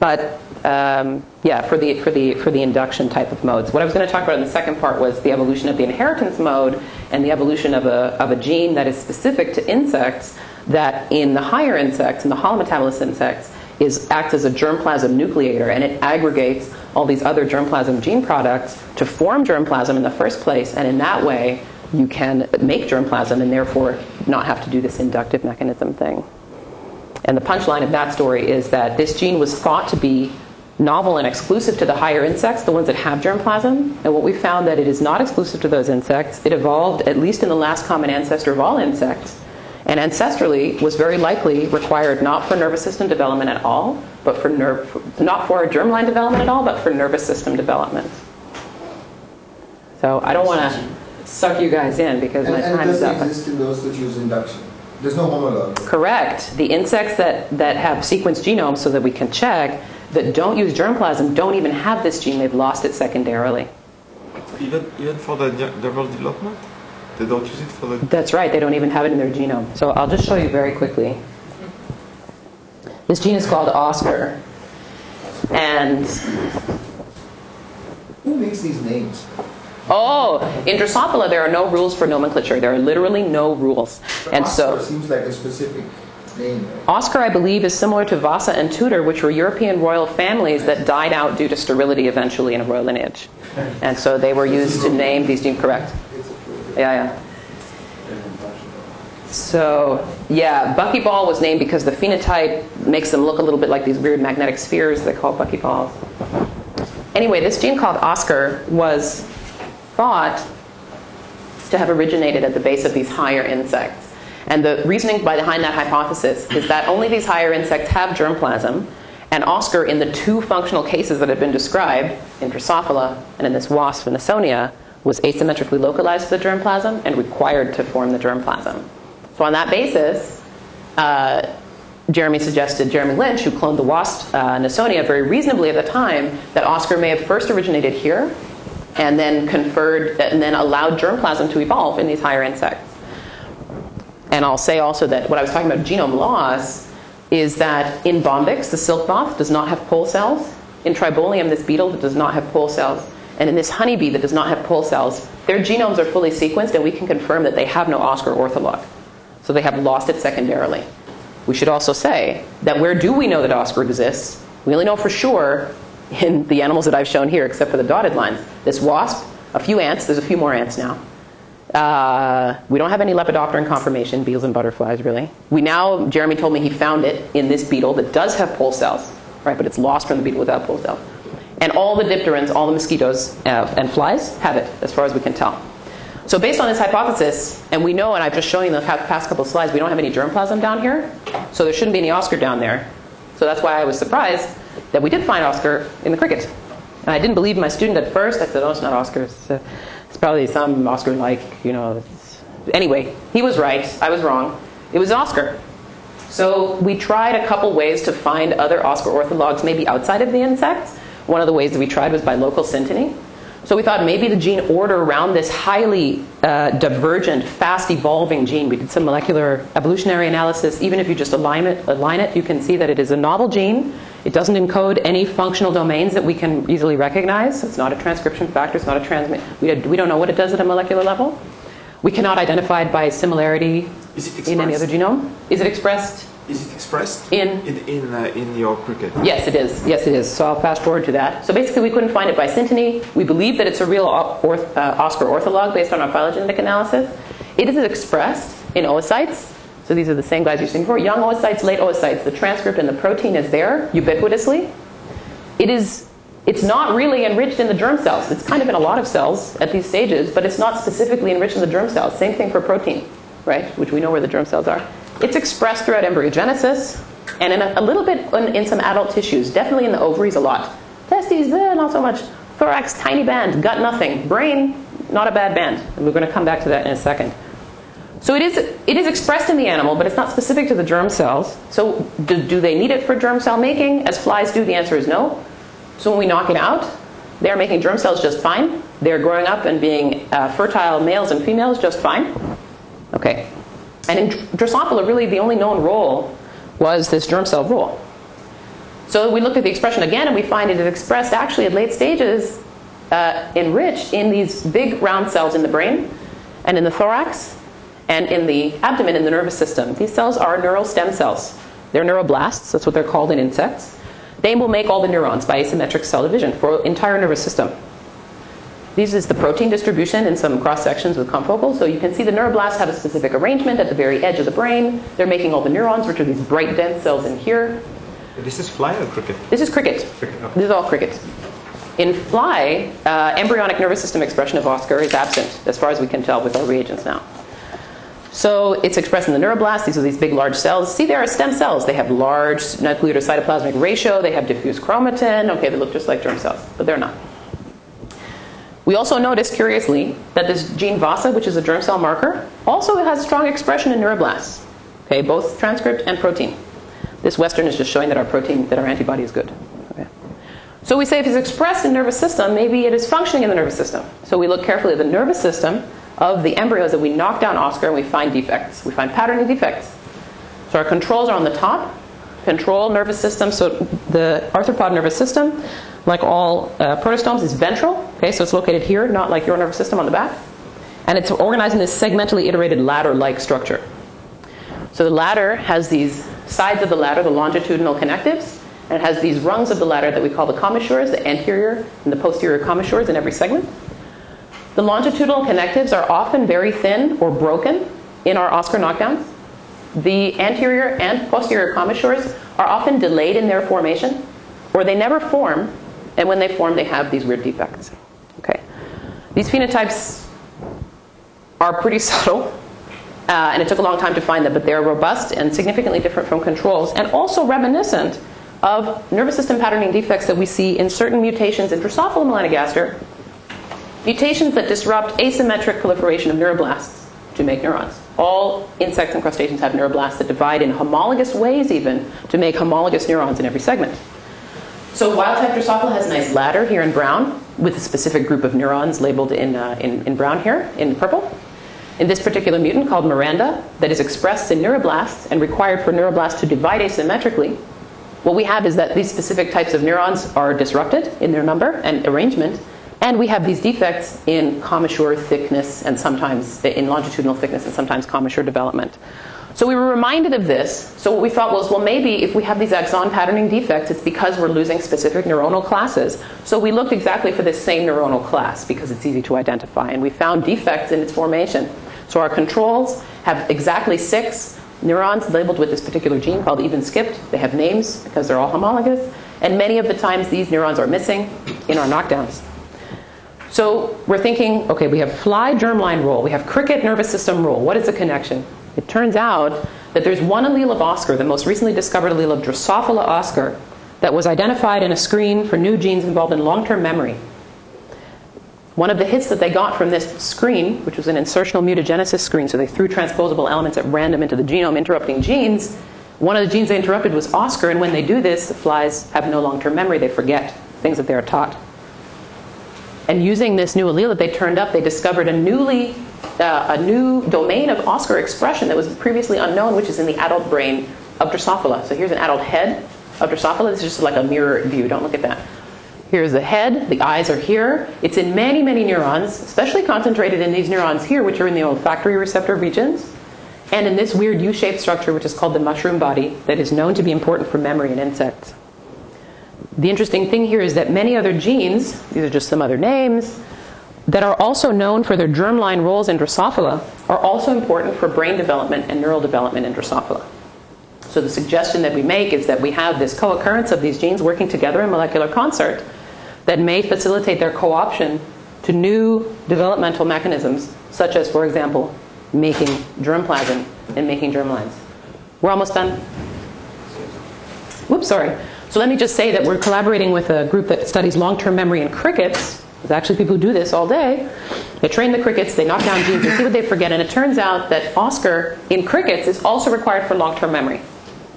But um, yeah, for the for the for the induction type of modes. What I was going to talk about in the second part was the evolution of the inheritance mode and the evolution of a of a gene that is specific to insects that in the higher insects, in the holometabolous insects, is acts as a germplasm nucleator and it aggregates all these other germplasm gene products to form germplasm in the first place and in that way you can make germplasm and therefore not have to do this inductive mechanism thing. And the punchline of that story is that this gene was thought to be novel and exclusive to the higher insects, the ones that have germplasm. And what we found that it is not exclusive to those insects. It evolved at least in the last common ancestor of all insects and ancestrally was very likely required not for nervous system development at all, but for nerve, not for germline development at all, but for nervous system development. So I don't want to suck you guys in because and, my time is up. doesn't exist in those that use induction. There's no homolog. Correct. The insects that, that have sequenced genomes so that we can check that don't use germplasm don't even have this gene. They've lost it secondarily. Even, even for the neural development? They don't use it for the. That's right. They don't even have it in their genome. So I'll just show you very quickly. This gene is called oskar, and Who makes these names? oh, in Drosophila there are no rules for nomenclature. There are literally no rules, and oskar so seems like a specific name. right? oskar, I believe, is similar to Vasa and Tudor, which were European royal families that died out due to sterility eventually in a royal lineage, and so they were used to name these genes. Correct? Yeah, yeah. So, yeah, buckyball was named because the phenotype makes them look a little bit like these weird magnetic spheres they call buckyballs. Anyway, this gene called oskar was thought to have originated at the base of these higher insects. And the reasoning behind that hypothesis is that only these higher insects have germplasm, and oskar, in the two functional cases that have been described, in Drosophila and in this wasp, Nasonia, was asymmetrically localized to the germplasm and required to form the germplasm. So on that basis, uh, Jeremy suggested, Jeremy Lynch, who cloned the wasp uh, Nasonia very reasonably at the time, that oskar may have first originated here and then conferred and then allowed germplasm to evolve in these higher insects. And I'll say also that what I was talking about genome loss is that in Bombyx, the silk moth does not have pole cells. In Tribolium, this beetle that does not have pole cells. And in this honeybee that does not have pole cells, their genomes are fully sequenced and we can confirm that they have no oskar ortholog. So they have lost it secondarily. We should also say that where do we know that oskar exists? We only know for sure in the animals that I've shown here, except for the dotted lines. This wasp, a few ants, there's a few more ants now. Uh, we don't have any lepidopteran confirmation, beetles and butterflies, really. We now, Jeremy told me he found it in this beetle that does have pole cells, right? But it's lost from the beetle without pole cells. And all the dipterans, all the mosquitoes uh, and flies have it, as far as we can tell. So based on this hypothesis, and we know, and I've just shown you the past couple of slides, we don't have any germplasm down here, so there shouldn't be any oskar down there. So that's why I was surprised that we did find oskar in the cricket. And I didn't believe my student at first. I said, oh, it's not oskar. It's, uh, it's probably some oskar-like, you know. Anyway, he was right. I was wrong. It was oskar. So we tried a couple ways to find other oskar orthologs maybe outside of the insects. One of the ways that we tried was by local synteny. So we thought maybe the gene order around this highly uh, divergent, fast evolving gene. We did some molecular evolutionary analysis. Even if you just align it, align it, you can see that it is a novel gene. It doesn't encode any functional domains that we can easily recognize. It's not a transcription factor. It's not a transmit. We, we don't know what it does at a molecular level. We cannot identify it by similarity in any other genome. Is it expressed is it expressed in in in, uh, in your cricket? Yes, it is. Yes, it is. So I'll fast forward to that. So basically, we couldn't find it by synteny. We believe that it's a real orth, uh, oskar ortholog based on our phylogenetic analysis. It is expressed in oocytes. So these are the same guys you've seen before: young oocytes, late oocytes. The transcript and the protein is there ubiquitously. It is. It's not really enriched in the germ cells. It's kind of in a lot of cells at these stages, but it's not specifically enriched in the germ cells. Same thing for protein, right? Which we know where the germ cells are. It's expressed throughout embryogenesis and in a, a little bit in, in, some adult tissues, definitely in the ovaries a lot. Testes, eh, not so much. Thorax, tiny band. Gut, nothing. Brain, not a bad band. And we're going to come back to that in a second. So it is, it is expressed in the animal, but it's not specific to the germ cells. So do, do they need it for germ cell making? As flies do, the answer is no. So when we knock it out, they're making germ cells just fine. They're growing up and being uh, fertile males and females just fine. Okay. And in Drosophila, really the only known role was this germ cell role. So we looked at the expression again, and we find it is expressed actually at late stages, uh, enriched in these big round cells in the brain, and in the thorax, and in the abdomen in the nervous system. These cells are neural stem cells. They're neuroblasts, that's what they're called in insects. They will make all the neurons by asymmetric cell division for entire nervous system. This is the protein distribution in some cross sections with confocal. So you can see the neuroblasts have a specific arrangement at the very edge of the brain. They're making all the neurons, which are these bright, dense cells in here. This is fly or cricket? This is cricket. cricket okay. This is all cricket. In fly, uh, embryonic nervous system expression of oskar is absent, as far as we can tell with our reagents now. So it's expressed in the neuroblasts. These are these big, large cells. See, there are stem cells. They have large nuclear to cytoplasmic ratio. They have diffuse chromatin. Okay, they look just like germ cells, but they're not. We also noticed, curiously, that this gene VASA, which is a germ cell marker, also has strong expression in neuroblasts. Okay, both transcript and protein. This Western is just showing that our protein, that our antibody is good. Okay. So we say if it's expressed in nervous system, maybe it is functioning in the nervous system. So we look carefully at the nervous system of the embryos that we knock down oskar and we find defects. We find patterning defects. So our controls are on the top. Control nervous system, so the arthropod nervous system like all uh, protostomes, is ventral. Okay, so it's located here, not like your nervous system on the back. And it's organized in this segmentally iterated ladder-like structure. So the ladder has these sides of the ladder, the longitudinal connectives, and it has these rungs of the ladder that we call the commissures, the anterior and the posterior commissures in every segment. The longitudinal connectives are often very thin or broken, in our oskar knockdowns, the anterior and posterior commissures are often delayed in their formation, or they never form, and when they form, they have these weird defects. Okay, these phenotypes are pretty subtle, uh, and it took a long time to find them, but they're robust and significantly different from controls, and also reminiscent of nervous system patterning defects that we see in certain mutations in Drosophila melanogaster, mutations that disrupt asymmetric proliferation of neuroblasts to make neurons. All insects and crustaceans have neuroblasts that divide in homologous ways, even to make homologous neurons in every segment. So wild type Drosophila has a nice ladder here in brown with a specific group of neurons labeled in, uh, in, in brown here, in purple. In this particular mutant called Miranda, that is expressed in neuroblasts and required for neuroblasts to divide asymmetrically, what we have is that these specific types of neurons are disrupted in their number and arrangement, and we have these defects in commissure thickness and sometimes in longitudinal thickness and sometimes commissure development. So we were reminded of this. So what we thought was, well, maybe if we have these axon patterning defects, it's because we're losing specific neuronal classes. So we looked exactly for this same neuronal class because it's easy to identify, and we found defects in its formation. So our controls have exactly six neurons labeled with this particular gene called even skipped. They have names because they're all homologous, and many of the times these neurons are missing in our knockdowns. So we're thinking, okay, we have fly germline role, we have cricket nervous system role. What is the connection? It turns out that there's one allele of oskar, the most recently discovered allele of Drosophila oscar, that was identified in a screen for new genes involved in long-term memory. One of the hits that they got from this screen, which was an insertional mutagenesis screen, so they threw transposable elements at random into the genome, interrupting genes. One of the genes they interrupted was oskar, and when they do this, the flies have no long term memory. They forget things that they are taught. And using this new allele that they turned up, they discovered a newly uh, a new domain of oskar expression that was previously unknown, which is in the adult brain of Drosophila. So here's an adult head of Drosophila. This is just like a mirror view. Don't look at that. Here's the head. The eyes are here. It's in many, many neurons, especially concentrated in these neurons here, which are in the olfactory receptor regions, and in this weird U-shaped structure, which is called the mushroom body, that is known to be important for memory in insects. The interesting thing here is that many other genes, these are just some other names, that are also known for their germline roles in Drosophila are also important for brain development and neural development in Drosophila. So the suggestion that we make is that we have this co-occurrence of these genes working together in molecular concert that may facilitate their co-option to new developmental mechanisms, such as, for example, making germplasm and making germlines. We're almost done. Whoops, sorry. So let me just say that we're collaborating with a group that studies long-term memory in crickets. There's actually people who do this all day. They train the crickets, they knock down genes, and see what they forget. And it turns out that oskar in crickets is also required for long-term memory,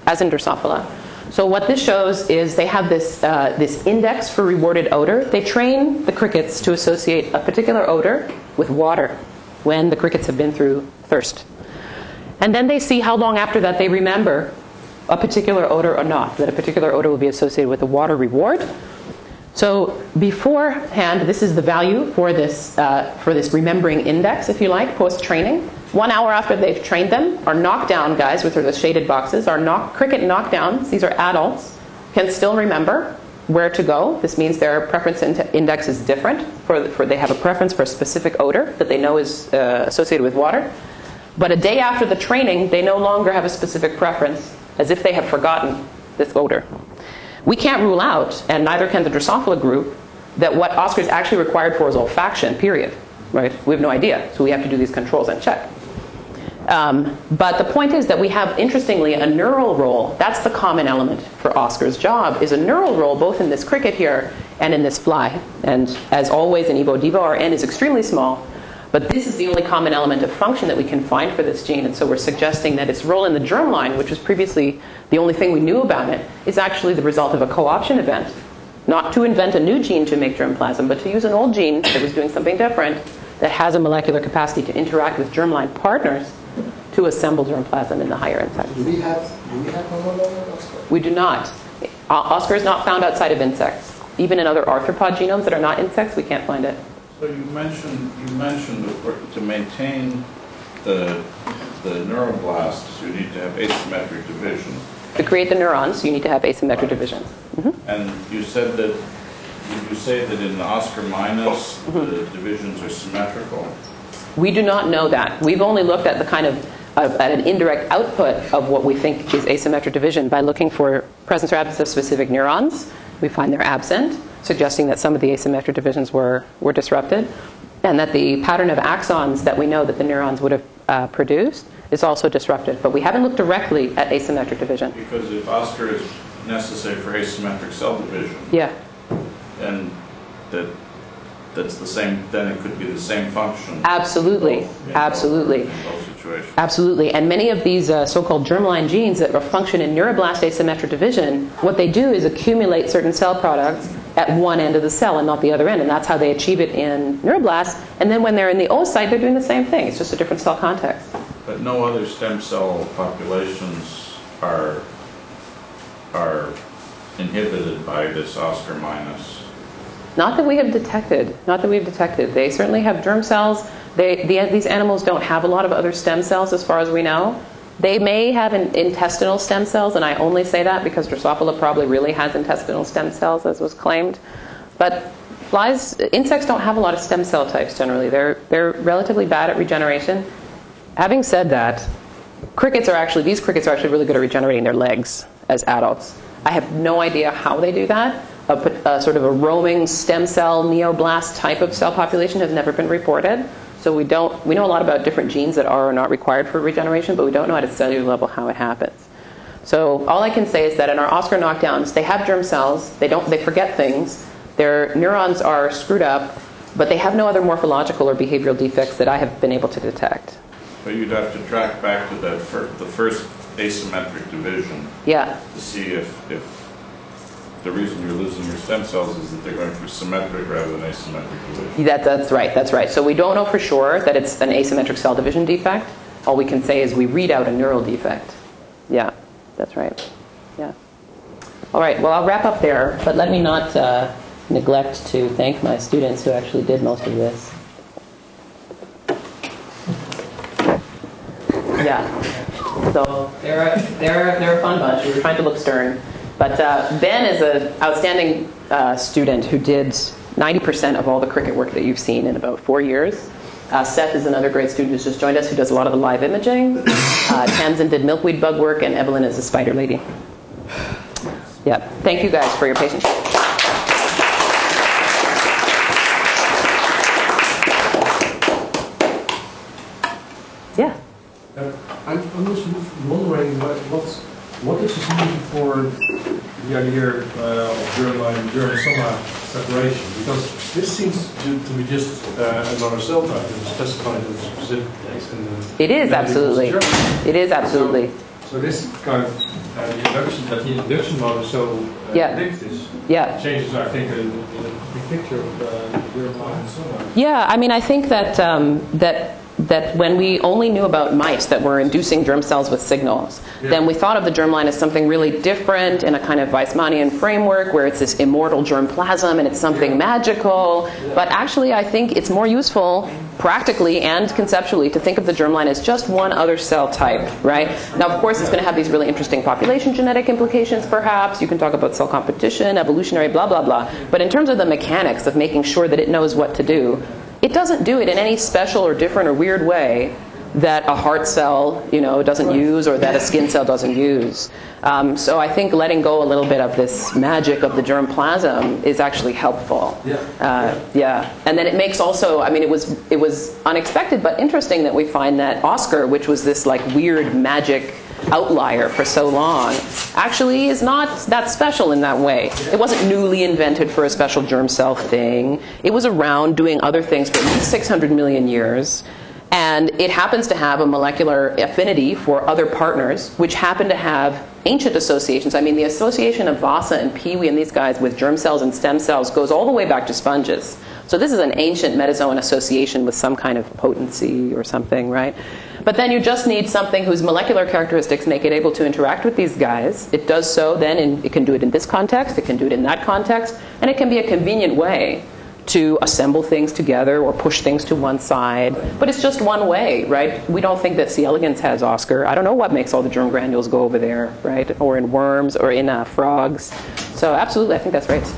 as in Drosophila. So what this shows is they have this, uh, this index for rewarded odor. They train the crickets to associate a particular odor with water when the crickets have been through thirst. And then they see how long after that they remember a particular odor or not, that a particular odor will be associated with a water reward. So beforehand, this is the value for this, uh, for this remembering index, if you like, post-training. One hour after they've trained them, our knockdown guys, which are the shaded boxes, our knock, cricket knockdowns, these are adults, can still remember where to go. This means their preference index is different. For, for they have a preference for a specific odor that they know is uh, associated with water. But a day after the training, they no longer have a specific preference, as if they have forgotten this odor. We can't rule out, and neither can the Drosophila group, that what oskar is actually required for is olfaction, period. Right? We have no idea, so we have to do these controls and check. Um, but the point is that we have, interestingly, a neural role. That's the common element for oskar's job, is a neural role both in this cricket here and in this fly. And as always in Evo Devo, our n is extremely small. But this is the only common element of function that we can find for this gene. And so we're suggesting that its role in the germline, which was previously the only thing we knew about it, is actually the result of a co-option event. Not to invent a new gene to make germplasm, but to use an old gene that was doing something different that has a molecular capacity to interact with germline partners to assemble germplasm in the higher insects. Do we have, do we have homologous oskar? We do not. oskar is not found outside of insects. Even in other arthropod genomes that are not insects, we can't find it. So you mentioned you mentioned to maintain the the neuroblasts, you need to have asymmetric division. To create the neurons, you need to have asymmetric divisions. Mm-hmm. And you said that you say that in the oskar minus mm-hmm. the divisions are symmetrical? We do not know that. We've only looked at the kind of of, at an indirect output of what we think is asymmetric division by looking for presence or absence of specific neurons. We find they're absent, suggesting that some of the asymmetric divisions were, were disrupted, and that the pattern of axons that we know that the neurons would have uh, produced is also disrupted. But we haven't looked directly at asymmetric division. Because if oskar is necessary for asymmetric cell division, Yeah. then that that's the same. Then it could be the same function. Absolutely, absolutely. Both situations. Absolutely. And many of these uh, so called germline genes that function in neuroblast asymmetric division, what they do is accumulate certain cell products at one end of the cell and not the other end. And that's how they achieve it in neuroblasts. And then when they're in the oocyte, they're doing the same thing. It's just a different cell context. But no other stem cell populations are are inhibited by this oskar minus. Not that we have detected. Not that we've detected. They certainly have germ cells. They, the, these animals don't have a lot of other stem cells, as far as we know. They may have an intestinal stem cells, and I only say that because Drosophila probably really has intestinal stem cells, as was claimed. But flies, insects don't have a lot of stem cell types generally. They're they're relatively bad at regeneration. Having said that, crickets are actually these crickets are actually really good at regenerating their legs as adults. I have no idea how they do that. A, a sort of a roaming stem cell neoblast type of cell population has never been reported. So we don't we know a lot about different genes that are or not required for regeneration, but we don't know at a cellular level how it happens. So all I can say is that in our oskar knockdowns, they have germ cells. They don't they forget things. Their neurons are screwed up, but they have no other morphological or behavioral defects that I have been able to detect. But you'd have to track back to that fir- the first asymmetric division Yeah. to see if if the reason you're losing your stem cells is that they're going through symmetric rather than asymmetric division. That, that's right. That's right. So we don't know for sure that it's an asymmetric cell division defect. All we can say is we read out a neural defect. Yeah, that's right. Yeah. All right. Well, I'll wrap up there, but let me not uh, neglect to thank my students who actually did most of this. Yeah. So they're a, they're they're a fun bunch. We were trying to look stern, but uh, Ben is an outstanding uh, student who did 90% of all the cricket work that you've seen in about four years. Uh, Seth is another great student who's just joined us who does a lot of the live imaging. Uh, Tamsin did milkweed bug work, and Evelyn is a spider lady. Yeah. Thank you guys for your patience. Yeah. Uh, I'm, I'm just wondering what, what's, what is the solution for the idea uh, of germline and germ soma separation? Because this seems to, to be just uh, another cell type specified in specific the It is absolutely. It is absolutely. So this kind of uh, the induction, that the induction mode is so uh, Yeah. predictive, Yeah. changes, I think, in, in the picture of uh, germline. Yeah, I mean, I think that um, that that when we only knew about mice that were inducing germ cells with signals, then we thought of the germline as something really different in a kind of Weismannian framework where it's this immortal germ plasm and it's something magical. But actually, I think it's more useful practically and conceptually to think of the germline as just one other cell type, right? Now, of course, it's going to have these really interesting population genetic implications, perhaps. You can talk about cell competition, evolutionary, blah, blah, blah. But in terms of the mechanics of making sure that it knows what to do, it doesn't do it in any special or different or weird way that a heart cell, you know, doesn't use or that a skin cell doesn't use. Um, so I think letting go a little bit of this magic of the germ plasm is actually helpful. Yeah. Uh, yeah. And then it makes also, I mean, it was it was unexpected but interesting that we find that oskar, which was this like weird magic outlier for so long, actually is not that special in that way. It wasn't newly invented for a special germ cell thing. It was around doing other things for at least 600 million years. And it happens to have a molecular affinity for other partners, which happen to have ancient associations. I mean, the association of Vasa and Piwi and these guys with germ cells and stem cells goes all the way back to sponges. So this is an ancient metazoan association with some kind of potency or something, right? But then you just need something whose molecular characteristics make it able to interact with these guys. It does so then, and it can do it in this context, it can do it in that context, and it can be a convenient way to assemble things together or push things to one side. But it's just one way, right? We don't think that C. elegans has oskar. I don't know what makes all the germ granules go over there, right? Or in worms or in uh, frogs. So absolutely, I think that's right.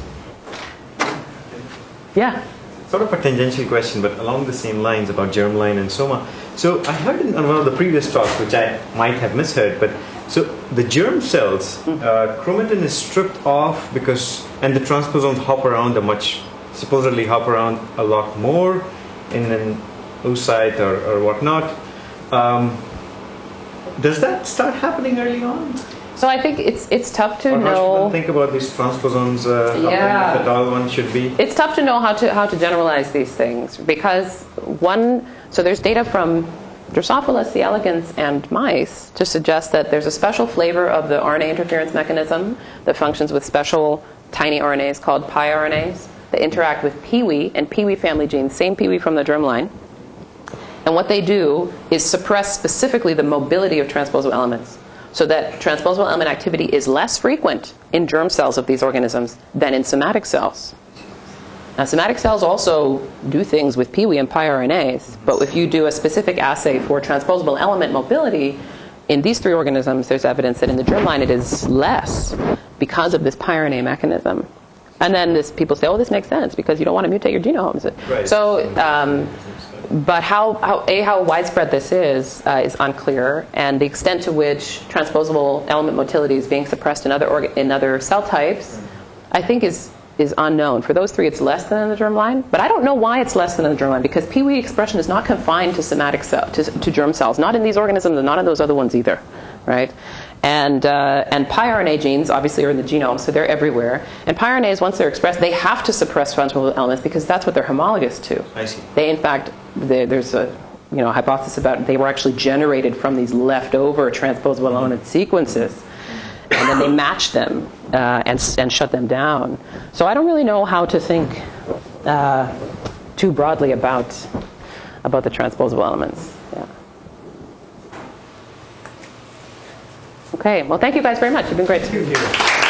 Yeah. Sort of a tangential question, but along the same lines about germline and soma. So I heard in one of the previous talks, which I might have misheard, but so the germ cells, uh, chromatin is stripped off because, and the transposons hop around a much, supposedly hop around a lot more in an oocyte or, or whatnot. Um, does that start happening early on? So I think it's it's tough to Or how know. one think about these transposons? Uh, how Yeah. if one should be? It's tough to know how to how to generalize these things because one so there's data from Drosophila C. elegans and mice to suggest that there's a special flavor of the RNA interference mechanism that functions with special tiny RNAs called piRNAs that interact with PIWI and PIWI family genes, same PIWI from the germline. And what they do is suppress specifically the mobility of transposable elements so that transposable element activity is less frequent in germ cells of these organisms than in somatic cells. Now, somatic cells also do things with PIWI and piRNAs, but if you do a specific assay for transposable element mobility, in these three organisms, there's evidence that in the germline it is less because of this piRNA mechanism. And then this, people say, oh, this makes sense because you don't want to mutate your genomes. Right. So, um, but how, how, A, how widespread this is, uh, is unclear, and the extent to which transposable element motility is being suppressed in other, orga- in other cell types, I think is, is unknown. For those three, it's less than in the germline, but I don't know why it's less than in the germline, because Piwi expression is not confined to somatic cell, to, to germ cells, not in these organisms and not in those other ones either, right? And, uh, and piRNA genes obviously are in the genome, so they're everywhere. And piRNAs, once they're expressed, they have to suppress transposable elements because that's what they're homologous to. I see. They, in fact, they, there's a you know hypothesis about they were actually generated from these leftover transposable element sequences, and then they match them uh, and and shut them down. So I don't really know how to think uh, too broadly about about the transposable elements. Yeah. Okay. Well, thank you guys very much. You've been great.